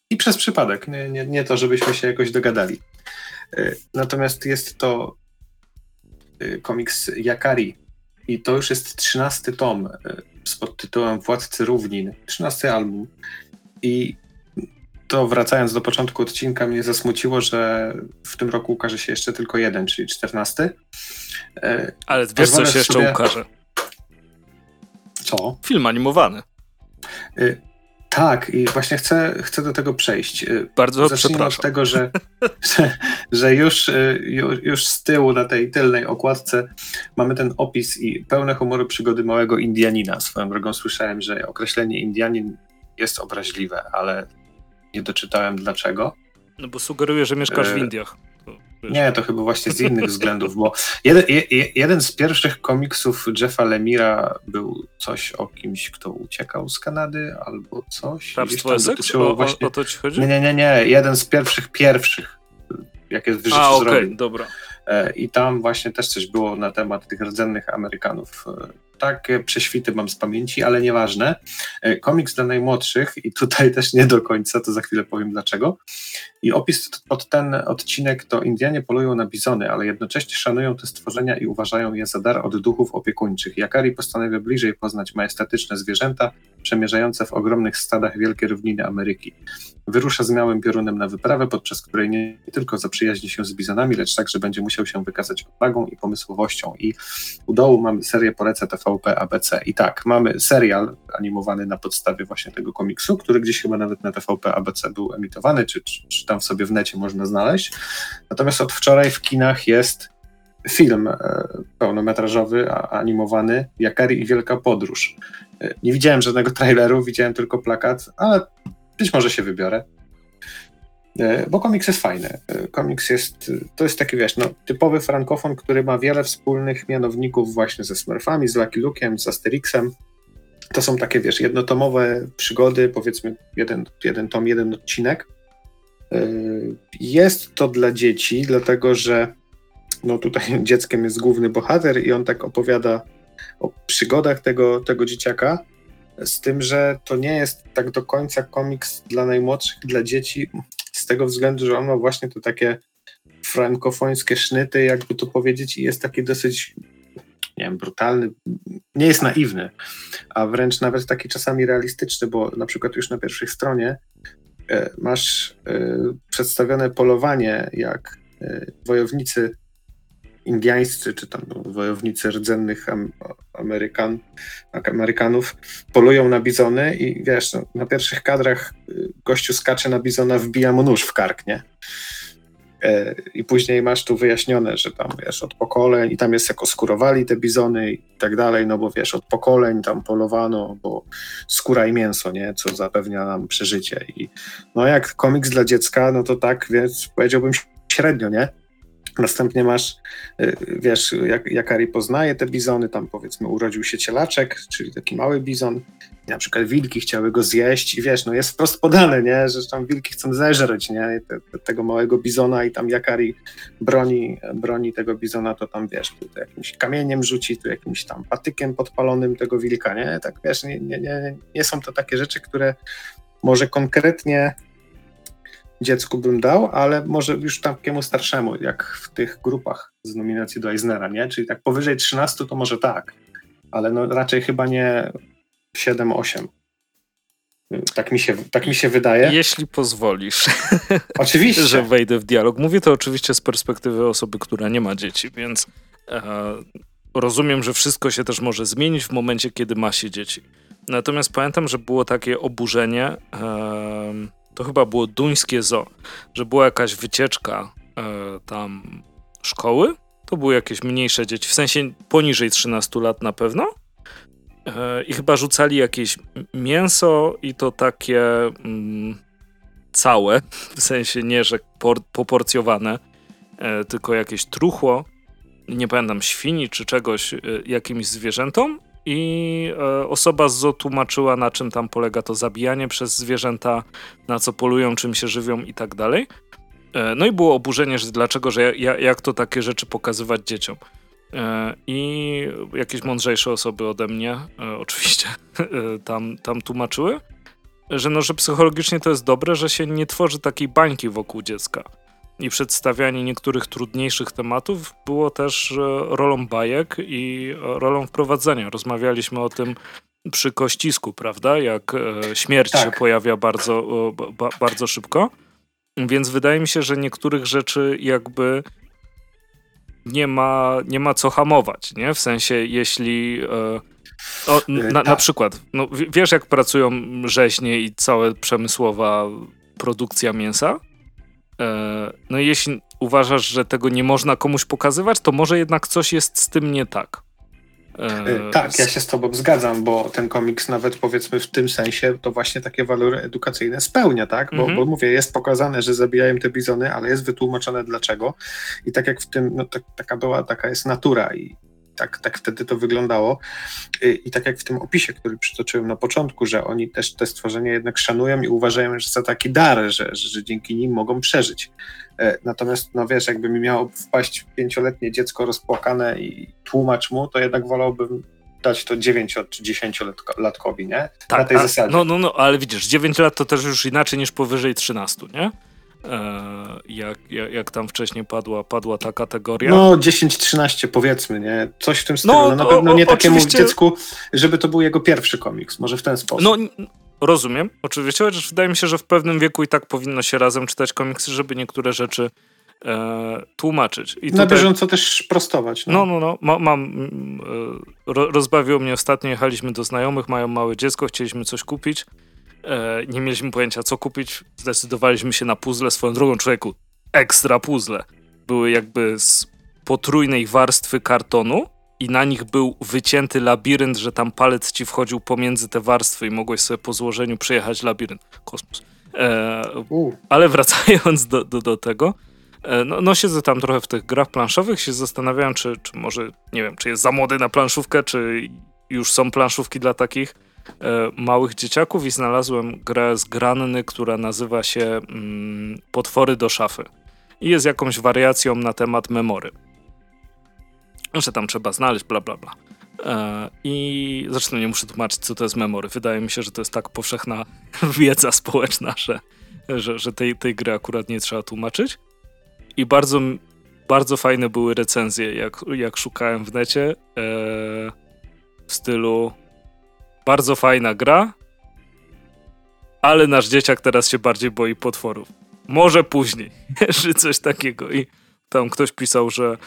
I przez przypadek, nie, nie, nie to, żebyśmy się jakoś dogadali. Y, natomiast jest to y, komiks Yakari i to już jest trzynasty tom z podtytułem Władcy Równin, trzynasty album. I to wracając do początku odcinka, mnie zasmuciło, że w tym roku ukaże się jeszcze tylko jeden, czyli czternasty. Ale wiesz, co się jeszcze sobie... ukaże? Co? Film animowany. Y tak, i właśnie chcę, chcę do tego przejść. Y, Bardzo Zacznijmy przepraszam. od tego, że, że, że już, y, już z tyłu na tej tylnej okładce mamy ten opis i pełne humoru przygody małego Indianina. Swoją drogą słyszałem, że określenie Indianin jest obraźliwe, ale nie doczytałem dlaczego. No bo sugeruje, że mieszkasz w y, Indiach. Nie, to chyba właśnie z innych względów, bo jeden, jeden z pierwszych komiksów Jeffa Lemira był coś o kimś, kto uciekał z Kanady albo coś. Hrabstwo Essex? O, właśnie... o to ci chodzi? Nie, nie, nie, nie. Jeden z pierwszych, pierwszych, jak jest w życiu A, okej, okay, dobra. E, I tam właśnie też coś było na temat tych rdzennych Amerykanów. E, takie prześwity mam z pamięci, ale nieważne. E, komiks dla najmłodszych i tutaj też nie do końca, to za chwilę powiem dlaczego. I opis pod ten odcinek to Indianie polują na bizony, ale jednocześnie szanują te stworzenia i uważają je za dar od duchów opiekuńczych. Jakari postanawia bliżej poznać majestatyczne zwierzęta, przemierzające w ogromnych stadach wielkie równiny Ameryki. Wyrusza z miałym piorunem na wyprawę, podczas której nie tylko zaprzyjaźni się z bizonami, lecz także będzie musiał się wykazać odwagą i pomysłowością. I u dołu mamy serię Polecę TVP ABC. I tak, mamy serial animowany na podstawie właśnie tego komiksu, który gdzieś chyba nawet na TVP ABC był emitowany, czy, czy, czy tam sobie w necie można znaleźć. Natomiast od wczoraj w kinach jest film e, pełnometrażowy, animowany Jakari i Wielka Podróż. E, nie widziałem żadnego traileru, widziałem tylko plakat, ale być może się wybiorę. E, bo komiks jest fajny. Komiks jest, to jest taki, wiesz, no, typowy frankofon, który ma wiele wspólnych mianowników właśnie ze Smurfami, z Lucky Luke'em, z Asterixem. To są takie, wiesz, jednotomowe przygody, powiedzmy jeden, jeden tom, jeden odcinek. Jest to dla dzieci, dlatego że no tutaj dzieckiem jest główny bohater i on tak opowiada o przygodach tego, tego dzieciaka, z tym, że to nie jest tak do końca komiks dla najmłodszych, dla dzieci, z tego względu, że on ma właśnie to takie frankofońskie sznyty, jakby to powiedzieć, i jest taki dosyć, nie wiem, brutalny, nie jest naiwny, a wręcz nawet taki czasami realistyczny, bo na przykład już na pierwszej stronie masz e, przedstawione polowanie, jak e, wojownicy indiańscy, czy tam wojownicy rdzennych Amerykan, Amerykanów polują na bizony i wiesz, no, na pierwszych kadrach gościu skacze na bizona, wbija mu nóż w kark, nie? E, I później masz tu wyjaśnione, że tam wiesz, od pokoleń i tam jest jak oskurowali te bizony i tak dalej, no bo wiesz, od pokoleń tam polowano, bo skóra i mięso, nie, co zapewnia nam przeżycie. I no jak komiks dla dziecka, no to tak, więc powiedziałbym średnio, nie? Następnie masz, y, wiesz, jak, jak Ari poznaje te bizony, tam powiedzmy urodził się cielaczek, czyli taki mały bizon, na przykład wilki chciały go zjeść i wiesz, no jest wprost podane, nie, że tam wilki chcą zeżreć, nie, te, tego małego bizona i tam Jakari broni, broni tego bizona, to tam wiesz, tu jakimś kamieniem rzuci, tu jakimś tam patykiem podpalonym tego wilka, nie, tak wiesz, nie, nie, nie, nie są to takie rzeczy, które może konkretnie dziecku bym dał, ale może już takiemu starszemu, jak w tych grupach z nominacji do Eisnera, nie? Czyli tak powyżej 13 to może tak, ale no raczej chyba nie 7-8. Tak mi, się, tak mi się wydaje. Jeśli pozwolisz. Oczywiście. że wejdę w dialog. Mówię to oczywiście z perspektywy osoby, która nie ma dzieci, więc e, rozumiem, że wszystko się też może zmienić w momencie, kiedy ma się dzieci. Natomiast pamiętam, że było takie oburzenie. E, to chyba było duńskie zoo, że była jakaś wycieczka e, tam szkoły. To były jakieś mniejsze dzieci, w sensie poniżej 13 lat na pewno. E, I chyba rzucali jakieś mięso i to takie mm, całe, w sensie nie, że por, poporcjowane, e, tylko jakieś truchło, nie pamiętam, świni czy czegoś, e, jakimś zwierzętom i e, osoba z tłumaczyła, na czym tam polega to zabijanie przez zwierzęta, na co polują, czym się żywią i tak dalej. E, no i było oburzenie, że dlaczego, że ja, jak to takie rzeczy pokazywać dzieciom. E, I jakieś mądrzejsze osoby ode mnie, oczywiście, tam, tam tłumaczyły, że no, że psychologicznie to jest dobre, że się nie tworzy takiej bańki wokół dziecka i przedstawianie niektórych trudniejszych tematów było też e, rolą bajek i e, rolą wprowadzenia. Rozmawialiśmy o tym przy kościsku, prawda? Jak e, śmierć tak. się pojawia bardzo, ba, bardzo szybko. Więc wydaje mi się, że niektórych rzeczy jakby nie ma, nie ma co hamować, nie? W sensie, jeśli. o, na, na, tak. przykład, no, wiesz, jak pracują rzeźnie i cała przemysłowa produkcja mięsa? E, no i jeśli uważasz, że tego nie można komuś pokazywać, to może jednak coś jest z tym nie tak. E, e, tak, ja się z tobą zgadzam, bo ten komiks nawet powiedzmy w tym sensie to właśnie takie walory edukacyjne spełnia, tak? Bo, mhm. bo mówię, jest pokazane, że zabijają te bizony, ale jest wytłumaczone dlaczego i tak jak w tym, no tak, taka była, taka jest natura i tak, tak wtedy to wyglądało. I, I, tak jak w tym opisie, który przytoczyłem na początku, że oni też te stworzenia jednak szanują i uważają, że za taki dar, że, że, dzięki nim mogą przeżyć. E, natomiast, no wiesz, jakby mi miało wpaść pięcioletnie dziecko rozpłakane i tłumacz mu, to jednak wolałbym dać to 9 czy 10 latkowi, nie? Tak, na tej zasadzie. No, no, no, ale widzisz, 9 lat to też już inaczej niż powyżej 13, nie? E, jak, jak, jak, tam wcześniej padła, padła ta kategoria. No 10-13 powiedzmy, nie? Coś w tym stylu. No, no na pewno nie takiemu oczywiście... dziecku, żeby to był jego pierwszy komiks, może w ten sposób. No rozumiem, oczywiście, chociaż wydaje mi się, że w pewnym wieku i tak powinno się razem czytać komiksy, żeby niektóre rzeczy e, tłumaczyć. I na bieżąco też prostować. No, no, no. no ma, mam, e, rozbawiło mnie ostatnio, jechaliśmy do znajomych, mają małe dziecko, chcieliśmy coś kupić E, nie mieliśmy pojęcia co kupić, zdecydowaliśmy się na puzzle swoją drogą człowieku. Ekstra puzzle. Były jakby z potrójnej warstwy kartonu i na nich był wycięty labirynt, że tam palec ci wchodził pomiędzy te warstwy i mogłeś sobie po złożeniu przejechać labirynt. Kosmos. E, ale wracając do, do, do tego, e, no, no siedzę tam trochę w tych grach planszowych, się zastanawiałem, czy, czy może, nie wiem, czy jest za młody na planszówkę, czy już są planszówki dla takich małych dzieciaków i znalazłem grę z Granny, która nazywa się mm, Potwory do szafy. I jest jakąś wariacją na temat memory. Że tam trzeba znaleźć, bla, bla, bla. E, I zresztą nie muszę tłumaczyć, co to jest memory. Wydaje mi się, że to jest tak powszechna wiedza społeczna, że, że, że tej, tej gry akurat nie trzeba tłumaczyć. I bardzo, bardzo fajne były recenzje, jak, jak szukałem w necie. E, w stylu bardzo fajna gra, ale nasz dzieciak teraz się bardziej boi potworów. Może później, czy coś takiego. I tam ktoś pisał, że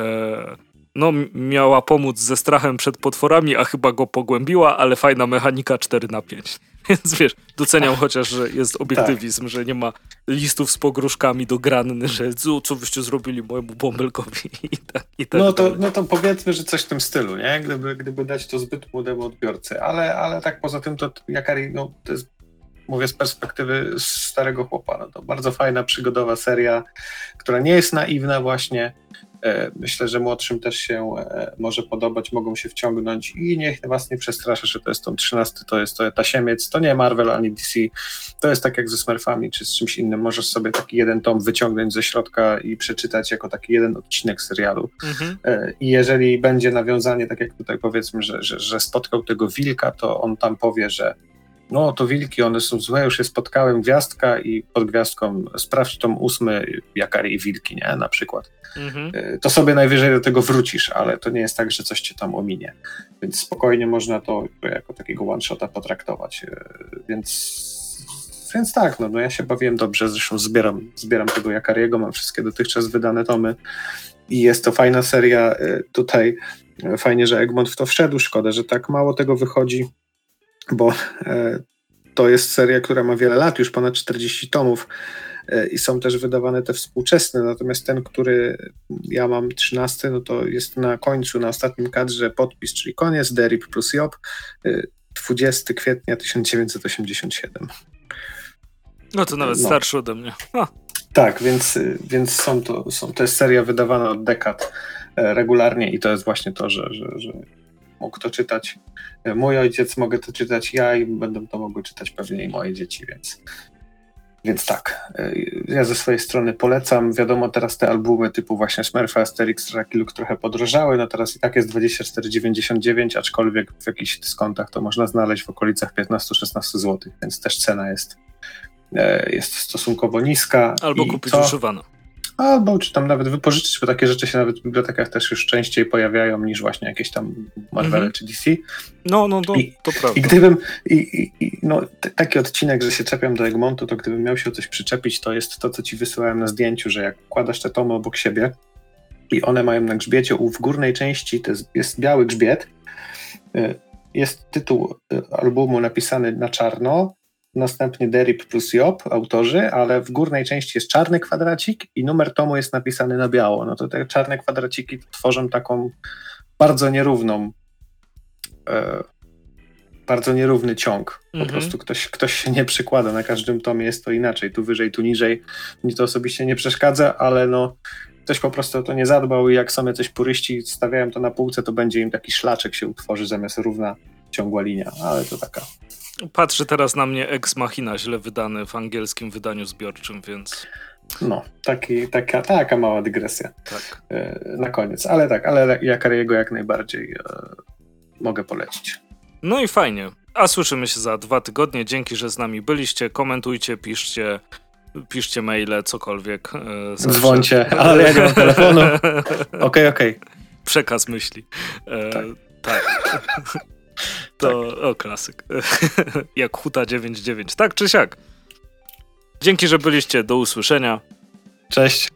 e, no, miała pomóc ze strachem przed potworami, a chyba go pogłębiła, ale fajna mechanika 4 na 5. Więc wiesz, doceniam chociaż, że jest obiektywizm, tak. że nie ma listów z pogróżkami do granny, że co, wyście zrobili mojemu bąbelkowi i tak, i tak no, to, no to powiedzmy, że coś w tym stylu, nie? Gdyby, gdyby dać to zbyt młodemu odbiorcy, ale, ale tak poza tym to Jakari, no to jest mówię z perspektywy starego chłopa, no to bardzo fajna, przygodowa seria, która nie jest naiwna właśnie, myślę, że młodszym też się e, może podobać, mogą się wciągnąć i niech was nie przestraszy, że to jest tą 13, to jest to tasiemiec, to nie Marvel ani DC, to jest tak jak ze Smurfami czy z czymś innym, możesz sobie taki jeden tom wyciągnąć ze środka i przeczytać jako taki jeden odcinek serialu. Mhm. E, I jeżeli będzie nawiązanie, tak jak tutaj powiedzmy, że, że, że spotkał tego wilka, to on tam powie, że no to wilki, one są złe, już je spotkałem, gwiazdka i pod gwiazdką sprawdź tom ósmy, jakary i wilki, nie, na przykład. Mhm. E, to sobie najwyżej do tego wrócisz, ale to nie jest tak, że coś cię tam ominie. Więc spokojnie można to jako takiego one-shota potraktować. E, więc, więc tak, no, no ja się bawiłem dobrze, zresztą zbieram, zbieram tego Jakariego, mam wszystkie dotychczas wydane tomy i jest to fajna seria e, tutaj. Fajnie, że Egmont w to wszedł, szkoda, że tak mało tego wychodzi bo e, to jest seria, która ma wiele lat, już ponad 40 tomów e, i są też wydawane te współczesne, natomiast ten, który ja mam 13, no to jest na końcu, na ostatnim kadrze podpis, czyli koniec, Derip plus Job, 20 e, kwietnia 1987. No to nawet no. starszy ode mnie. No. Tak, więc, więc są to, są, to jest seria wydawana od dekad regularnie i to jest właśnie to, że, że, że mógł to czytać mój ojciec, mogę to czytać ja i będą to mogły czytać pewnie i moje dzieci, więc, więc tak. Ja ze swojej strony polecam. Wiadomo, teraz te albumy typu właśnie Smurfy, Asterix, Luke trochę podrożały, no teraz i tak jest 24,99, aczkolwiek w jakichś dyskontach to można znaleźć w okolicach 15-16 zł, więc też cena jest, e, jest stosunkowo niska. Albo kupić co... używaną albo czy tam nawet wypożyczyć, bo takie rzeczy się nawet w bibliotekach też już częściej pojawiają niż właśnie jakieś tam Marvel mm -hmm. czy DC. No, no, no I, to prawda. I gdybym, i, i, no, taki odcinek, że się czepiam do Egmontu, to gdybym miał się o coś przyczepić, to jest to, co ci wysyłałem na zdjęciu, że jak kładasz te tomy obok siebie i one mają na grzbiecie, u w górnej części to jest, jest biały grzbiet, y, jest tytuł y, albumu napisany na czarno, następnie Derip plus Job, autorzy, ale w górnej części jest czarny kwadracik i numer tomu jest napisany na biało. No to te czarne kwadraciki tworzą taką bardzo nierówną, e, bardzo nierówny ciąg. Po mhm. prostu ktoś, ktoś się nie przykłada, na każdym tomie jest to inaczej, tu wyżej, tu niżej. Mi to osobiście nie przeszkadza, ale no ktoś po prostu o to nie zadbał i jak sobie coś puryści stawiają to na półce, to będzie im taki szlaczek się utworzy zamiast równa ciągła linia, ale to taka Patrzy teraz na mnie Ex Machina, źle wydany w angielskim wydaniu zbiorczym, więc... No, taki, taka, taka mała dygresja tak. E, na koniec. Ale tak, ale Jakariego jak najbardziej e, mogę polecić. No i fajnie. A słyszymy się za dwa tygodnie. Dzięki, że z nami byliście. Komentujcie, piszcie, piszcie maile, cokolwiek. E, Dzwońcie, ale ja nie mam telefonu. Okej, okej. Okay, okay. Przekaz myśli. E, tak. tak. To, tak. o, klasyk. Jak Huta 99. Tak czy siak. Dzięki, że byliście. Do usłyszenia. Cześć.